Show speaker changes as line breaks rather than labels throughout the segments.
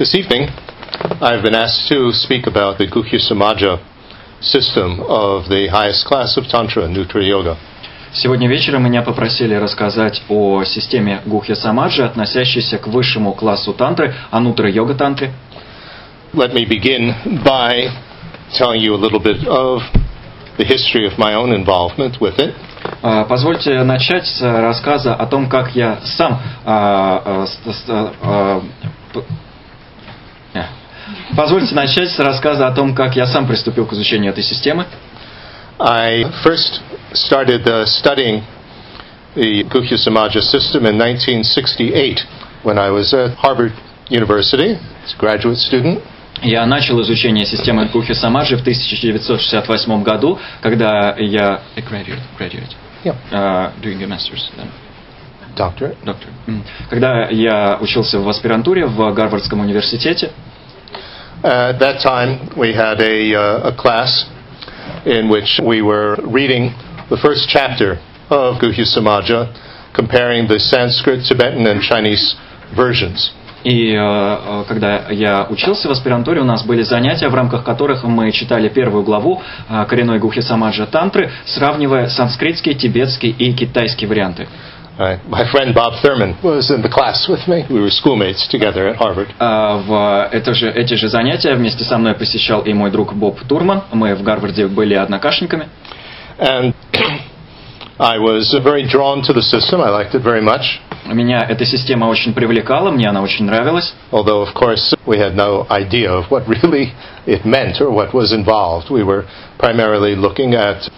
This evening, I've been asked to speak about the Guhya Samaja system of the highest class of Tantra, Nutra Yoga.
Сегодня вечером меня попросили рассказать о системе Гухья Самаджи, относящейся к высшему классу тантры, анутра йога тантры.
Let me begin by telling you a little bit of the history of my own involvement with it.
А, Позвольте начать с рассказа о том, как я сам а, а, а, э. Позвольте начать с рассказа о том, как я сам приступил к изучению этой системы.
I first started uh, studying the Guhya Samaja system in 1968 when I was at Harvard University as a graduate student.
Я начал изучение системы Гухи Самаджи в 1968 году, когда я a graduate, graduate,
Yeah.
uh, doing a master's, да,
Doctorate.
doctor. М. Когда я учился в аспирантуре в Гарвардском университете,
At that time, we had a, uh, a class in which we were reading the first chapter of Guhya Samaja, comparing the Sanskrit, Tibetan, and Chinese versions.
И э, э, когда я учился в аспирантуре, у нас были занятия, в рамках которых мы читали первую главу э, коренной Гухи Самаджа Тантры, сравнивая санскритский, тибетский и китайский варианты.
Uh, my friend Bob Thurman was in the class with me. We were schoolmates together at Harvard.
А В это же, эти же занятия вместе со мной посещал и мой друг Боб Турман. Мы в Гарварде были однокашниками.
And I was uh, very drawn to the system. I liked it very much.
Меня эта система очень привлекала, мне она очень нравилась.
Although, of course, we had no idea of what really it meant or what was involved. We were primarily looking at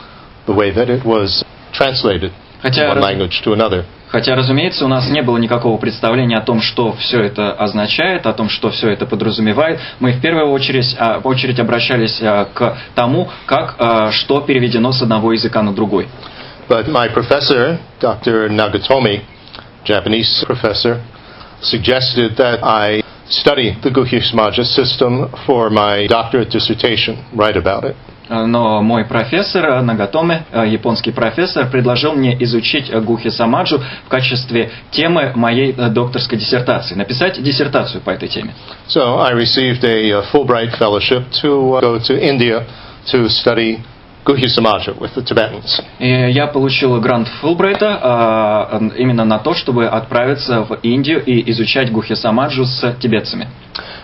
the way that it was translated
Хотя,
one language to another.
хотя, разумеется, у нас не было никакого представления о том, что все это означает, о том, что все это подразумевает. Мы в первую очередь, а, очередь обращались а, к тому, как а, что переведено с одного языка на другой.
But my professor, Dr. Nagatomi, Japanese professor, suggested that I study the Guhya Samaja system for my doctorate dissertation, write about it.
А, Но мой профессор а, Нагатоме, а, японский профессор, предложил мне изучить Гухи Самаджу в качестве темы моей докторской диссертации, написать диссертацию по этой теме.
So I received a, uh Fulbright fellowship to uh, go to India to study Guhya Samaja with the Tibetans.
И я получил грант Фулбрайта именно на то, чтобы отправиться в Индию и изучать Гухи Самаджу с тибетцами.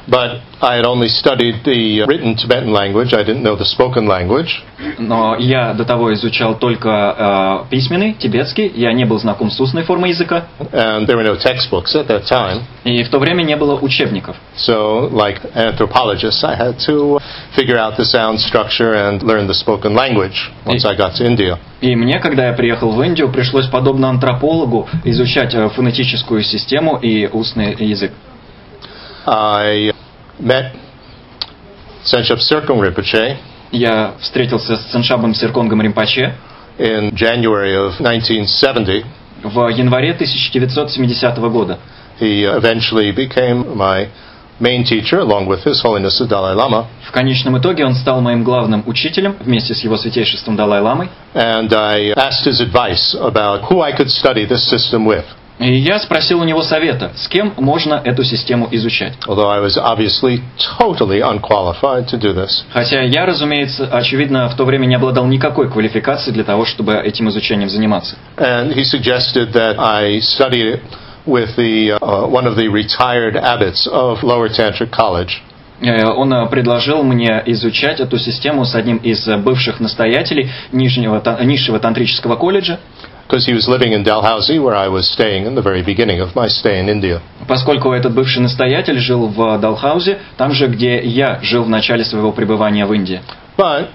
But I had only studied the uh, written Tibetan language. I didn't know the spoken language.
Но я до того изучал только а, письменный, тибетский, я не был знаком с устной формой языка,
And there were no textbooks at that time.
и в то время не было учебников.
So, like anthropologists, I had to figure out the sound structure and learn the spoken language once I got to India.
И мне, когда я приехал в Индию, пришлось, подобно антропологу, изучать э, фонетическую систему и устный язык.
I met Senchep Serkung Rinpoche
Я встретился с Ценшабом Серконгом Римпаче
in January of 1970.
в январе 1970 года.
He eventually became my main teacher, along with His Holiness the Dalai Lama.
В конечном итоге он стал моим главным учителем вместе с его святейшеством Далай-ламой.
And I asked his advice about who I could study this system with.
И я спросил у него совета, с кем можно эту систему изучать.
Totally unqualified to do this.
Хотя я, разумеется, очевидно, в то время не обладал никакой квалификацией для того, чтобы этим изучением заниматься.
And he suggested that I study it with the, uh, one of the retired abbots of Lower Tantric College.
Э, Он э, предложил мне изучать эту систему с одним из э, бывших настоятелей нижнего, низшего тантрического колледжа,
because he was living in Dalhousie, where I was staying in the very beginning of my stay in India.
поскольку этот бывший настоятель жил в Далхаузе, там же, где я жил в начале своего пребывания в Индии.
But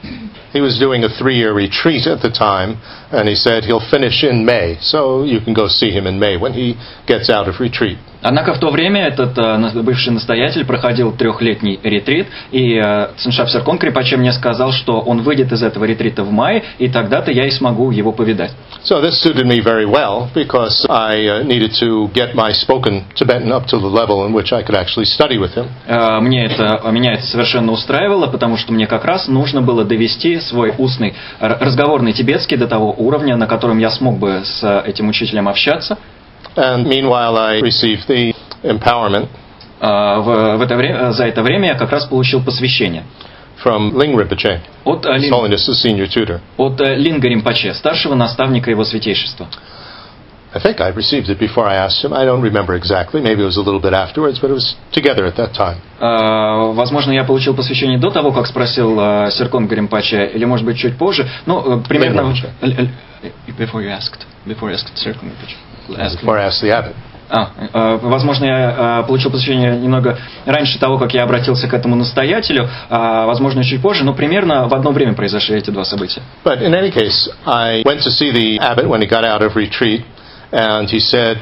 he was doing a three-year retreat at the time, and he said he'll finish in May, so you can go see him in May when he gets out of retreat.
Однако в то время этот э, бывший настоятель проходил трехлетний ретрит, и э, Циншап Серкон Крипаче мне сказал, что он выйдет из этого ретрита в мае, и тогда-то я и смогу его повидать.
So this suited me very well because I needed to get my spoken Tibetan up to the level in which I could actually study with him.
Э, Мне это, меня это совершенно устраивало, потому что мне как раз нужно было довести свой устный разговорный тибетский до того уровня, на котором я смог бы с этим учителем общаться.
And meanwhile, I received the empowerment
А, в, в это время, за это время я как раз получил посвящение
from Ling Rinpoche,
от, э,
His Holiness the Senior Tutor.
от э, Линга Римпаче, старшего наставника его святейшества.
I think I received it before I asked him. I don't remember exactly. Maybe it was a little bit afterwards, but it was together at that time.
А, Возможно, я получил посвящение до того, как спросил э, Серкон Гаримпача, или, может быть, чуть позже. Ну, э, примерно... Before you asked. Before you asked Serkon Rinpoche. Asked
Before I asked the abbot.
А, э, возможно, я э, получил посвящение немного раньше того, как я обратился к этому настоятелю, а, возможно, чуть позже, но примерно в одно время произошли эти два события.
But in any case, I went to see the abbot when he got out of retreat, and he said,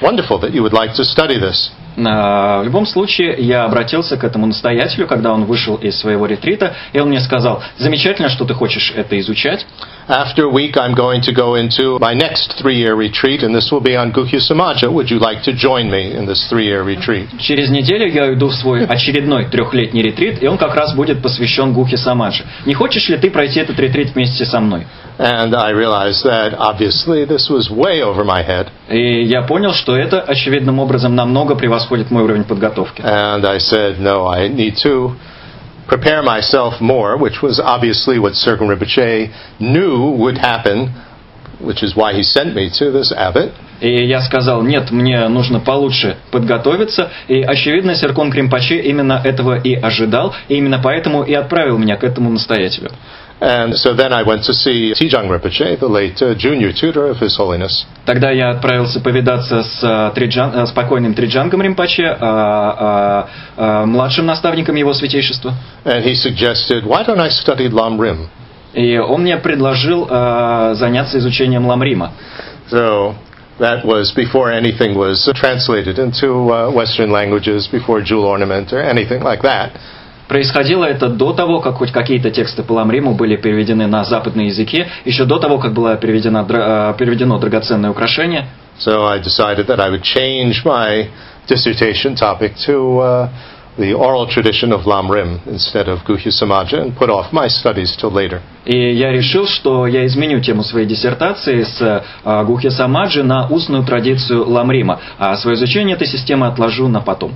Wonderful that you would like to study this.
А, В любом случае, я обратился к этому настоятелю, когда он вышел из своего ретрита, и он мне сказал, замечательно, что ты хочешь это изучать.
After a week, I'm going to go into my next three year retreat, and this will be on Guhya Samaja. Would you like to join me in this three year retreat?
Через неделю я иду в свой очередной трехлетний ретрит, и он как раз будет посвящен Гухе Самаджи. Не хочешь ли ты пройти этот ретрит вместе со мной?
And I realized that obviously this was way over my head,
И я понял, что это очевидным образом намного превосходит мой уровень подготовки.
and I said, No, I need to prepare myself more, which was obviously what Serkan Rinpoche knew would happen, which is why he sent me to this abbot.
И я сказал, нет, мне нужно получше подготовиться. И, очевидно, Серкон Кримпачи именно этого и ожидал, и именно поэтому и отправил меня к этому настоятелю.
And so then I went to see Tijang Rinpoche, the late uh, junior tutor of His Holiness.
Тогда я отправился повидаться с, э, Триджан, э, с покойным Триджангом Римпаче, а, а, а, младшим наставником его святейшества.
And he suggested, why don't I study Lam Rim?
И он мне предложил а, заняться изучением Ламрима.
So that was before anything was translated into uh, Western languages, before jewel ornament or anything like that.
Происходило это до того, как хоть какие-то тексты по Ламриму были переведены на западные языки, еще до того, как было переведено, э, переведено драгоценное украшение.
So I decided that I would change my dissertation topic to uh, the oral tradition of Lam Rim instead of Guhya Samaja and put off my studies till later.
И я решил, что я изменю тему своей диссертации с э, Гухи Самаджи на устную традицию Ламрима, а свое изучение этой системы отложу на потом.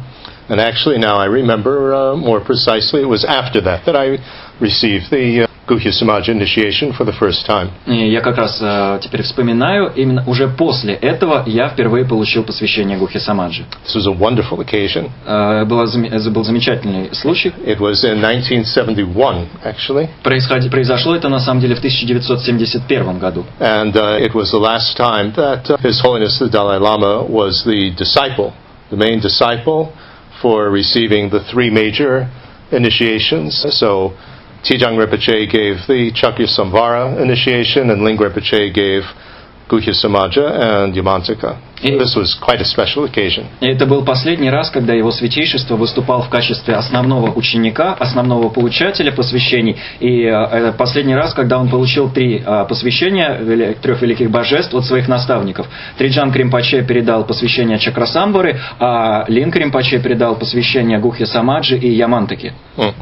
And actually, now I remember uh, more precisely, it was after that that I received the uh, Guhya Samaja initiation for the first time.
И я как раз э, теперь вспоминаю, именно уже после этого я впервые получил посвящение Гухи Самаджи.
This was a wonderful occasion.
Э, была зам- это был замечательный случай.
It was in 1971, actually,
Происходи- произошло это на самом деле в 1971 году.
and uh, it was the last time that uh, His Holiness the Dalai Lama was the disciple, the main disciple for receiving the three major initiations. So Tijang Rinpoche gave the Chakya Samvara initiation, and Ling Rinpoche gave Guhya Samaja and Yamantaka. This was quite a special occasion.
И это был последний раз, когда его святейшество выступал в качестве основного ученика, основного получателя посвящений. И э, последний раз, когда он получил три э, посвящения трех великих божеств от своих наставников. Триджан Кримпаче передал посвящение Чакрасамбары, а Лин Кримпаче передал посвящение Гухе Самаджи и Ямантаки.
Hmm.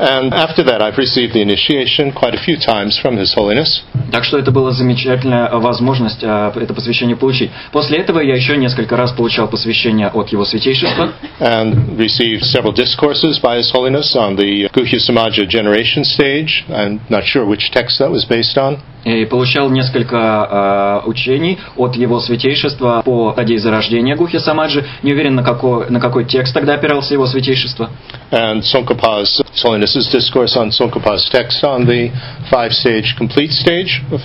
And after that, I've received the initiation quite a few times from His Holiness.
Так что это была замечательная возможность э, это посвящение получить. После этого я еще несколько раз получал посвящение от его святейшества.
and received several discourses by His Holiness on the Guhya Samaja generation stage. I'm not sure which text that was based on.
И получал несколько э, учений от его святейшества по стадии зарождения Гухи Самаджи. Не уверен, на какой, на какой текст тогда опирался его святейшество.
And Tsongkhapa's, His Holiness's discourse on Tsongkhapa's text on the five stage complete stage of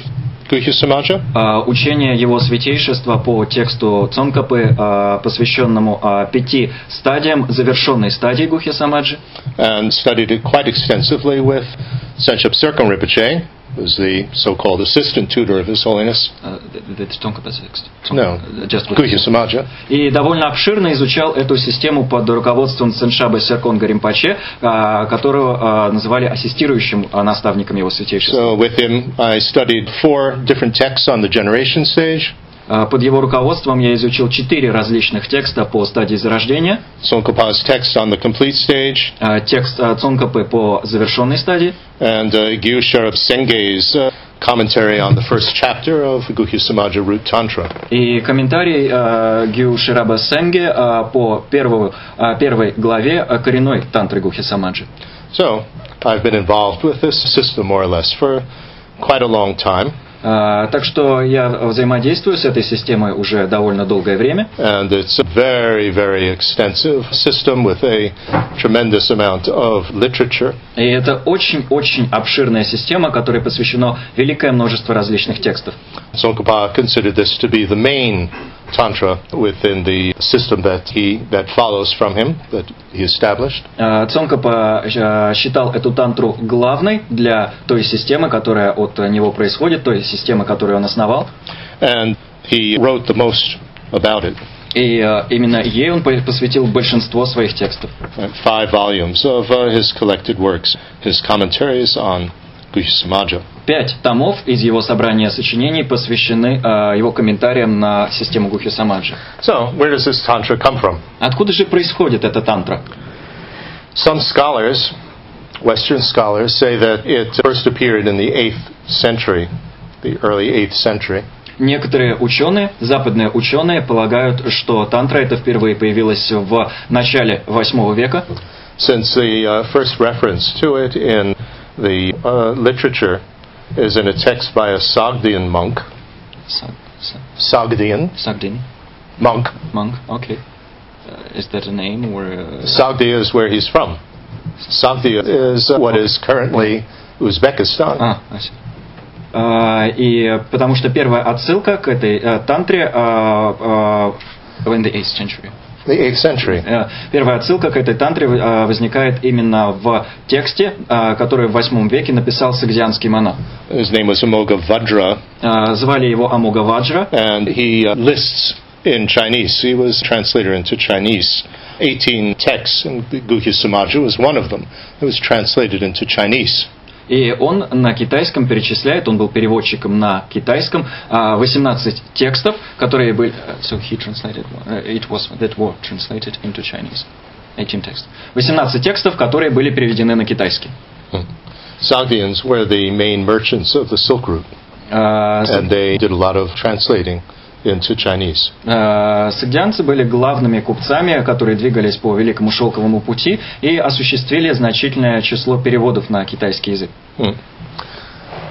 Guhya Samaja.
Э, учение его святейшества по тексту Цонкапы, э, посвященному э, пяти стадиям завершенной стадии Гухи Самаджи.
And studied it quite extensively with Senchap Serkon Rinpoche, who's the so-called assistant tutor of His Holiness.
Э, это Цонкапа текст.
No,
Just
Guhya Samaja.
И довольно обширно изучал эту систему под руководством Ценшаба Серконга Римпаче, а, которого а, называли ассистирующим а, наставником его святейшества.
So with him, I studied four different texts on the generation stage.
А, Под его руководством я изучил четыре различных текста по стадии зарождения,
Tsongkhapa's text on the complete stage,
а, текст а, Цонкапы по завершенной стадии
and uh, Gyu Sharab Senge's uh, commentary on the first chapter of Guhya Samaja Root Tantra.
И комментарий э, Гю Шираба Сенге э, по первую, э, первой главе э, коренной тантры Гухи Самаджи.
So, I've been involved with this system more or less for quite a long time.
Э, Так что я взаимодействую с этой системой уже довольно долгое время.
And it's a very, very extensive system with a tremendous amount of literature.
И это очень-очень обширная система, которой посвящено великое множество различных текстов.
Tsongkhapa considered this to be the main tantra within the system that he that follows from him that he established.
Э, Цонкапа э, считал эту тантру главной для той системы, которая от него происходит, той системы, которую он основал.
And he wrote the most about it.
И э, именно ей он по- посвятил большинство своих текстов.
Uh, Five volumes of uh, his collected works, his commentaries on Guhya Samaja.
Пять томов из его собрания сочинений посвящены э, его комментариям на систему Гухи Самаджи.
So, where does this tantra come from?
Откуда же происходит эта тантра?
Some scholars, Western scholars, say that it first appeared in the 8th century, the early 8th century.
Некоторые ученые, западные ученые, полагают, что тантра это впервые появилась в начале восьмого века,
since the uh, first reference to it in the uh, literature is in a text by a Sogdian monk.
Са- Са-
Sogdian
Сагдин,
monk.
monk, okay. Uh, is that a name or? uh,
Sogdia is where he's from. Sogdia is uh, what is currently Uzbekistan.
А, I see. А, и потому что первая отсылка к этой э, тантре а, а, in the 8th century.
The 8th century.
Э, Первая отсылка к этой тантре э, возникает именно в тексте, э, который в восьмом веке написал сагдианский монах.
His name was Amoga Vajra,
Э, Звали его Амуга Ваджра,
and he uh, lists in Chinese. He was translator into Chinese. 18 texts, and the Guhya Samaja was one of them. It was translated into Chinese.
И он на китайском перечисляет, он был переводчиком на китайском, э, 18 текстов, которые были... э, So he translated, э, it was that were translated into Chinese. 18 текстов. 18 текстов, которые были переведены на китайский.
Sogdians were the main merchants of the Silk Route.
С-
and they did a lot of translating into Chinese.
Э, Сагдианцы были главными купцами, которые двигались по Великому Шелковому пути и осуществили значительное число переводов на китайский язык.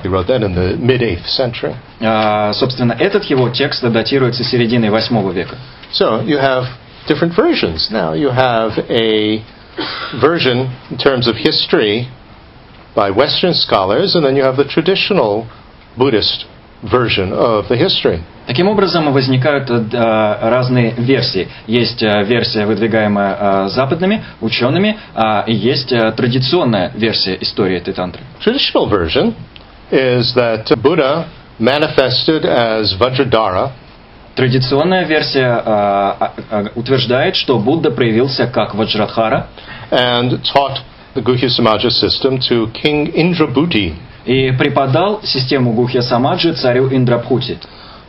He wrote that in the mid 8th century.
Э, Собственно, этот его текст датируется серединой восьмого века.
So you have different versions. Now you have a version in terms of history by Western scholars, and then you have the traditional Buddhist version of the history.
Таким образом, возникают э, разные версии. Есть э, версия, выдвигаемая э, западными учеными, а и есть э, традиционная версия истории этой тантры.
Traditional version is that Buddha manifested as Vajradhara
Традиционная версия а- а- утверждает, что Будда проявился как Ваджрадхара,
and taught the Guhya Samaja system to King Indrabhuti,
и преподал систему Гухья Самаджи царю Индрабхути,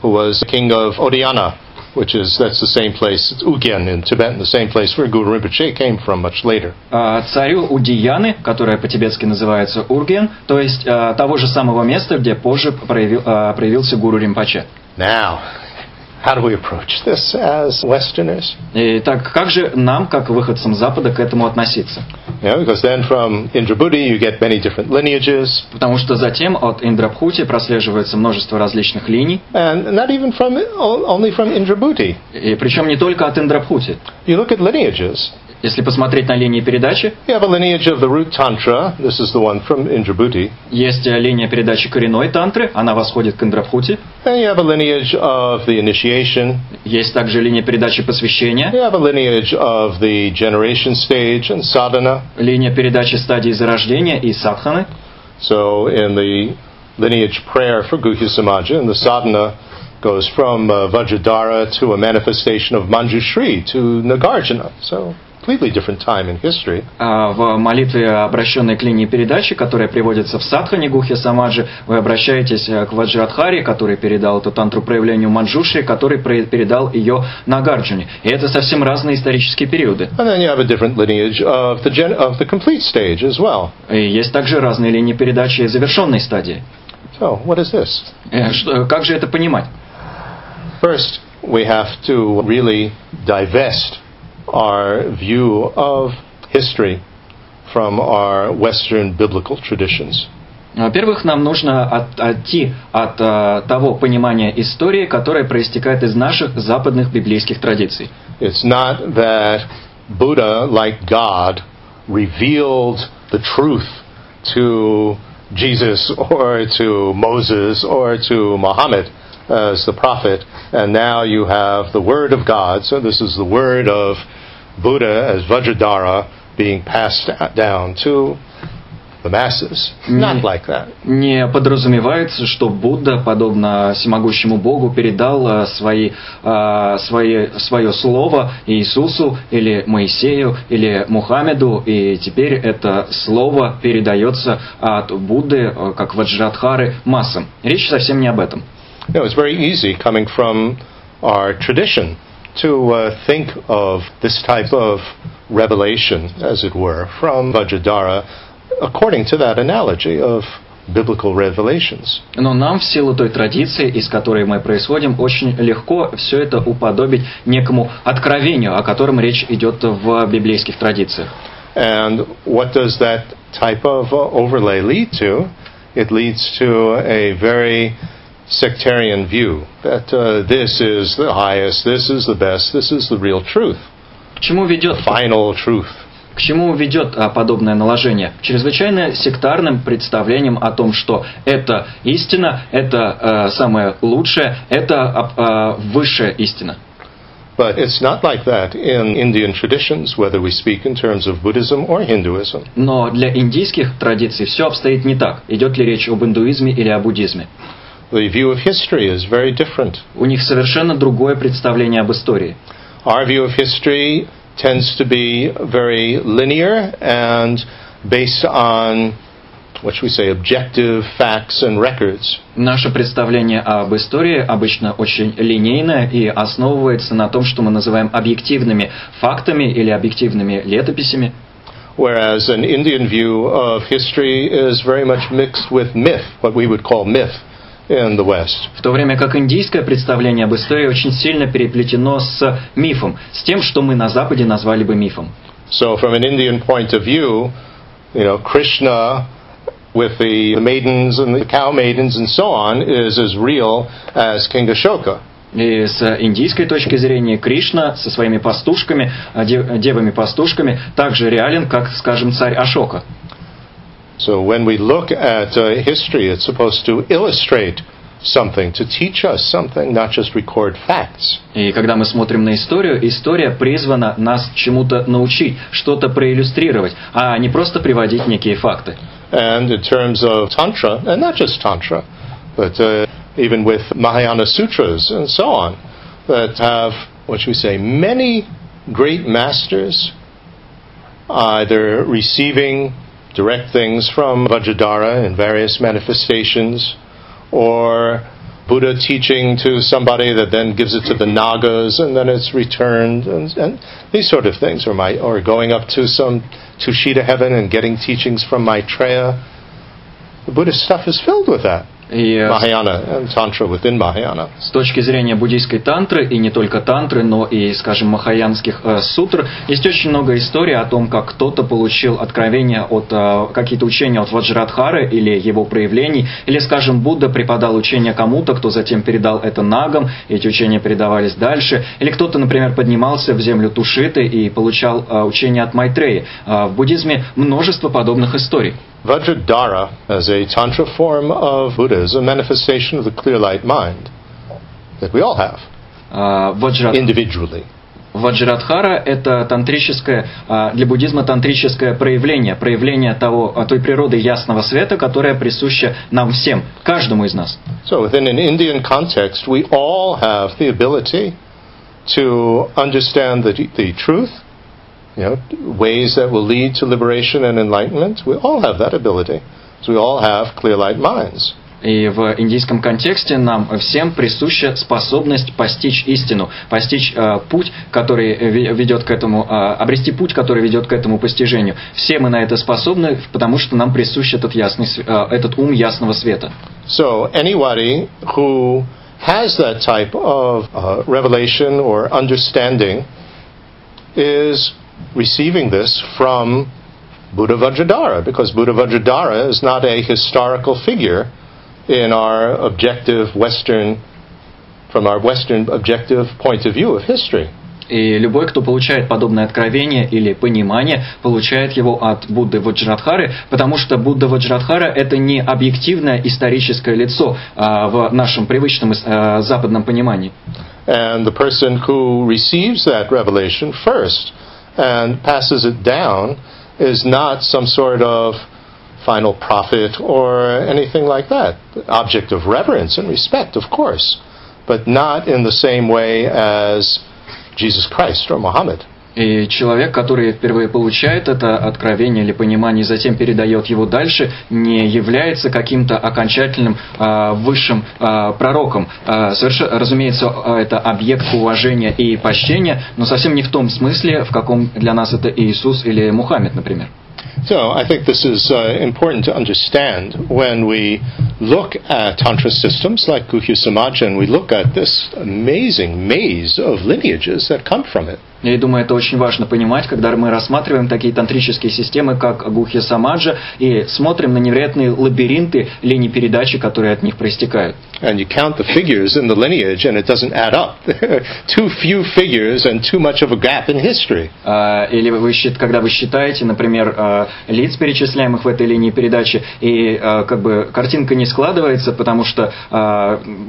who was king of Odayana, which is that's the same place, it's Ugyen in Tibet, the same place where Guru Rinpoche came from much later.
а, царю Удияны, которая по-тибетски называется Урген, то есть а, того же самого места, где позже проявил- а, проявился гуру Римпаче.
Now, how do we approach this as Westerners?
И так как же нам, как выходцам Запада, к этому относиться?
Yeah, because then from Indrabhuti you get many different lineages,
Потому что затем от Индрабхути прослеживается множество различных линий,
and not even from only from Indrabhuti.
и причем не только от Индрабхути.
You look at lineages.
Если посмотреть на линии передачи,
You have a lineage of the root tantra. This is the one from Indrabhuti.
есть э, линия передачи коренной тантры, она восходит к Индрабхути.
Then you have a lineage of the initiation.
Есть также линия передачи посвящения,
You have a lineage of the generation stage and sadhana.
линия передачи стадии зарождения и садханы.
So in the lineage prayer for Guhya Samaja, and the sadhana goes from uh, Vajradhara to a manifestation of Manjushri to Nagarjuna. So completely different time in history.
А В молитве, обращенной к линии передачи, которая приводится в Садхане Гухья Самаджи, вы обращаетесь э, к Ваджрадхаре, который передал эту тантру проявлению Манджушри, который передал ее Нагарджуне. И это совсем разные исторические периоды.
And then you have a different lineage of the, gen- of the complete stage as well.
И есть также разные линии передачи завершенной стадии.
So, what is this?
Э, Как же это понимать?
First, we have to really divest our view of history from our Western biblical traditions.
Во-первых, нам нужно от- отойти от э, того понимания истории, которое проистекает из наших западных библейских традиций.
It's not that Buddha, like God, revealed the truth to Jesus or to Moses or to Muhammad As the prophet, and now you have the Word of God. So this is the Word of Buddha as Vajradhara being passed down to the masses. Not like that.
Не подразумевается, что Будда, подобно всемогущему Богу, передал э, свои, э, свои, свое слово Иисусу или Моисею или Мухаммеду, и теперь это слово передается от Будды, э, как Ваджрадхары, массам. Речь совсем не об этом.
You know, it's very easy coming from our tradition to uh, think of this type of revelation, as it were, from Vajradhara, according to that analogy of biblical revelations.
Но нам в силу той традиции, из которой мы происходим, очень легко все это уподобить некому откровению, о котором речь идет в библейских традициях.
And what does that type of uh, overlay lead to? It leads to a very sectarian view that uh, this is the highest, this is the best, this is the real truth,
К чему ведет
final truth.
К чему ведет а, подобное наложение? К чрезвычайно сектарным представлениям о том, что это истина, это э, самое лучшее, это а, высшая истина.
But it's not like that in Indian traditions, whether we speak in terms of Buddhism or Hinduism.
Но для индийских традиций все обстоит не так. Идет ли речь об индуизме или о буддизме?
The view of history is very different.
У них совершенно другое представление об истории.
Our view of history tends to be very linear and based on, what should we say, objective facts and records.
Наше представление об истории обычно очень линейное и основывается на том, что мы называем объективными фактами или объективными летописями.
Whereas an Indian view of history is very much mixed with myth, what we would call myth in the West.
В то время как индийское представление об истории очень сильно переплетено с мифом, с тем, что мы на Западе назвали бы мифом.
So, from an Indian point of view, you know, Krishna with the maidens and the cow maidens and so on is as real as King Ashoka.
И с индийской точки зрения Кришна со своими пастушками, а, дев- девами-пастушками, также реален, как, скажем, царь Ашока.
So, when we look at uh, history, it's supposed to illustrate something, to teach us something, not just record facts.
И когда мы смотрим на историю, история призвана нас чему-то научить, что-то проиллюстрировать, а не просто приводить некие факты.
And in terms of Tantra, and not just Tantra, but uh, even with Mahayana Sutras and so on, that have, what should we say, many great masters either receiving direct things from Vajradhara in various manifestations, or Buddha teaching to somebody that then gives it to the Nagas and then it's returned, and, and these sort of things, or, my, or going up to some Tushita heaven and getting teachings from Maitreya. The Buddhist stuff is filled with that.
И э,
Mahayana and Tantra within Mahayana.
с точки зрения буддийской тантры, и не только тантры, но и, скажем, махаянских э, сутр, есть очень много историй о том, как кто-то получил откровения от, э, какие-то учения от Ваджрадхары или его проявлений, или, скажем, Будда преподал учение кому-то, кто затем передал это нагам, эти учения передавались дальше, или кто-то, например, поднимался в землю Тушиты и получал э, учение от Майтреи. Э, в буддизме множество подобных историй.
Vajradhara, as a Tantra form of Buddha, is a manifestation of the clear light mind that we all have
Э, Ваджрад-
individually.
Ваджрадхара – это тантрическое, а, для буддизма тантрическое проявление, проявление того, а, той природы ясного света, которая присуща нам всем, каждому из нас.
So, within an Indian context, we all have the ability to understand the, the truth, you know, ways that will lead to liberation and enlightenment. We all have that ability. So, we all have clear light minds.
И в индийском контексте нам всем присуща способность постичь истину, постичь э, путь, который ведет к этому, э, обрести путь, который ведет к этому постижению. Все мы на это способны, потому что нам присущ этот, ясный, э, этот ум ясного света.
So anybody who has that type of uh, revelation or understanding is receiving this from Buddha Vajradhara, because Buddha Vajradhara is not a historical figure in our objective Western, from our Western objective point of view of history.
И любой, кто получает подобное откровение или понимание, получает его от Будды Ваджрадхары, потому что Будда Ваджрадхара – это не объективное историческое лицо а, в нашем привычном а, западном понимании.
And the person who receives that revelation first and passes it down is not some sort of final prophet or anything like that. Object of reverence and respect, of course, but not in the same way as Jesus Christ or Muhammad.
И человек, который впервые получает это откровение или понимание и затем передает его дальше, не является каким-то окончательным э, высшим э, пророком. Э, совершенно, разумеется, это объект уважения и почтения, но совсем не в том смысле, в каком для нас это Иисус или Мухаммед, например.
So I think this is uh, important to understand when we look at Tantra systems like Guhya Samaja and we look at this amazing maze of lineages that come from it.
Я думаю, это очень важно понимать, когда мы рассматриваем такие тантрические системы, как Гухья Самаджа, и смотрим на невероятные лабиринты линий передачи, которые от них проистекают.
And you count the figures in the lineage, and it doesn't add up. too few figures and too much of a gap in history.
Uh, или вы, когда вы считаете, например, uh, лиц, перечисляемых в этой линии передачи, и uh, как бы картинка не складывается, потому что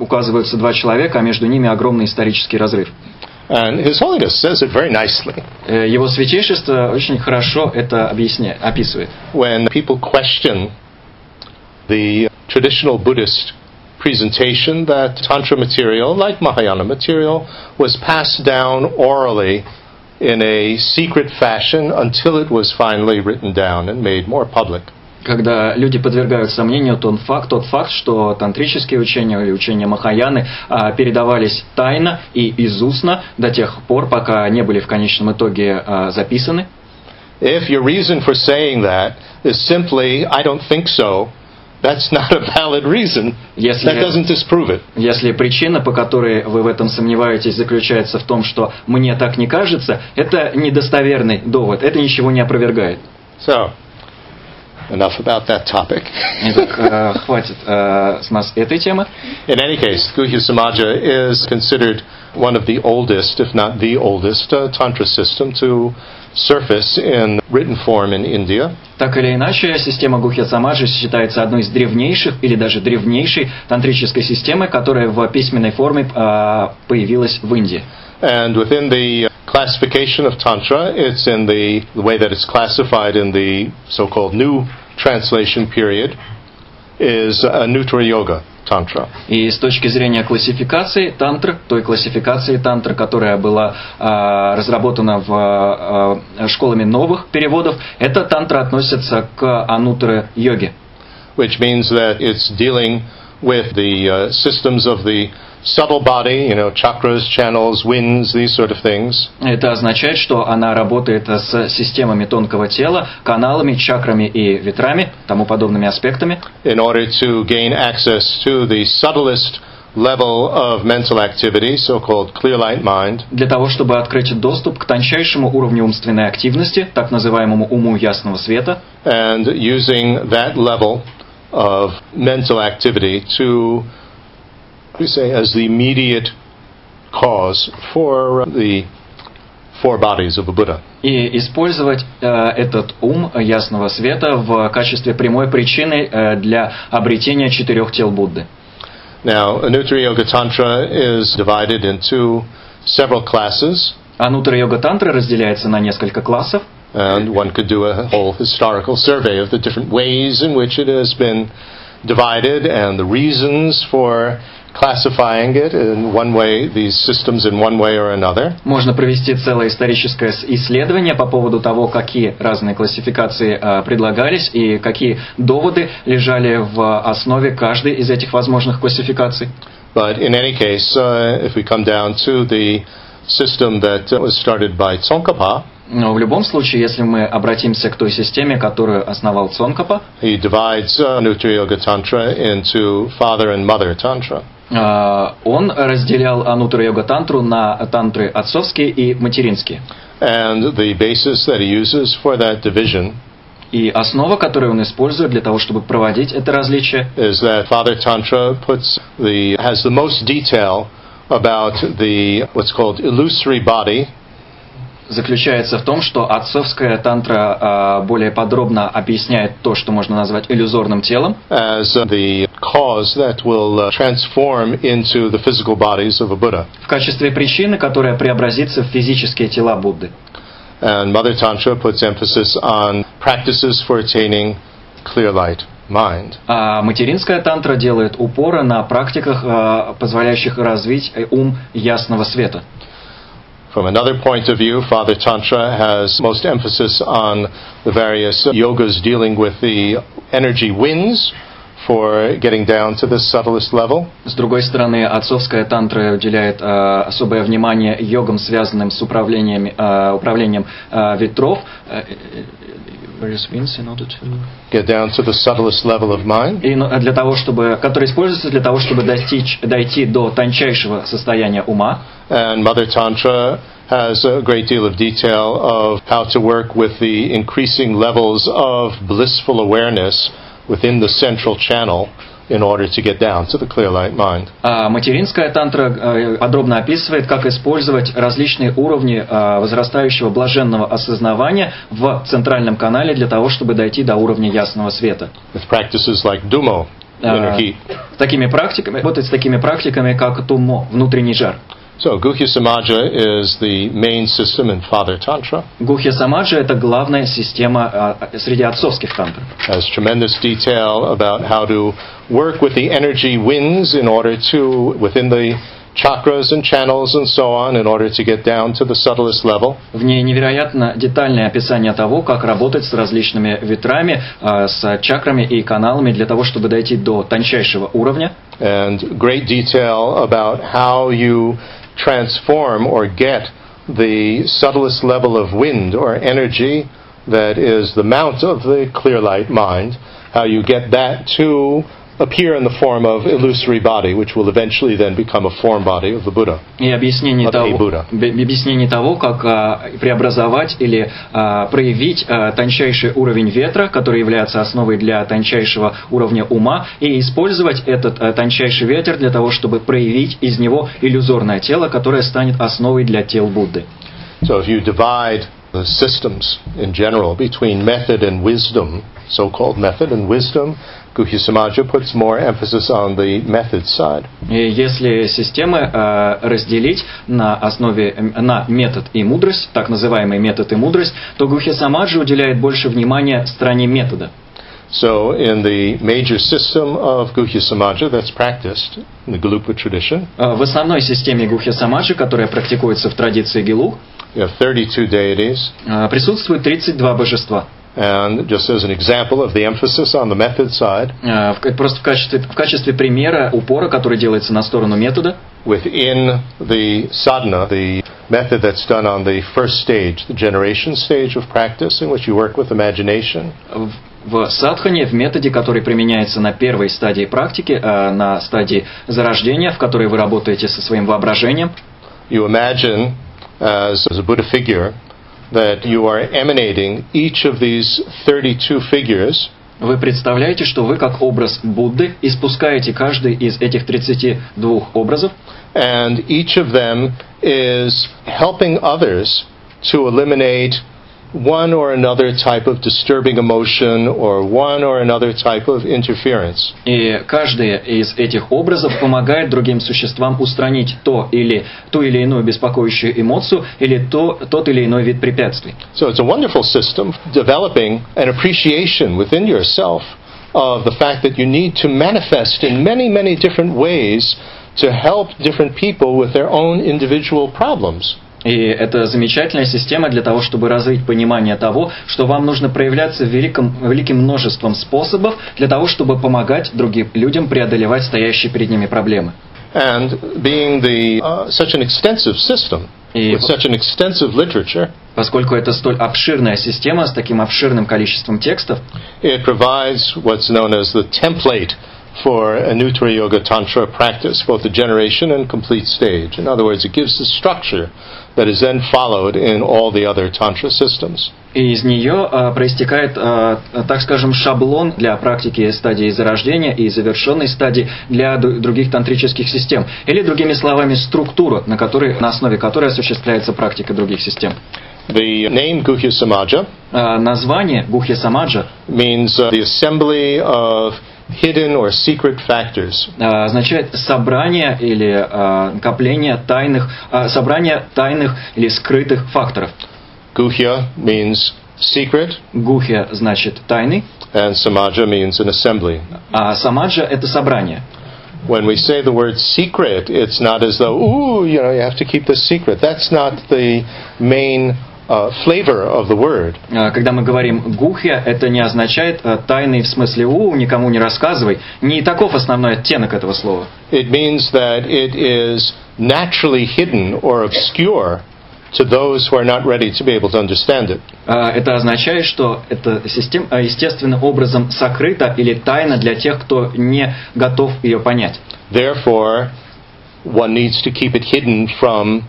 указываются два человека, а между ними огромный исторический разрыв.
And His Holiness says it very nicely.
Его святейшество очень хорошо это объясняет, описывает.
When people question the traditional Buddhist presentation that Tantra material, like Mahayana material, was passed down orally in a secret fashion until it was finally written down and made more public.
Когда люди подвергают сомнению тот факт, тот факт, что тантрические учения или учения Махаяны а, передавались тайно и изустно до тех пор, пока не были в конечном итоге а, записаны.
If your reason for saying that is simply, I don't think so, that's not a valid reason.
Если,
that doesn't disprove it.
Если причина, по которой вы в этом сомневаетесь, заключается в том, что мне так не кажется, это недостоверный довод, это ничего не опровергает.
So, enough about that topic.
Итак, хватит с нас этой темы.
In any case, Guhya Samaja is considered one of the oldest, if not the oldest, uh, tantra system to surface in written form in India.
Так или иначе, система Гухья Самаджи считается одной из древнейших или даже древнейшей тантрической системы, которая в письменной форме появилась в Индии.
And within the classification of Tantra, it's in the, the way that it's classified in the so called new translation period, is a Nutra Yoga Tantra.
И с точки зрения классификации тантр, той классификации тантра, которая была э, разработана в э, школами новых переводов, эта тантра относится к анутра йоге.
Which means that it's dealing with the uh, systems of the subtle body, you know, chakras, channels, winds, these sort of things.
Это означает, что она работает с системами тонкого тела, каналами, чакрами и ветрами, тому подобными аспектами.
In order to gain access to the subtlest level of mental activity, so-called clear light mind.
Для того, чтобы открыть доступ к тончайшему уровню умственной активности, так называемому уму ясного света.
And using that level of mental activity to we say, as the immediate cause for the four bodies of a Buddha.
И использовать э, этот ум ясного света в качестве прямой причины э, для обретения четырех тел Будды.
Now, Anuttara Yoga Tantra is divided into several classes.
Ануттара Йога Тантра разделяется на несколько классов.
And one could do a whole historical survey of the different ways in which it has been divided and the reasons for classifying it in one way, these systems in one way or another.
Можно провести целое историческое исследование по поводу того, какие разные классификации а, предлагались и какие доводы лежали в основе каждой из этих возможных классификаций.
But in any case, uh, if we come down to the system that uh, was started by Tsongkhapa,
Но в любом случае, если мы обратимся к той системе, которую основал Цонкапа,
he divides uh, Nuttara Yoga Tantra into father and mother tantra.
А, он разделял Ануттара Йога Тантру на тантры отцовские и материнские.
And the basis that he uses for that division
И основа, которую он использует для того, чтобы проводить это различие,
is that Father Tantra puts the has the most detail about the what's called illusory body,
заключается в том, что отцовская тантра а, более подробно объясняет то, что можно назвать иллюзорным телом,
as the cause that will uh, transform into the physical bodies of a Buddha.
в качестве причины, которая преобразится в физические тела Будды.
And Mother Tantra puts emphasis on practices for attaining clear light mind.
А материнская тантра делает упоры на практиках, а, позволяющих развить э, ум ясного света.
From another point of view, Father Tantra has most emphasis on the various yogas dealing with the energy winds for getting down to the subtlest level.
С другой стороны, отцовская тантра уделяет а, особое внимание йогам, связанным с управлением, а, управлением а, ветров. Э, э, where is winds in order to-
Get down to the subtlest level of mind.
И ну, для того, чтобы, который используется для того, чтобы достичь, дойти до тончайшего состояния ума.
And Mother Tantra has a great deal of detail of how to work with the increasing levels of blissful awareness within the central channel In order to get down to the clear light mind.
А материнская тантра э, подробно описывает, как использовать различные уровни э, возрастающего блаженного осознавания в центральном канале для того, чтобы дойти до уровня ясного света.
With practices like Dumo, inner
А,
heat.
такими практиками, работать с такими практиками, как тумо, внутренний жар.
So Guhya Samaja is the main system in Father Tantra.
Гухья Самаджа – это главная система а, среди отцовских тантр.
Has tremendous detail about how to work with the energy winds in order to, within the chakras and channels and so on, in order to get down to the subtlest level.
В ней невероятно детальное описание того, как работать с различными ветрами, а, с чакрами и каналами для того, чтобы дойти до тончайшего уровня.
and great detail about how you transform or get the subtlest level of wind or energy that is the mount of the clear light mind, how you get that to appear in the form of illusory body, which will eventually then become a form body of the Buddha.
И объяснение того, б- объяснение того, как а, преобразовать или а, проявить а, тончайший уровень ветра, который является основой для тончайшего уровня ума, и использовать этот а, тончайший ветер для того, чтобы проявить из него иллюзорное тело, которое станет основой для тел Будды.
So if you divide the systems in general between method and wisdom, so-called method and wisdom, Guhya Samaja puts more emphasis on the method side.
И если системы а, разделить на основе м, на метод и мудрость, так называемый метод и мудрость, то Гухи Самаджи уделяет больше внимания стороне метода.
So, in the major system of Guhya Samaja that's practiced in the Galupa tradition,
А, В основной системе Гухи Самаджи, которая практикуется в традиции
have 32 deities.
а, присутствует 32 божества.
And just as an example of the emphasis on the method side,
ка- Просто в качестве, в качестве примера упора, который делается на сторону метода,
within the sadhana, the method that's done on the first stage, the generation stage of practice, in which you work with imagination,
в садхане, в методе, который применяется на первой стадии практики, а, на стадии зарождения, в которой вы работаете со своим воображением,
you imagine as, as a Buddha figure that you are emanating each of these 32 figures
Вы представляете, что вы как образ Будды испускаете каждый из этих 32 образов,
and each of them is helping others to eliminate one or another type of disturbing emotion or one or another type of interference.
и каждый из этих образов помогает другим существам устранить то или ту или иную беспокоящую эмоцию или то, тот или иной вид препятствий.
So it's a wonderful system developing an appreciation within yourself of the fact that you need to manifest in many, many different ways to help different people with their own individual problems.
И это замечательная система для того, чтобы развить понимание того, что вам нужно проявляться великим, великим множеством способов для того, чтобы помогать другим людям преодолевать стоящие перед ними проблемы.
And being the uh, such an extensive system
И
with such an extensive literature,
поскольку это столь обширная система с таким обширным количеством текстов,
it provides what's known as the template for a Nuttara Yoga Tantra practice, both the generation and complete stage. In other words, it gives the structure that is then followed in all the other Tantra systems.
и из нее э, проистекает, э, так скажем, шаблон для практики стадии зарождения и завершенной стадии для других тантрических систем. Или, другими словами, структура, на, которой, на основе которой осуществляется практика других систем.
The name Guhya Samaja
Э, название Гухья Самаджа
means uh, the assembly of hidden or secret factors.
э, означает собрание или э, накопление тайных, э, собрание тайных или скрытых факторов.
Guhya means secret,
Гухья значит тайный,
and Samaja means an assembly.
а Самаджа это собрание.
When we say the word secret, it's not as though, ooh, you know, you have to keep this secret. That's not the main uh, flavor of the word.
А, Когда мы говорим гухья, это не означает э, тайный в смысле у, никому не рассказывай. Не таков основной оттенок этого слова.
It means that it is naturally hidden or obscure to those who are not ready to be able to understand it.
Это означает, что это систем, э, естественным образом сокрыто или тайна для тех, кто не готов ее понять.
Therefore, one needs to keep it hidden from,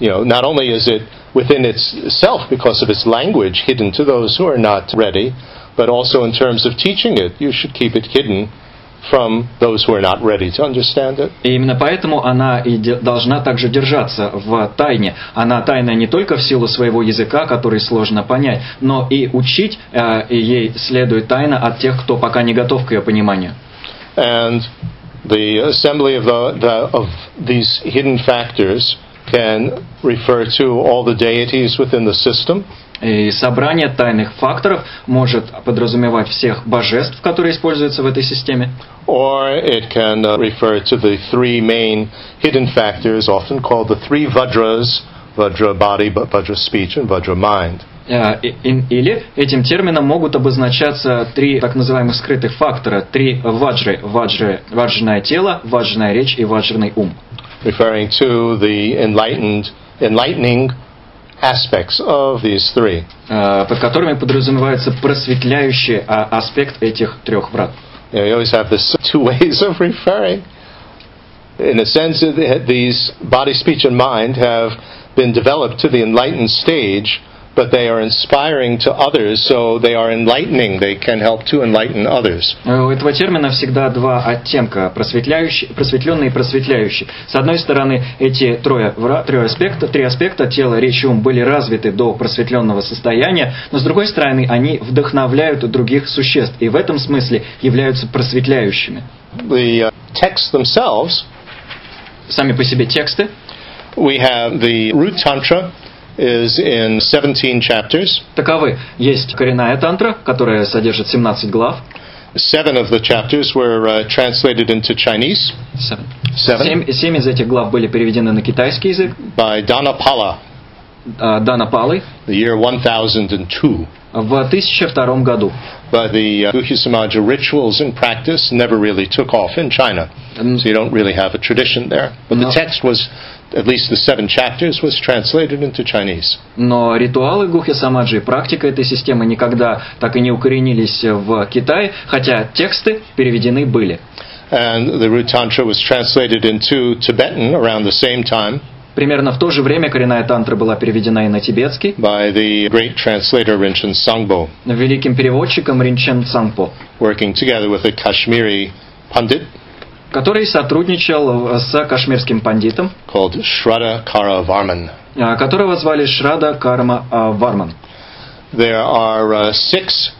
you know, not only is it within itself because of its language hidden to those who are not ready, but also in terms of teaching it, you should keep it hidden from those who are not ready to understand it.
И именно поэтому она и должна также держаться в тайне. Она тайна не только в силу своего языка, который сложно понять, но и учить э, ей следует тайна от тех, кто пока не готов к ее пониманию.
And the assembly of, the, the, of these hidden factors can refer to all the deities within the system,
И собрание тайных факторов может подразумевать всех божеств, которые используются в этой системе,
or it can uh, refer to the three main hidden factors, often called the three Vajras Vajra body, Vajra speech, and Vajra mind.
Э, и- и- Или этим термином могут обозначаться три так называемых скрытых фактора, три ваджры, ваджры, ваджрное тело, ваджрная речь и ваджрный ум.
referring to the enlightened, enlightening aspects of these three.
э, под которыми подразумевается просветляющий а, аспект этих трех врат.
You, know, you always have this two ways of referring. In a sense, it- these body, speech, and mind have been developed to the enlightened stage, but they are inspiring to others, so they are enlightening. They can help to enlighten others.
Э, У этого термина всегда два оттенка просветляющий, просветленный и просветляющий. С одной стороны, эти трое, трое аспекта, три аспекта тела, речь ум были развиты до просветленного состояния, но с другой стороны, они вдохновляют других существ и в этом смысле являются просветляющими.
The uh, texts themselves,
Сами по себе тексты.
we have the root tantra is in 17 chapters.
Таковы. Есть коренная тантра, которая содержит 17 глав.
Seven of the chapters were uh, translated into Chinese. Seven
Семь, семь из этих глав были переведены на китайский язык.
by Dhanapala,
а, Дана Палой
the year 1002.
в 1002 году.
But the uh, Guhya Samaja rituals and practice never really took off in China.
Mm.
So you don't really have a tradition there. But
No.
the text was, at least the seven chapters, was translated into Chinese.
Но ритуалы Гухи Самаджи и практика этой системы никогда так и не укоренились в Китае, хотя тексты переведены были.
And the root tantra was translated into Tibetan around the same time
Примерно в то же время коренная тантра была переведена и на тибетский
by the great translator Rinchen Sangbo,
великим переводчиком Ринчен Цангпо,
working together with a Kashmiri pundit
который сотрудничал с кашмирским пандитом,
called Shraddha Kara Varman.
а, которого звали Шрада Карма а, Варман.
There are uh, six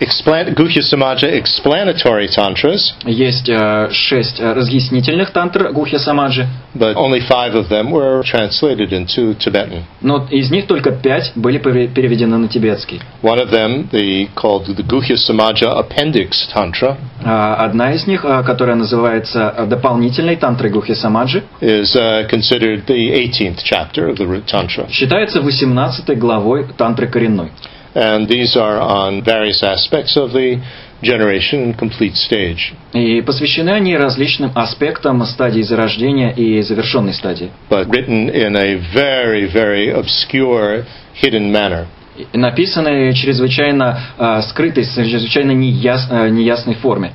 explan- Guhya Samaja explanatory tantras,
Есть э, шесть э, разъяснительных тантр Гухья Самаджи,
but only five of them were translated into Tibetan.
но из них только пять были переведены на тибетский.
One of them, the called the Guhya Samaja Appendix Tantra,
А Одна из них, а, которая называется э, дополнительной тантрой Гухья Самаджи,
is uh, considered the 18th chapter of the Root Tantra.
считается 18 главой тантры коренной.
And these are on various aspects of the generation and complete stage.
И посвящены они различным аспектам стадии зарождения и завершенной стадии.
but written in a very, very obscure, hidden manner.
И написаны чрезвычайно а, скрытой, чрезвычайно неяс- а, неясной форме.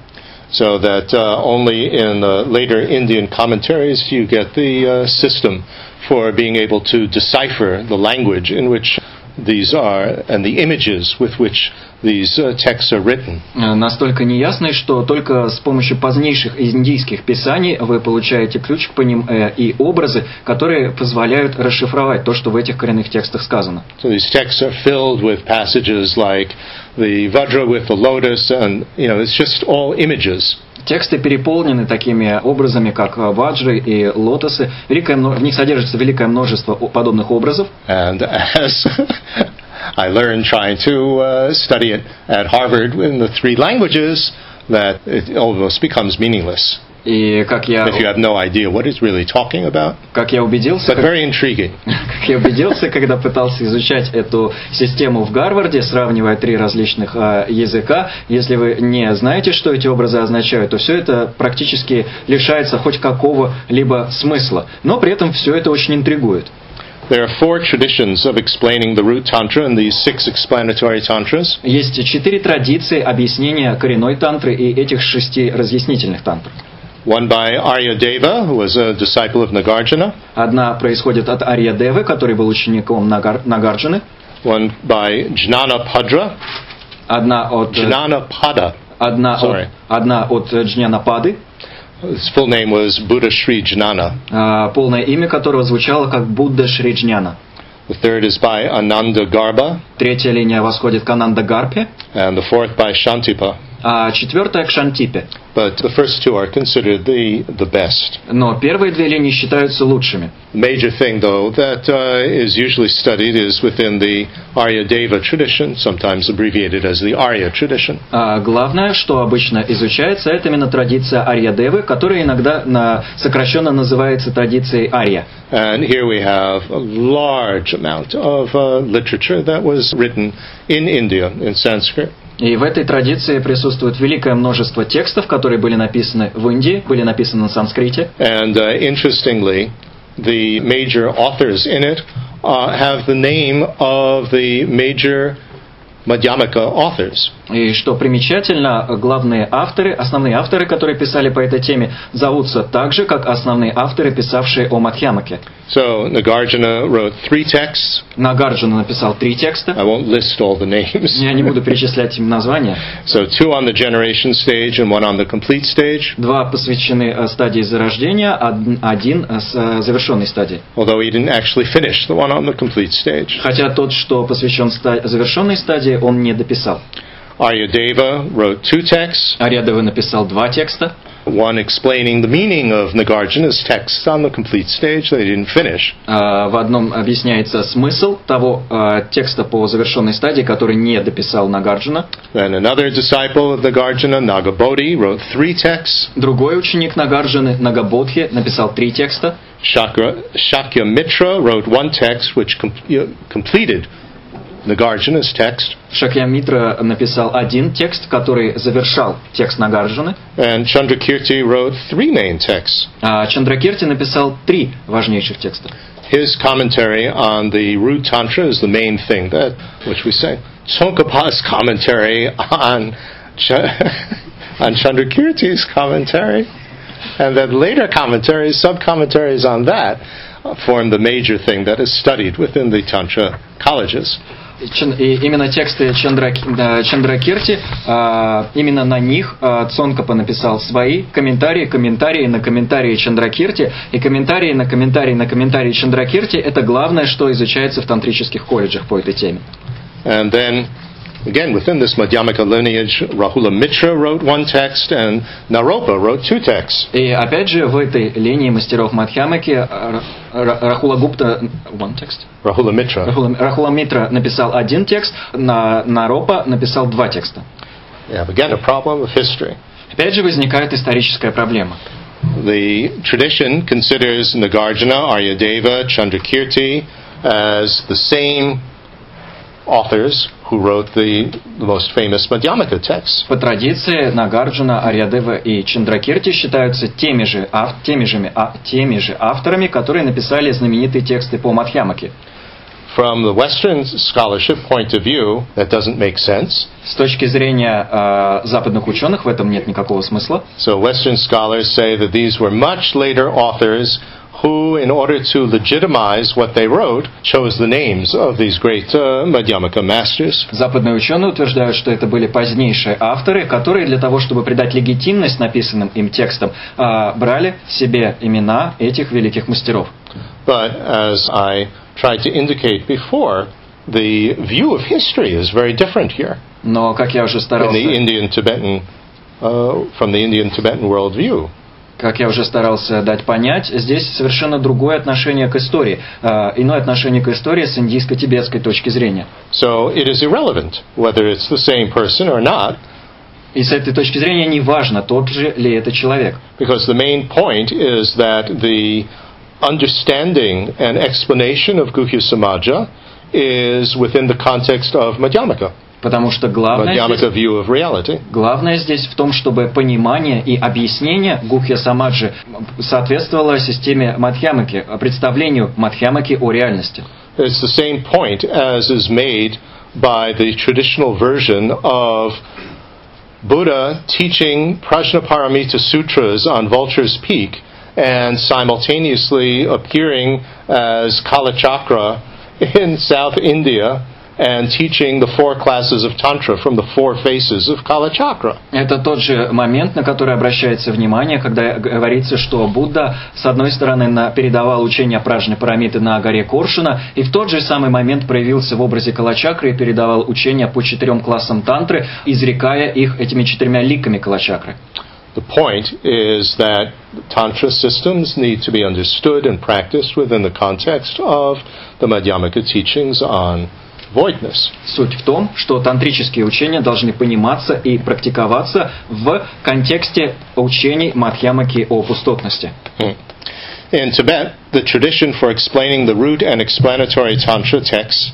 So that uh, only in the later Indian commentaries you get the uh, system for being able to decipher the language in which these are and the images with which these uh, texts are written.
Э, Настолько неясной, что только с помощью позднейших индийских писаний вы получаете ключ к ним э, и образы, которые позволяют расшифровать то, что в этих коренных текстах сказано.
So these texts are filled with passages like the Vajra with the lotus, and you know it's just all images.
Тексты переполнены такими образами, как э, ваджры и лотосы. Великое В них содержится великое множество подобных образов.
And as I learned trying to uh, study it at Harvard in the three languages, that it almost becomes meaningless
И как я,
if you have no idea what it's really talking about.
как я убедился,
But
как-
very intriguing.
Как я убедился, когда пытался изучать эту систему в Гарварде, сравнивая три различных а, языка, если вы не знаете, что эти образы означают, то все это практически лишается хоть какого-либо смысла. Но при этом все это очень интригует.
There are four traditions of explaining the root tantra and these six explanatory tantras.
Есть четыре традиции объяснения коренной тантры и этих шести разъяснительных тантр.
One by Arya Deva, who was a disciple of Nagarjuna.
Одна происходит от Арья Девы, который был учеником Нагар- Нагарджуны.
One by Jnana Padra.
Одна от, э,
Jnana Pada.
одна от,
Sorry.
одна от э, Джняна-Пады,
His full name was Buddha Sri Jnana.
а, полное имя которого звучало как Будда Шри Джняна.
The third is by Ananda Garba.
Третья линия восходит к Ананда Гарпе,
and the fourth by Shantipa.
А четвертая к Шантипе.
But the first two are considered the, the best.
Но первые две линии считаются лучшими.
Major thing, though, that uh, is usually studied is within the Arya Deva tradition, sometimes abbreviated as the Arya tradition.
А главное, что обычно изучается, это именно традиция Арья-Девы, которая иногда на- сокращенно называется традицией Арья.
And here we have a large amount of uh, literature that was written in India in Sanskrit.
И в этой традиции присутствует великое множество текстов, которые были написаны в Индии, были написаны на санскрите.
And uh, interestingly, the major authors in it uh, have the name of the major Madhyamaka authors.
И что примечательно, главные авторы, основные авторы, которые писали по этой теме, зовутся так же, как основные авторы, писавшие о Мадхьямаке.
So Nagarjuna wrote three texts.
Нагарджуна написал три текста.
I won't list all the names.
Я не буду перечислять им названия.
So two on the generation stage and one on the complete stage.
Два посвящены э, стадии зарождения, од- один э, с э, завершенной стадии.
Although he didn't actually finish the one on the complete stage.
Хотя тот, что посвящен завершенной стадии, он не дописал.
Aryadeva wrote two texts.
Арядовый написал два текста.
One explaining the meaning of Nagarjuna's texts on the complete stage that he didn't finish.
А, В одном объясняется смысл того э, текста по завершенной стадии, который не дописал Нагарджуна.
Then another disciple of Nagarjuna, Nagabodhi, wrote three texts.
Другой ученик Нагарджуны, Нагабодхи, написал три текста.
Shakra, Shakya Mitra wrote one text which com- completed Nagarjuna's text.
Шакьямитра написал один текст, который завершал текст Нагарджуны.
And Chandrakirti wrote three main texts.
А Чандракирти написал три важнейших текста.
His commentary on the root tantra is the main thing that which we say. Tsongkhapa's commentary on Ch- on Chandrakirti's commentary, and then later commentaries, sub commentaries on that, uh, form the major thing that is studied within the tantra colleges.
И именно тексты Чандра, Чандракирти, а, именно на них а, Цонкапа написал свои комментарии, комментарии на комментарии Чандракирти. И комментарии на комментарии на комментарии Чандракирти – это главное, что изучается в тантрических колледжах по этой теме.
And then Again, within this Madhyamaka lineage, Rahula Mitra wrote one text and Naropa wrote two texts.
И опять же, в этой линии мастеров Мадхьямаки Ра- Ра- Рахула Гупта... One text?
Rahula Mitra.
Рахула, Рахула Митра написал один текст, на, Наропа написал два текста.
Yeah, again, a problem of history.
Опять же возникает историческая проблема.
The tradition considers Nagarjuna, Aryadeva, Chandrakirti as the same authors who wrote the, the most famous Madhyamaka texts.
По традиции Нагарджуна, Арьядева и Чандракирти считаются теми же, ав- теми, же, а- теми же авторами, которые написали знаменитые тексты по Мадхьямаке.
From the Western scholarship point of view, that doesn't make sense.
С точки зрения э, западных ученых в этом нет никакого смысла.
So Western scholars say that these were much later authors who, in order to legitimize what they wrote, chose the names of these great uh, Madhyamaka masters.
Западные ученые утверждают, что это были позднейшие авторы, которые для того, чтобы придать легитимность написанным им текстам, э, брали себе имена этих великих мастеров.
But as I tried to indicate before, the view of history is very different here
Но, как я уже
in
старался,
the Indian Tibetan, uh, from the Indian Tibetan worldview.
Как я уже старался дать понять, здесь совершенно другое отношение к истории, э, иное отношение к истории с индийско-тибетской точки зрения.
So it is irrelevant whether it's the same person or not,
И с этой точки зрения не важно, тот же ли это человек.
because the main point is that the understanding and explanation of Guhya Samaja is within the context of Madhyamaka,
Потому что главное здесь, главное здесь в том, чтобы понимание и объяснение Гухья Самаджи соответствовало системе Мадхьямаки, представлению Мадхьямаки о реальности.
It's the same point as is made by the traditional version of Buddha teaching Prajnaparamita Sutras on Vulture's Peak and simultaneously appearing as Kalachakra in South India and teaching the four classes of Tantra from the four faces of Kalachakra.
Это тот же момент, на который обращается внимание, когда говорится, что Будда, с одной стороны, передавал учение Пражны Парамиты на горе Коршуна, и в тот же самый момент проявился в образе Калачакры и передавал учения по четырем классам тантры, изрекая их этими четырьмя ликами Калачакры.
The point is that Tantra systems need to be understood and practiced within the context of the Madhyamaka teachings on voidness.
Суть в том, что тантрические учения должны пониматься и практиковаться в контексте учений Мадхьямаки о пустотности.
In Tibet, the tradition for explaining the root and explanatory Tantra texts,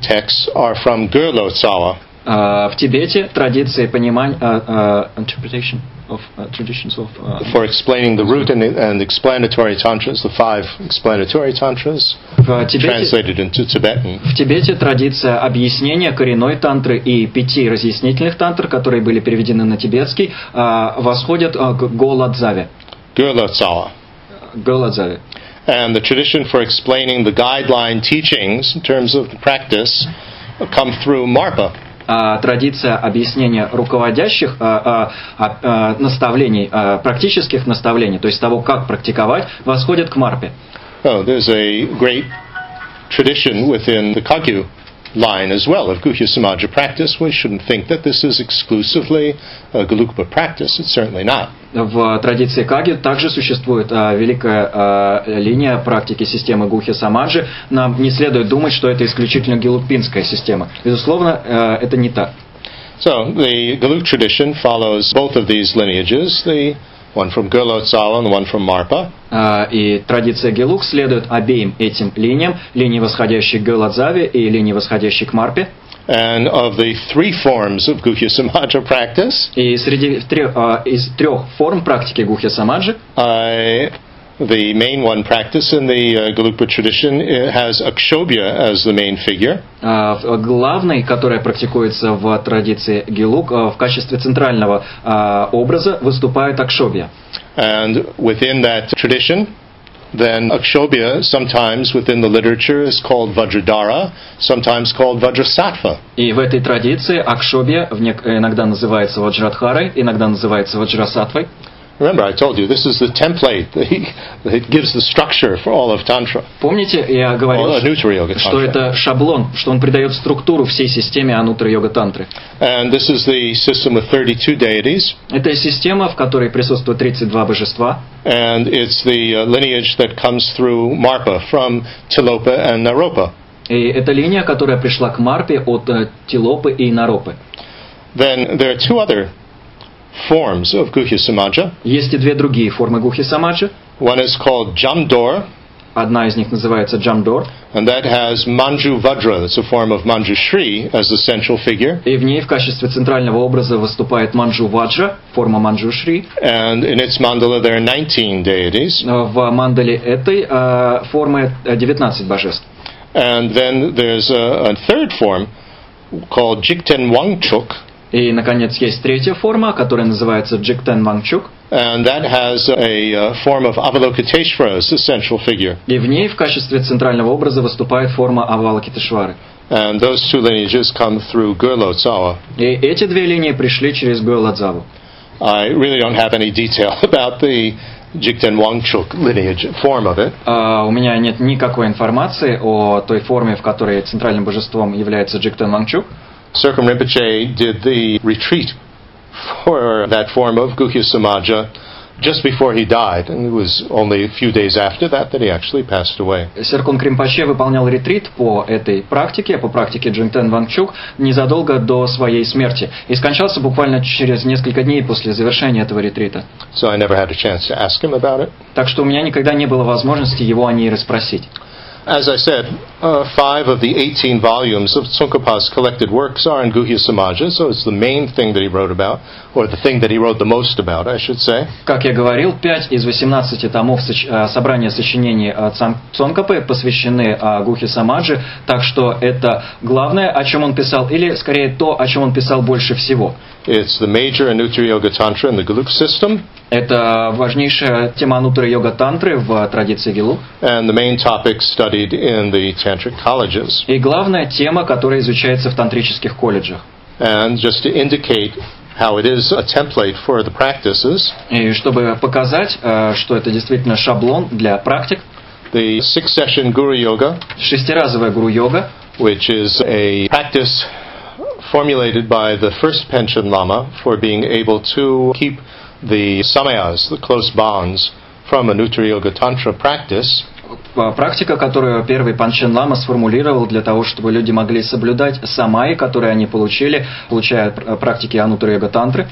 texts are from Gerlo Tsawa,
А, В Тибете традиции понимания а, а, interpretation of а, traditions of а,
for explaining the root and, and explanatory Tantras, the five explanatory Tantras,
Тибете
translated into Tibetan.
В Тибете традиция объяснения коренной тантры и пяти разъяснительных тантр, которые были переведены на тибетский, а, восходят а, к Голадзаве.
Tsawa.
Голадзаве.
And the tradition for explaining the guideline teachings in terms of the practice come through Marpa.
А традиция объяснения руководящих а, а, наставлений, практических наставлений, то есть того, как практиковать, восходит к Марпе.
Oh, there's a great tradition within the Kagyu line as well of Guhya Samaja practice. We shouldn't think that this is exclusively a Gelugpa practice. It's certainly not.
В традиции Каги также существует а, великая а, линия практики системы Гухи Самаджи. Нам не следует думать, что это исключительно гелупинская система. Безусловно, а, это не так.
So the Gelug tradition follows both of these lineages, the one from Gerlo Tsala and one from Marpa.
А, И традиция Гелук следует обеим этим линиям, линии восходящей к Геладзаве и линии восходящей к Марпе.
And of the three forms of Guhya Samaja practice,
И среди а, из трех форм практики Гухи Самаджи
I, the main one practice in the uh, Gelugpa tradition uh, has Akshobhya as the main figure.
а, в- главной, которая практикуется в традиции Гелук, а, в качестве центрального а, образа выступает Акшобья.
And within that tradition, then Akshobhya sometimes within the literature is called Vajradhara, sometimes called Vajrasattva.
И в этой традиции Акшобья в нек- иногда называется Ваджрадхарой, иногда называется Ваджрасатвой.
Remember, I told you this is the template that gives the structure for all of Tantra.
Помните, я говорил, что это шаблон, что он придает структуру всей системе Анутра Йога Тантры.
And this is the system with 32 deities,
Это система, в которой присутствует 32 божества,
and it's the uh, lineage that comes through Marpa from Tilopa and Naropa.
и это линия, которая пришла к Марпе от э, Тилопы и Наропы.
Then there are two other forms of Guhya Samaja.
Есть и две другие формы Гухи Самаджа.
One is called Jamdor,
Одна из них называется Джамдор,
and that has Manju Vajra, that's a form of Manju Shri, as the central figure.
и в ней в качестве центрального образа выступает Манджу Ваджа, форма Манджу Шри.
And in its mandala, there are 19 deities.
Э, В мандале этой э, формы э, 19 божеств.
And then there's a, a third form called Jikten Wangchuk,
И, наконец, есть третья форма, которая называется Джиктен Вангчук.
and that has a uh, form of Avalokiteshvara as the central figure.
И в ней в качестве центрального образа выступает форма Авалакитешвары.
And those two lineages come through Gurlotsawa.
И эти две линии пришли через Гуэладзаву.
I really don't have any detail about the Jikten Wangchuk lineage form of it.
А, у меня нет никакой информации о той форме, в которой центральным божеством является Джиктен Вангчук.
Circum Rinpoche did the retreat for that form of Guhya Samaja just before he died, and it was only a few days after that that he actually passed away.
Серкун Кримпаче выполнял ретрит по этой практике, по практике Джинтен Вангчук, незадолго до своей смерти. И скончался буквально через несколько дней после завершения этого ретрита.
So I never had a chance to ask him about it.
Так что у меня никогда не было возможности его о ней расспросить.
As I said, uh, five of the 18 volumes of Tsongkhapa's collected works are in Guhya Samaja, so it's the main thing that he wrote about, or the thing that he wrote the most about, I should say.
Как я говорил, 5 из 18 томов э, собрания сочинений э, Цонкапы посвящены э, Гухе Самаджи, так что это главное, о чем он писал, или скорее то, о чем он писал больше всего.
It's the major Anuttara Yoga Tantra in the Geluk system,
Это важнейшая тема Ануттара Йога Тантры в традиции Гилу.
and the main topic studied in the Tantric colleges.
И главная тема, которая изучается в тантрических колледжах.
And just to indicate how it is a template for the practices,
И чтобы показать, э, что это действительно шаблон для практик,
the six session Guru Yoga,
шестиразовая гуру-йога,
which is a practice formulated by the first Pension Lama for being able to keep the samayas, the close bonds, from a Nuttara Yoga Tantra practice,
э, Практика, которую первый Панчен Лама сформулировал для того, чтобы люди могли соблюдать самаи, которые они получили, получая пр- практики Ануттара Йога Тантры.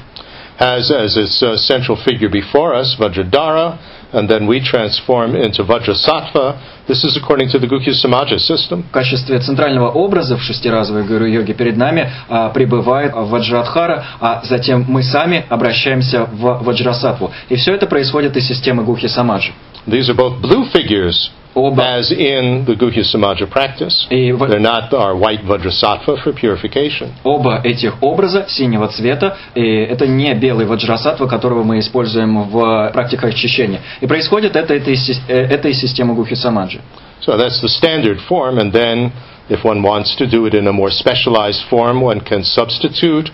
has as its uh, central figure before us Vajradhara, and then we transform into Vajrasattva. This is according to the Guhya Samaja system.
В качестве центрального образа в шестиразовой гуру-йоге перед нами а, пребывает Ваджрадхара, а затем мы сами обращаемся в Ваджрасатву. И все это происходит из системы Гухи Самаджи.
These are both blue figures, as in the Guhya Samaja practice.
и в-
They're not our white Vajrasattva for purification.
оба этих образа синего цвета, и это не белый ваджрасатва, которого мы используем в практиках очищения. И происходит это, это, из, сис- э, это из системы Гухи Самаджи.
So that's the standard form, and then if one wants to do it in a more specialized form, one can substitute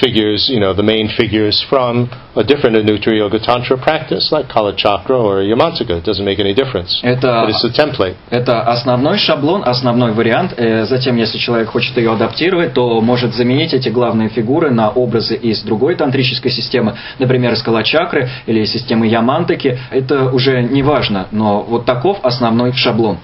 figures, you know, the main figures from a different Anuttara Yoga Tantra practice, like Kala Chakra or Yamantaka. It doesn't make any difference.
Это-
But it's a template.
Это основной шаблон, основной вариант. Э, Затем, если человек хочет ее адаптировать, то может заменить эти главные фигуры на образы из другой тантрической системы, например, из Калачакры или из системы Ямантаки. Это уже не важно, но вот таков основной шаблон.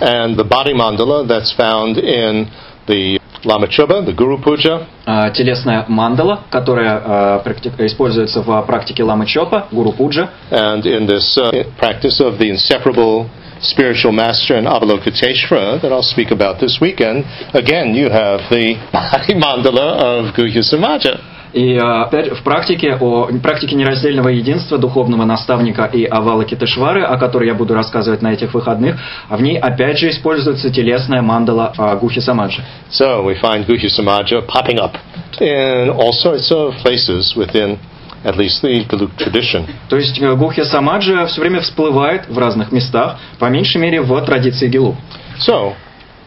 And the body mandala that's found in the Lama Chuba, the Guru Puja,
А, Телесная мандала, которая а, практи- используется в практике Ламы Чопа, Гуру Пуджа,
and in this uh, practice of the inseparable spiritual master and Avalokiteshvara that I'll speak about this weekend, again, you have the body mandala of Guhya Samaja.
И а, опять в практике о практике нераздельного единства духовного наставника и Авала Китешвары, о которой я буду рассказывать на этих выходных, а в ней опять же используется телесная мандала а, Гухи Самаджи.
So we find Guhya Samaja popping up in all sorts of places within at least the Galuk tradition.
То есть э, Гухья Самаджа все время всплывает в разных местах, по меньшей мере в традиции Гилу.
So,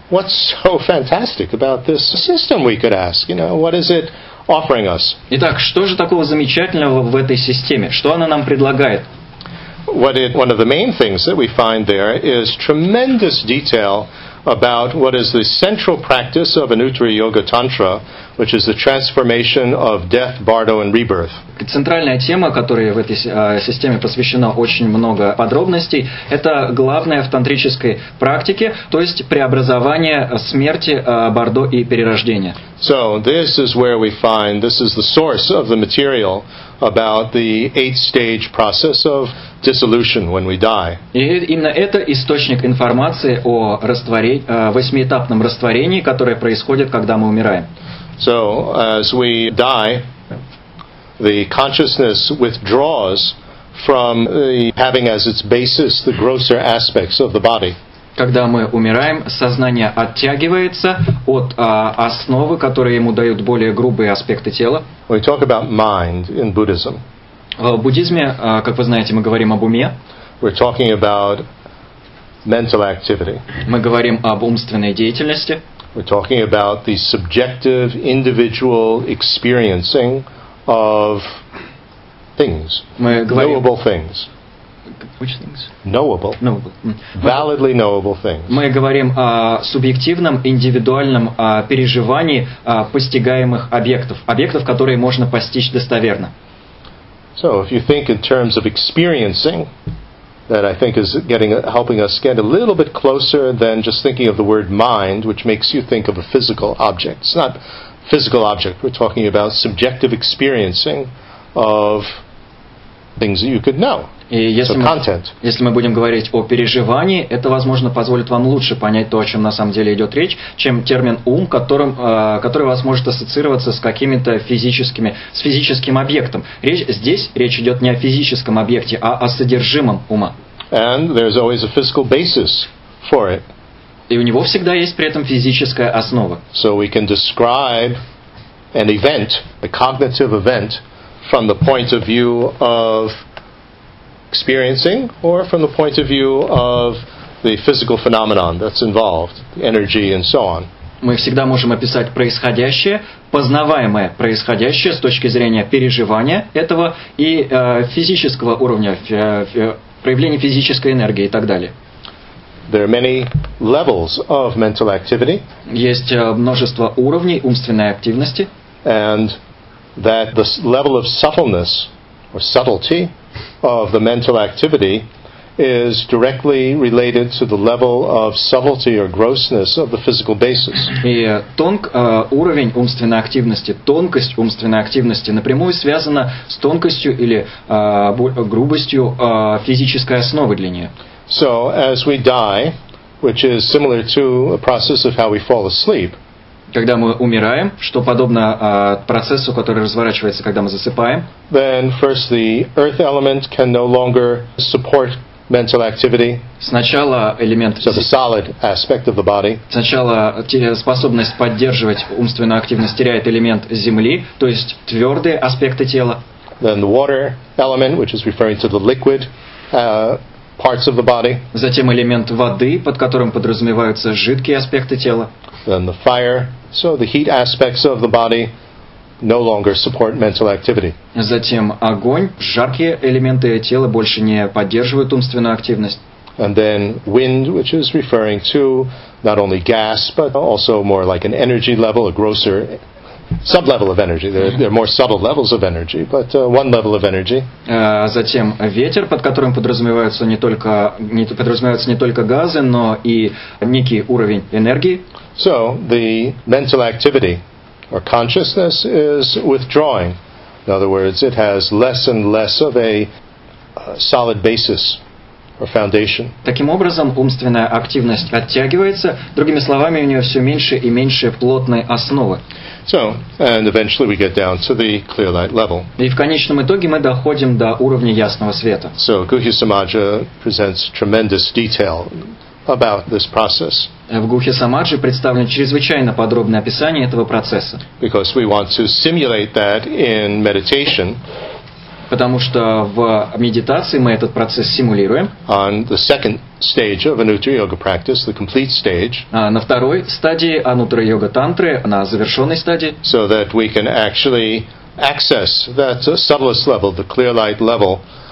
what's so fantastic about this system, we could ask? You know, what is it offering us.
Итак, что же такого замечательного в этой системе? Что она нам предлагает?
What it, one of the main things that we find there is tremendous detail about what is the central practice of Anuttara Yoga Tantra, which is the transformation of death, bardo, and rebirth.
Центральная тема, которой в этой э, системе посвящено очень много подробностей, это главное в тантрической практике, то есть преобразование смерти, э, бордо и перерождения.
So this is where we find this is the source of the material about the eight stage process of dissolution when we die.
И именно это источник информации о растворении, э, восьмиэтапном растворении, которое происходит, когда мы умираем.
So as we die, the consciousness withdraws from the, having as its basis the grosser aspects of the body.
Когда мы умираем, сознание оттягивается от а, основы, которые ему дают более грубые аспекты тела.
We talk about mind in Buddhism,
В буддизме, а, как вы знаете, мы говорим об уме,
we're talking about mental activity.
мы говорим об умственной деятельности,
We're talking about the subjective, individual experiencing of things,
мы говорим...
knowable things,
Which things?
knowable,
Ну, м.
validly knowable things.
Мы говорим о субъективном, индивидуальном а, переживании а, постигаемых объектов, объектов, которые можно постичь достоверно.
So if you think in terms of experiencing, that I think is getting helping us get a little bit closer than just thinking of the word mind, which makes you think of a physical object. It's not physical object. We're talking about subjective experiencing of things that you could know.
И если
So
мы,
content.
если мы будем говорить о переживании, это, возможно, позволит вам лучше понять то, о чем на самом деле идет речь, чем термин ум, которым, э, который вас может ассоциироваться с какими-то физическими, с физическим объектом. Речь, здесь речь идет не о физическом объекте, а о содержимом ума.
And there's always a physical basis for it.
И у него всегда есть при этом физическая основа.
So we can describe an event, a cognitive event, from the point of view of experiencing or from the point of view of the physical phenomenon that's involved, energy and so on.
Мы всегда можем описать происходящее, познаваемое происходящее с точки зрения переживания этого и э, физического уровня, фи- фи- проявления физической энергии и так далее.
There are many levels of mental activity,
Есть э, множество уровней умственной активности,
and that the s- level of subtleness or subtlety of the mental activity is directly related to the level of subtlety or grossness of the physical basis.
и тонк, э, уровень умственной активности, тонкость умственной активности напрямую связана с тонкостью или э, бо- грубостью э, физической основы для нее.
So, as we die, which is similar to a process of how we fall asleep,
Когда мы умираем, что подобно э, процессу, который разворачивается, когда мы засыпаем,
then first the earth element can no longer support mental activity,
сначала элемент
so the solid aspect of the body.
Сначала способность поддерживать умственную активность теряет элемент Земли, то есть твердые аспекты тела.
Then the water element, which is referring to the liquid uh, parts of the body.
Затем элемент воды, под которым подразумеваются жидкие аспекты тела.
Then the fire. So the heat aspects of the body no longer support mental activity.
Затем огонь, жаркие элементы тела больше не поддерживают умственную активность.
And then wind, which is referring to not only gas, but also more like an energy level, a grosser sub-level of energy. There, there are more subtle levels of energy, but uh, one level of energy.
Э, Затем ветер, под которым подразумеваются не только, не, подразумеваются не только газы, но и некий уровень энергии.
So the mental activity or consciousness is withdrawing. In other words, it has less and less of a uh, solid basis or foundation.
Таким образом, умственная активность оттягивается, другими словами, у нее все меньше и меньше плотной основы.
So, and eventually we get down to the clear light level.
И в конечном итоге мы доходим до уровня ясного света.
So Guhya Samaja presents tremendous detail about this process
В Гухе Самаджи представлено чрезвычайно подробное описание этого процесса,
because we want to simulate that in meditation
потому что в медитации мы этот процесс симулируем.
on the second stage of Anuttara Yoga practice, the complete stage,
А на второй стадии анутра йога тантры, на завершенной стадии,
so that we can actually access that uh, subtlest level, the clear light level, uh,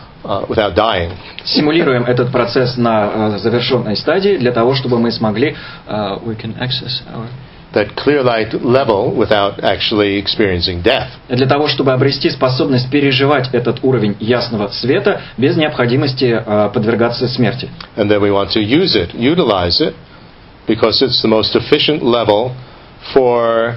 without dying.
симулируем этот процесс на э, завершенной стадии для того, чтобы мы смогли э, we can access our-
That clear light level without actually experiencing death.
для того, чтобы обрести способность переживать этот уровень ясного света без необходимости э, подвергаться смерти.
And then we want to use it, utilize it, because it's the most efficient level for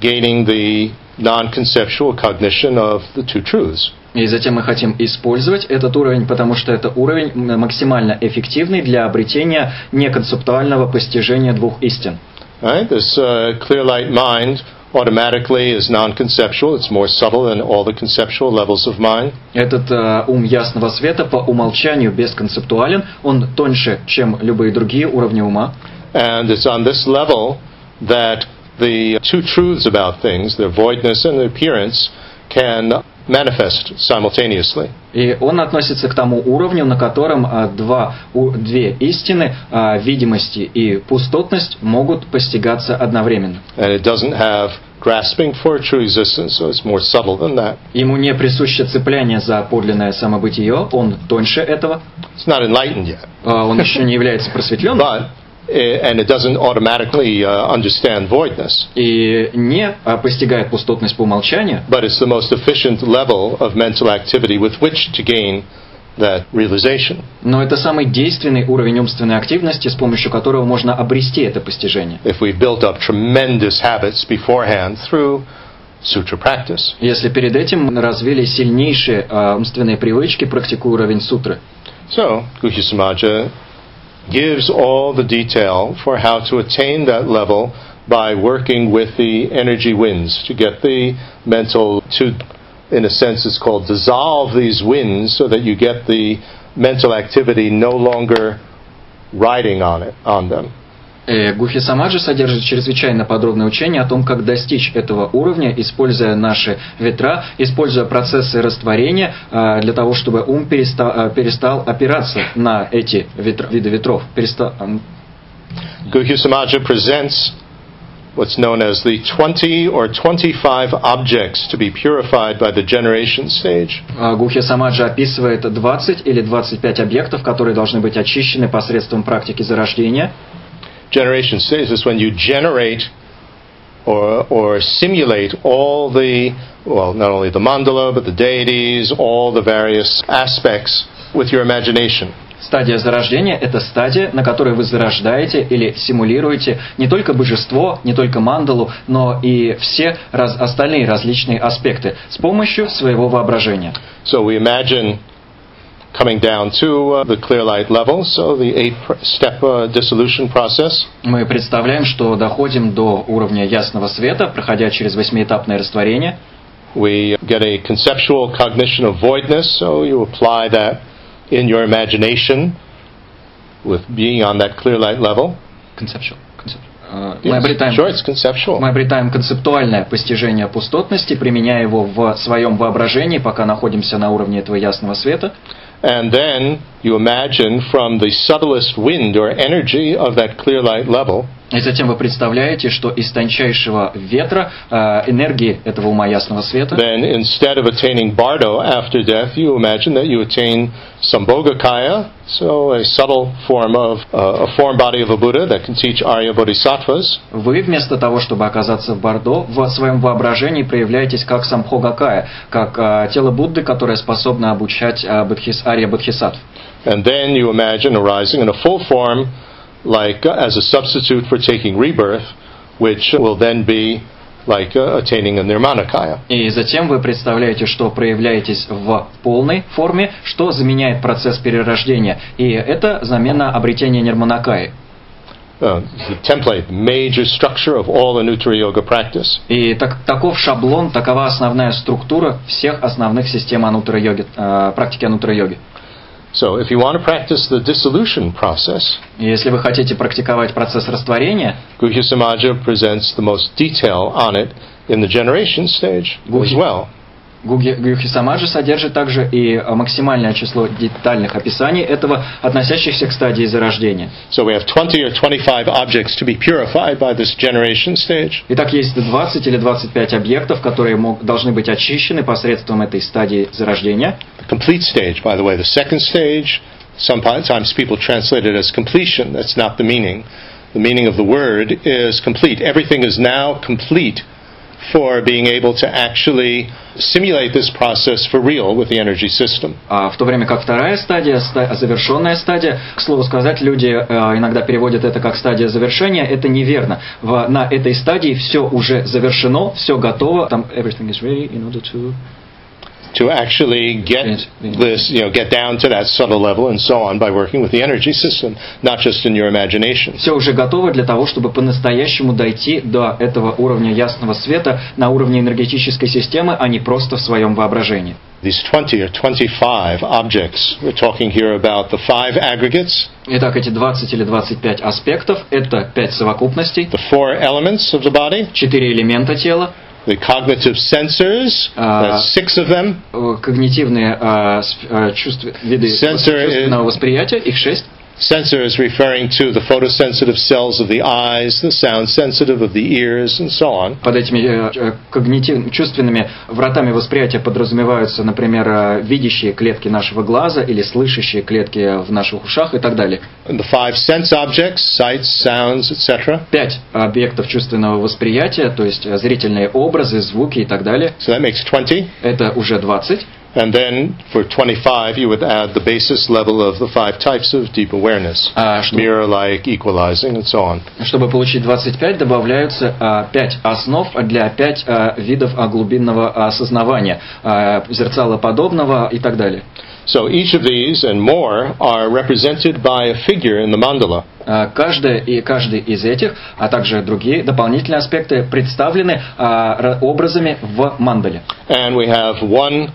gaining the non conceptual cognition of the two truths.
И затем мы хотим использовать этот уровень, потому что это уровень максимально эффективный для обретения неконцептуального постижения двух истин.
Right? This uh, clear light mind automatically is non conceptual, it's more subtle than all the conceptual levels of mind.
Этот э, ум ясного света по умолчанию бесконцептуален, он тоньше, чем любые другие уровни ума.
And it's on this level that the two truths about things, their voidness and their appearance, can manifest simultaneously.
И он относится к тому уровню, на котором а, два, две истины, а, видимости и пустотность, могут постигаться одновременно.
And it doesn't have grasping for true existence, so it's more subtle than that.
Ему не присуще цепляние за подлинное самобытие, он тоньше этого,
It's not enlightened yet,
а, он еще не является просветленным,
but and it doesn't automatically uh, understand voidness.
и не а, постигает пустотность по умолчанию,
But it's the most efficient level of mental activity with which to gain that realization.
но это самый действенный уровень умственной активности, с помощью которого можно обрести это постижение.
If we built up tremendous habits beforehand through sutra practice.
Если перед этим мы развили сильнейшие а, умственные привычки, практикуя уровень сутры.
So, Guhya Samaja gives all the detail for how to attain that level by working with the energy winds to get the mental to in a sense it's called dissolve these winds so that you get the mental activity no longer riding on it on them
Гуфи Самаджи содержит чрезвычайно подробное учение о том, как достичь этого уровня, используя наши ветра, используя процессы растворения э, для того, чтобы ум перестал, э, перестал опираться на эти ветра- виды ветров. Перестал,
Guhya Samaja presents what's known as the 20 or 25 objects to be purified by the generation stage.
э, Гухи Самаджи описывает 20 или 25 объектов, которые должны быть очищены посредством практики зарождения.
Generation stage is when you generate or, or simulate all the, well, not only the mandala, but the deities, all the various aspects with your imagination.
Стадия зарождения – это стадия, на которой вы зарождаете или симулируете не только божество, не только мандалу, но и все раз- остальные различные аспекты с помощью своего воображения.
So we imagine coming down to uh, the clear light level, so the eight pr- step uh, dissolution process.
Мы представляем, что доходим до уровня ясного света, проходя через восьмиэтапное растворение.
We get a conceptual cognition of voidness, so you apply that in your imagination with being on that clear light level.
Conceptual. Concept- э, Мы обретаем,
Sure, it's conceptual.
мы обретаем концептуальное постижение пустотности, применяя его в своем воображении, пока находимся на уровне этого ясного света.
And then you imagine from the subtlest wind or energy of that clear light level,
И затем вы представляете, что из тончайшего ветра, э, энергии этого ума ясного света,
then instead of attaining bardo after death, you imagine that you attain sambhogakaya, so a subtle form of uh, a form body of a Buddha that can teach Arya Bodhisattvas.
вы вместо того, чтобы оказаться в Бордо, в своем воображении проявляетесь как самхогакая, как э, тело Будды, которое способно обучать э, бодхис, Ария Бодхисаттв.
And then you imagine arising in a full form, like uh, as a substitute for taking rebirth, which will then be like uh, attaining a nirmanakaya.
И затем вы представляете, что проявляетесь в полной форме, что заменяет процесс перерождения. И это замена обретения нирманакаи.
Uh, the template, major structure of all Anuttara Yoga practice.
И так, таков шаблон, такова основная структура всех основных систем анутра йоги, э, практики анутра йоги.
So if you want to practice the dissolution process,
И Если вы хотите практиковать процесс растворения,
Guhya Samaja presents the most detail on it in the generation stage as
Guhya-
well.
Гюхи Самаджи содержит также и э, максимальное число детальных описаний этого, относящихся к стадии зарождения.
So we have 20 or 25 objects to be purified by this generation stage.
Итак, есть 20 или 25 объектов, которые мог- должны быть очищены посредством этой стадии зарождения.
The complete stage, by the way, the second stage, sometimes people translate it as completion. That's not the meaning. The meaning of the word is complete. Everything is now complete for being able to actually simulate this process for real with the energy system.
А в то время как вторая стадия, ста- завершенная стадия, к слову сказать, люди э, иногда переводят это как стадия завершения, это неверно. На этой стадии все уже завершено, все готово. Там everything is ready in order to...
To actually get this, you know, get down to that subtle level and so on by working with the energy system, not just in your imagination.
Все уже готово для того, чтобы по-настоящему дойти до этого уровня ясного света на уровне энергетической системы, а не просто в своем воображении.
These 20 or 25 objects, we're talking here about the five aggregates,
Итак, эти 20 или 25 аспектов – это пять совокупностей,
the four elements of the body,
четыре элемента тела,
the cognitive sensors,
Uh,
that's six of them,
э, когнитивные э, сф- э, чувств- виды
Sensor
чувственного
is-
восприятия, их шесть.
Sensors referring to the photosensitive cells of the eyes, the sound sensitive of the ears, and so on.
Под этими э, э, когнитив- чувственными вратами восприятия подразумеваются, например, э, видящие клетки нашего глаза или слышащие клетки в наших ушах и так далее.
The five sense objects, sights, sounds, etc.
Пять объектов чувственного восприятия, то есть зрительные образы, звуки и так далее.
So that makes 20.
Это уже 20.
And then for 25, you would add the basis level of the five types of deep awareness
А, что-
mirror like, equalizing, and so on.
Чтобы получить 25, добавляются а, 5 основ для 5 а, видов а, глубинного осознавания, а, зерцалоподобного и так далее.
So each of these and more are represented by a figure in the mandala.
А, Каждая и каждый из этих, а также другие дополнительные аспекты представлены а, ра- образами в мандале.
And we have one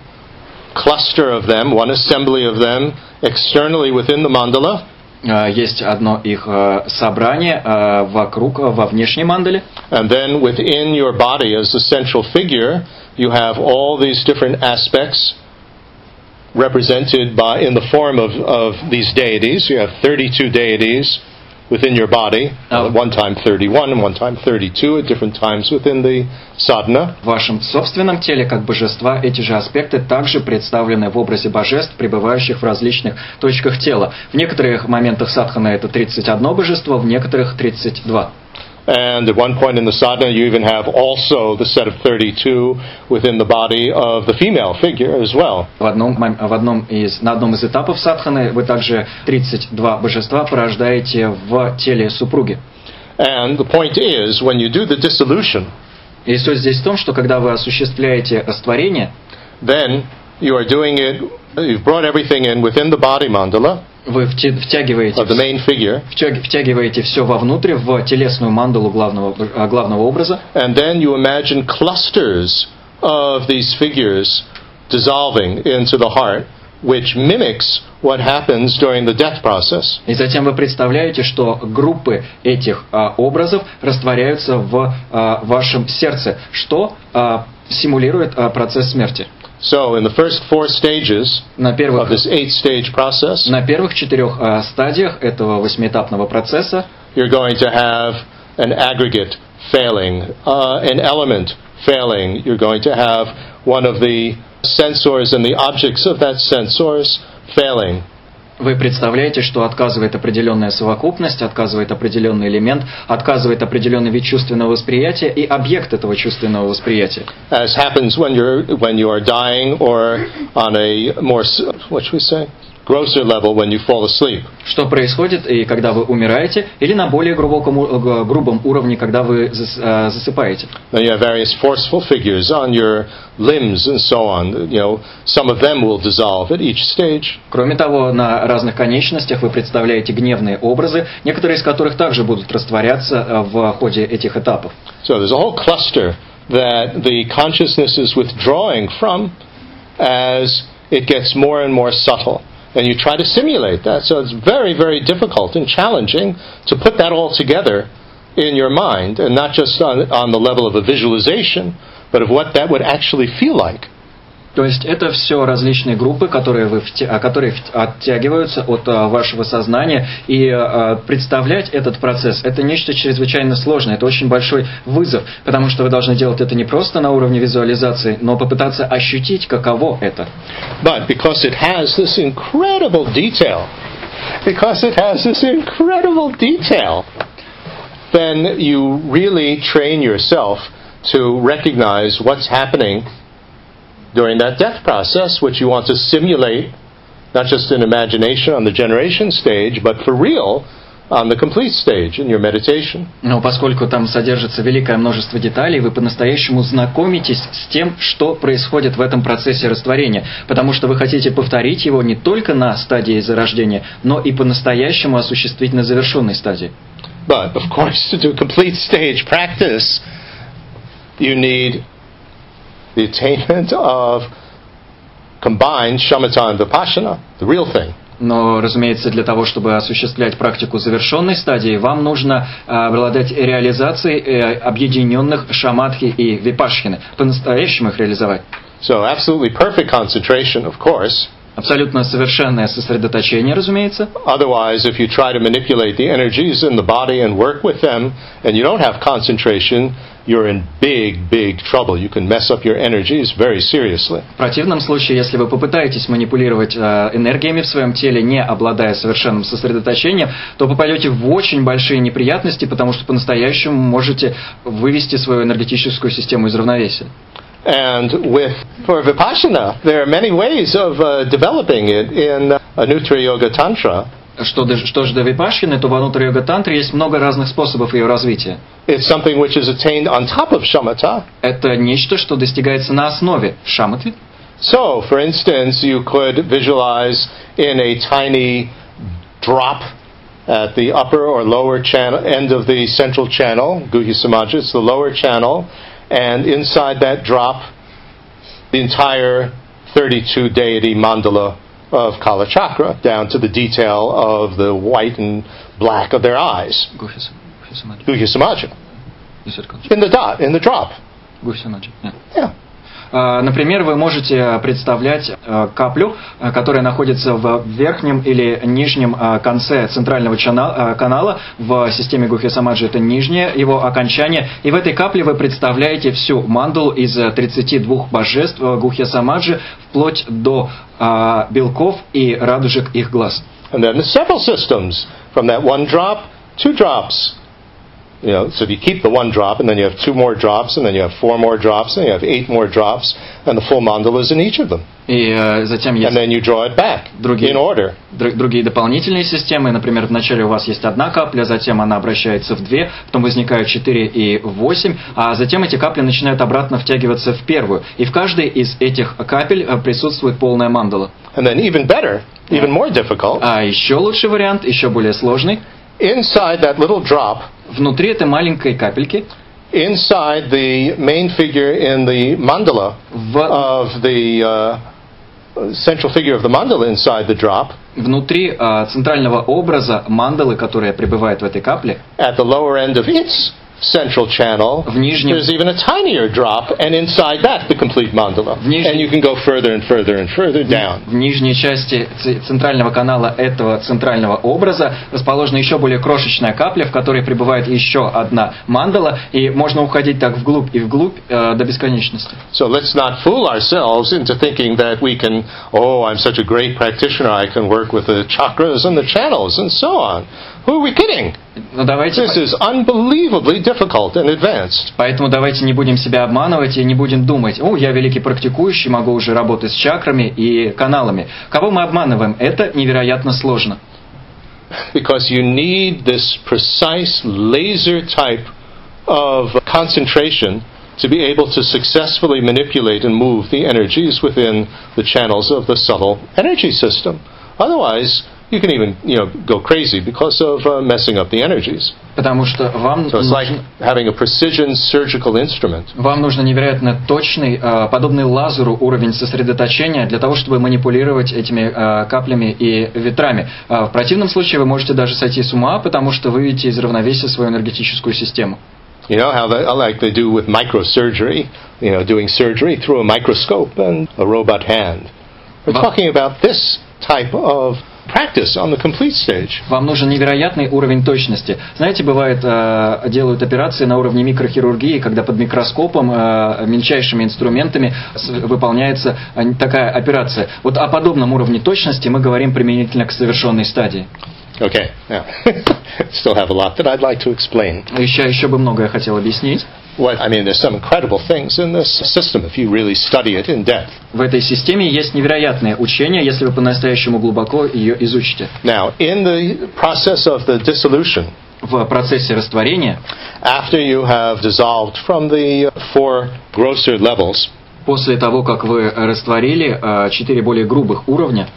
cluster of them, one assembly of them externally within the mandala.
А, Есть одно их а, собрание а, вокруг, а, во внешней мандале.
And then within your body as the central figure, you have all these different aspects represented by in the form of, of these deities. You have 32 deities Within your body,
Oh.
one time 31 and one time 32 at different times within the sadhana.
В вашем собственном теле, как божества, эти же аспекты также представлены в образе божеств, пребывающих в различных точках тела. В некоторых моментах садхана это 31 божество, в некоторых 32.
And at one point in the sadhana, you even have also the set of 32 within the body of the female figure as well.
В одном, мом- в одном из, на одном из этапов садханы вы также 32 божества порождаете в теле супруги.
And the point is, when you do the dissolution,
И суть здесь в том, что когда вы осуществляете растворение,
then you are doing it, you've brought everything in within the body mandala
вы втягиваете,
of the main figure,
втяг- втягиваете все вовнутрь, в телесную мандалу главного, э, главного образа,
and then you imagine clusters of these figures dissolving into the heart, which mimics what happens during the death process.
И затем вы представляете, что группы этих а, образов растворяются в а, вашем сердце, что а, симулирует а, процесс смерти.
So, in the first four stages
На
of
первых,
this eight stage process,
на первых четырех а, стадиях этого восьмиэтапного процесса
you're going to have an aggregate failing, uh, an element failing. You're going to have one of the sensors and the objects of that sensors failing.
Вы представляете, что отказывает определенная совокупность, отказывает определенный элемент, отказывает определенный вид чувственного восприятия и объект этого чувственного восприятия.
As happens when you're when you are dying or on a more what should we say grosser level when you fall asleep.
Что происходит и когда вы умираете, или на более глубоком, грубом уровне, когда вы зас- а, засыпаете.
Then you have various forceful figures on your limbs and so on. You know, some of them will dissolve at each stage.
Кроме того, на разных конечностях вы представляете гневные образы, некоторые из которых также будут растворяться э, в ходе этих этапов.
So there's a whole cluster that the consciousness is withdrawing from as it gets more and more subtle. And you try to simulate that. So it's very, very difficult and challenging to put that all together in your mind, and not just on, on the level of a visualization, but of what that would actually feel like
То есть это все различные группы, которые, вы, которые оттягиваются от вашего сознания. И представлять этот процесс – это нечто чрезвычайно сложное, это очень большой вызов, потому что вы должны делать это не просто на уровне визуализации, но попытаться ощутить, каково это.
But because it has this incredible detail, because it has this incredible detail, then you really train yourself to recognize what's happening during that death process, which you want to simulate, not just in imagination on the generation stage, but for real on the complete stage in your meditation.
Но поскольку там содержится великое множество деталей, вы по-настоящему знакомитесь с тем, что происходит в этом процессе растворения, потому что вы хотите повторить его не только на стадии зарождения, но и по-настоящему осуществить на завершенной стадии.
But of course, to do complete stage practice, you need the attainment of combined shamatha and vipassana, the real thing.
Но, разумеется, для того, чтобы осуществлять практику завершенной стадии, вам нужно обладать реализацией э, объединенных шаматхи и випашхины, по-настоящему их реализовать.
So, absolutely perfect concentration, of course.
Абсолютно совершенное сосредоточение, разумеется.
Otherwise, if you try to manipulate the energies in the body and work with them, and you don't have concentration, you're in big, big trouble. You can mess up your energies very seriously.
В противном случае, если вы попытаетесь манипулировать э, энергиями в своем теле, не обладая совершенным сосредоточением, то попадете в очень большие неприятности, потому что по-настоящему можете вывести свою энергетическую систему из равновесия.
And with for vipassana, there are many ways of uh, developing it in uh, Anuttara Yoga Tantra.
Что, что же до випашины, то в Анутра Йога Тантре есть много разных способов ее развития.
It's something which is attained on top of shamatha.
Это нечто, что достигается на основе шаматы.
So, for instance, you could visualize in a tiny drop at the upper or lower channel, end of the central channel, Guhya Samaja, it's the lower channel, and inside that drop, the entire 32 deity mandala of Kala Chakra, down to the detail of the white and black of their eyes. Guhya Samaja. In the dot, in the drop.
Guhya Samaja, yeah.
Yeah.
Например, вы можете представлять каплю, которая находится в верхнем или нижнем конце центрального канала в системе Гухи Самаджи. Это нижнее его окончание. И в этой капле вы представляете всю мандалу из 32 божеств Гухи Самаджи вплоть до белков и радужек их глаз.
And then the several systems from that one drop, two drops, You know, so if you keep the one drop, and then you have two more drops, and then you have four more drops, and you have eight more drops, and the full mandala is in each of them.
И э, затем есть
and then you draw it back
другие,
in order.
другие дополнительные системы. Например, вначале у вас есть одна капля, затем она обращается в две, потом возникают четыре и восемь, а затем эти капли начинают обратно втягиваться в первую. И в каждой из этих капель э, присутствует полная мандала.
And then even better, even more difficult.
А еще лучший вариант, еще более сложный.
Inside that little drop
внутри этой маленькой капельки
inside the main figure in the mandala
в,
of the uh, central figure of the mandala inside the drop
внутри uh, центрального образа мандалы, которая пребывает в этой капле
at the lower end of its central channel,
в нижнем,
there's even a tinier drop, and inside that the complete mandala.
В нижнем,
and you can go further and further and further down.
В нижней части центрального канала этого центрального образа расположена еще более крошечная капля, в которой пребывает еще одна мандала, и можно уходить так вглубь и вглубь э, до бесконечности.
So let's not fool ourselves into thinking that we can, oh, I'm such a great practitioner, I can work with the chakras and the channels and so on. Who are we kidding?
Но давайте...
This is unbelievably difficult and advanced.
Поэтому давайте не будем себя обманывать и не будем думать, о, я великий практикующий, могу уже работать с чакрами и каналами. Кого мы обманываем? Это невероятно сложно.
Because you need this precise laser type of concentration to be able to successfully manipulate and move the energies within the channels of the subtle energy system. Otherwise, you can even you know go crazy because of uh, messing up the energies.
Потому что вам
so it's like having a precision surgical instrument.
Вам нужно невероятно точный, подобный лазеру уровень сосредоточения для того, чтобы манипулировать этими каплями и ветрами. В противном случае вы можете даже сойти с ума, потому что выведете из равновесия свою энергетическую систему.
You know how they, like they do with microsurgery, you know, doing surgery through a microscope and a robot hand. We're talking about this type of practice on the complete stage.
Вам нужен невероятный уровень точности. Знаете, бывает, э, делают операции на уровне микрохирургии, когда под микроскопом, э, мельчайшими инструментами выполняется э, такая операция. Вот о подобном уровне точности мы говорим применительно к совершенной стадии.
Okay, now, still have a lot that I'd like to explain.
Еще, еще бы многое хотел объяснить.
What, I mean, there's some incredible things in this system if you really study it in depth.
В этой системе есть невероятное учение, если вы по-настоящему глубоко ее изучите.
Now, in the process of the dissolution,
В процессе растворения,
after you have dissolved from the four grosser levels,
после того, как вы растворили э, четыре более грубых уровня,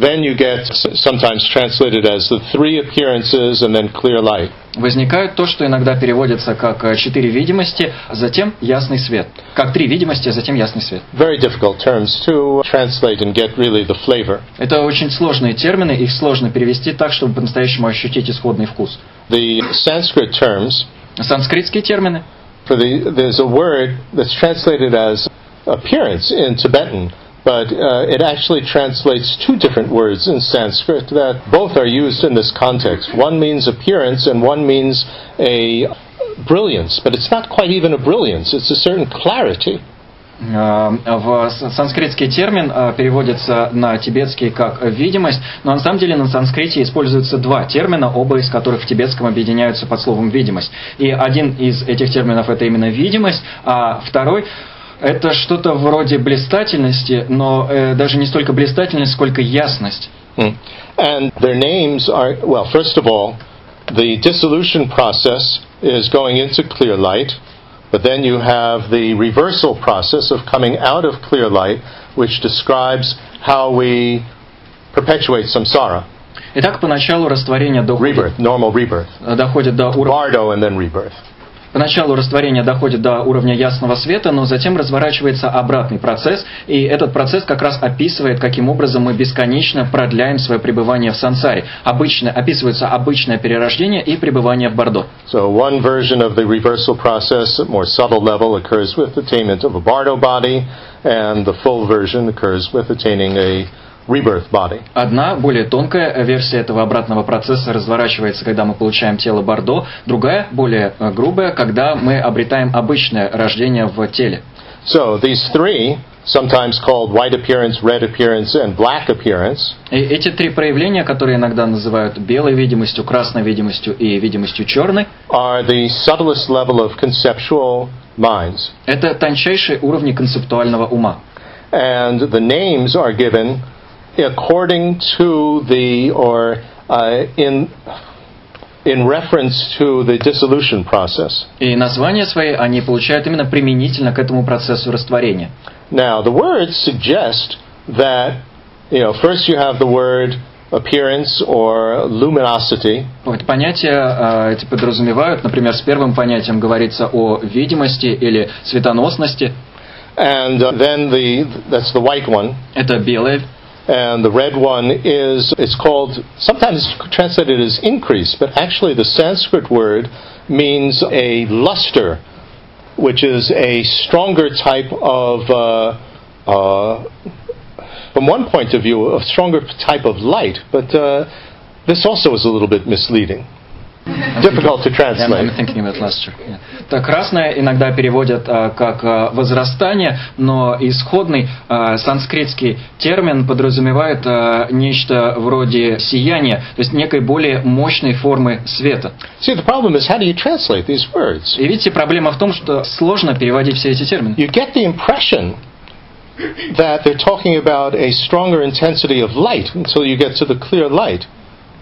then you get s- sometimes translated as the three appearances and then clear light.
возникает то, что иногда переводится как э, четыре видимости, а затем ясный свет. Как три видимости, а затем ясный свет.
Very difficult terms to translate and get really the flavor.
Это очень сложные термины, их сложно перевести так, чтобы по-настоящему ощутить исходный вкус.
The Sanskrit terms,
Санскритские термины.
for the, there's a word that's translated as appearance in Tibetan, but uh, it actually translates two different words in Sanskrit that both are used in this context. One means appearance and one means a brilliance, but it's not quite even a brilliance, it's a certain clarity.
Э, В санскритский термин э, переводится на тибетский как видимость, но на самом деле на санскрите используются два термина, оба из которых в тибетском объединяются под словом видимость. И один из этих терминов это именно видимость, а второй это что-то вроде блистательности, но э, даже не столько блистательность, сколько ясность.
Hmm. And their names are, well, first of all, the dissolution process is going into clear light, but then you have the reversal process of coming out of clear light, which describes how we perpetuate samsara,
Итак, поначалу растворение доходит,
rebirth, normal rebirth,
доходит до уровня
bardo, and then rebirth.
Поначалу растворение доходит до уровня ясного света, но затем разворачивается обратный процесс, и этот процесс как раз описывает, каким образом мы бесконечно продляем свое пребывание в сансаре. Обычно, описывается обычное перерождение и пребывание в Бордо.
So one version of the reversal process, at more subtle level, occurs with attainment of a bardo body, and the full version occurs with attaining a.
Одна, более тонкая версия этого обратного процесса разворачивается, когда мы получаем тело Бордо, другая, более э, грубая, когда мы обретаем обычное рождение в теле.
So these three, sometimes called white appearance, red appearance, and black appearance,
И эти три проявления, которые иногда называют белой видимостью, красной видимостью и видимостью черной,
are the subtlest level of conceptual minds.
это тончайшие уровни концептуального ума.
And the names are given according to the, or uh, in, in reference to the dissolution process.
И названия свои они получают именно применительно к этому процессу растворения.
Now, the words suggest that, you know, first you have the word appearance or luminosity,
Вот понятия э, эти подразумевают, например, с первым понятием говорится о видимости или светоносности.
and uh, then the, that's the white one,
Это белое.
And the red one is, it's called, sometimes it's translated as increase, but actually the Sanskrit word means a luster, which is a stronger type of, uh, uh, from one point of view, a stronger type of light, but uh, this also is a little bit misleading. Difficult to
Yeah, I'm
translate.
thinking about luster. Yeah. Так, красное иногда переводят э, как э, возрастание, но исходный э, санскритский термин подразумевает э, нечто вроде сияния, то есть некой более мощной формы света.
See, the problem is how do you translate these words?
И видите, проблема в том, что сложно переводить все эти термины.
You get the impression that they're talking about a stronger intensity of light until you get to the clear light.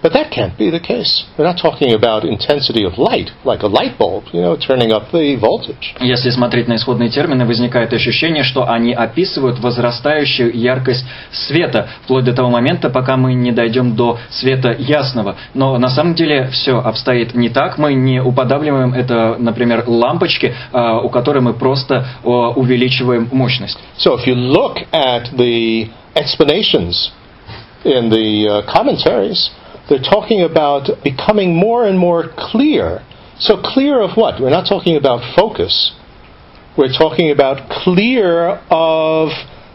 But that can't be the case. They're not talking about intensity of light, like a light bulb, you know, turning up the voltage.
Если смотреть на исходные термины, возникает ощущение, что они описывают возрастающую яркость света, вплоть до того момента, пока мы не дойдем до света ясного. Но на самом деле все обстоит не так. Мы не уподавливаем это, например, лампочки, а, у которой мы просто увеличиваем мощность.
So if you look at the explanations in the uh, commentaries, they're talking about becoming more and more clear So clear of what? We're not talking about focus. We're talking about clear of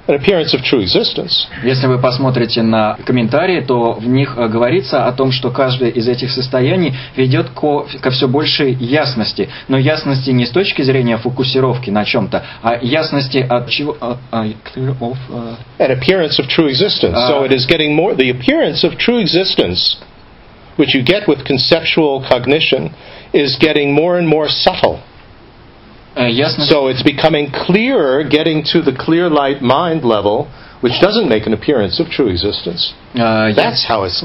an appearance of true existence.
Если вы посмотрите на комментарии, то в них э, говорится о том, что каждое из этих состояний ведет ко, ко все большей ясности. Но ясности не с точки зрения фокусировки на чем-то, а ясности от чего... от- а, of, э,
An appearance of true existence.
Uh,
so it is getting more, the appearance of true existence, which you get with conceptual cognition, is getting more and more subtle.
Э.
So it's becoming clearer, getting to the clear light mind level, which doesn't make an appearance of true existence.
э,
That's how it's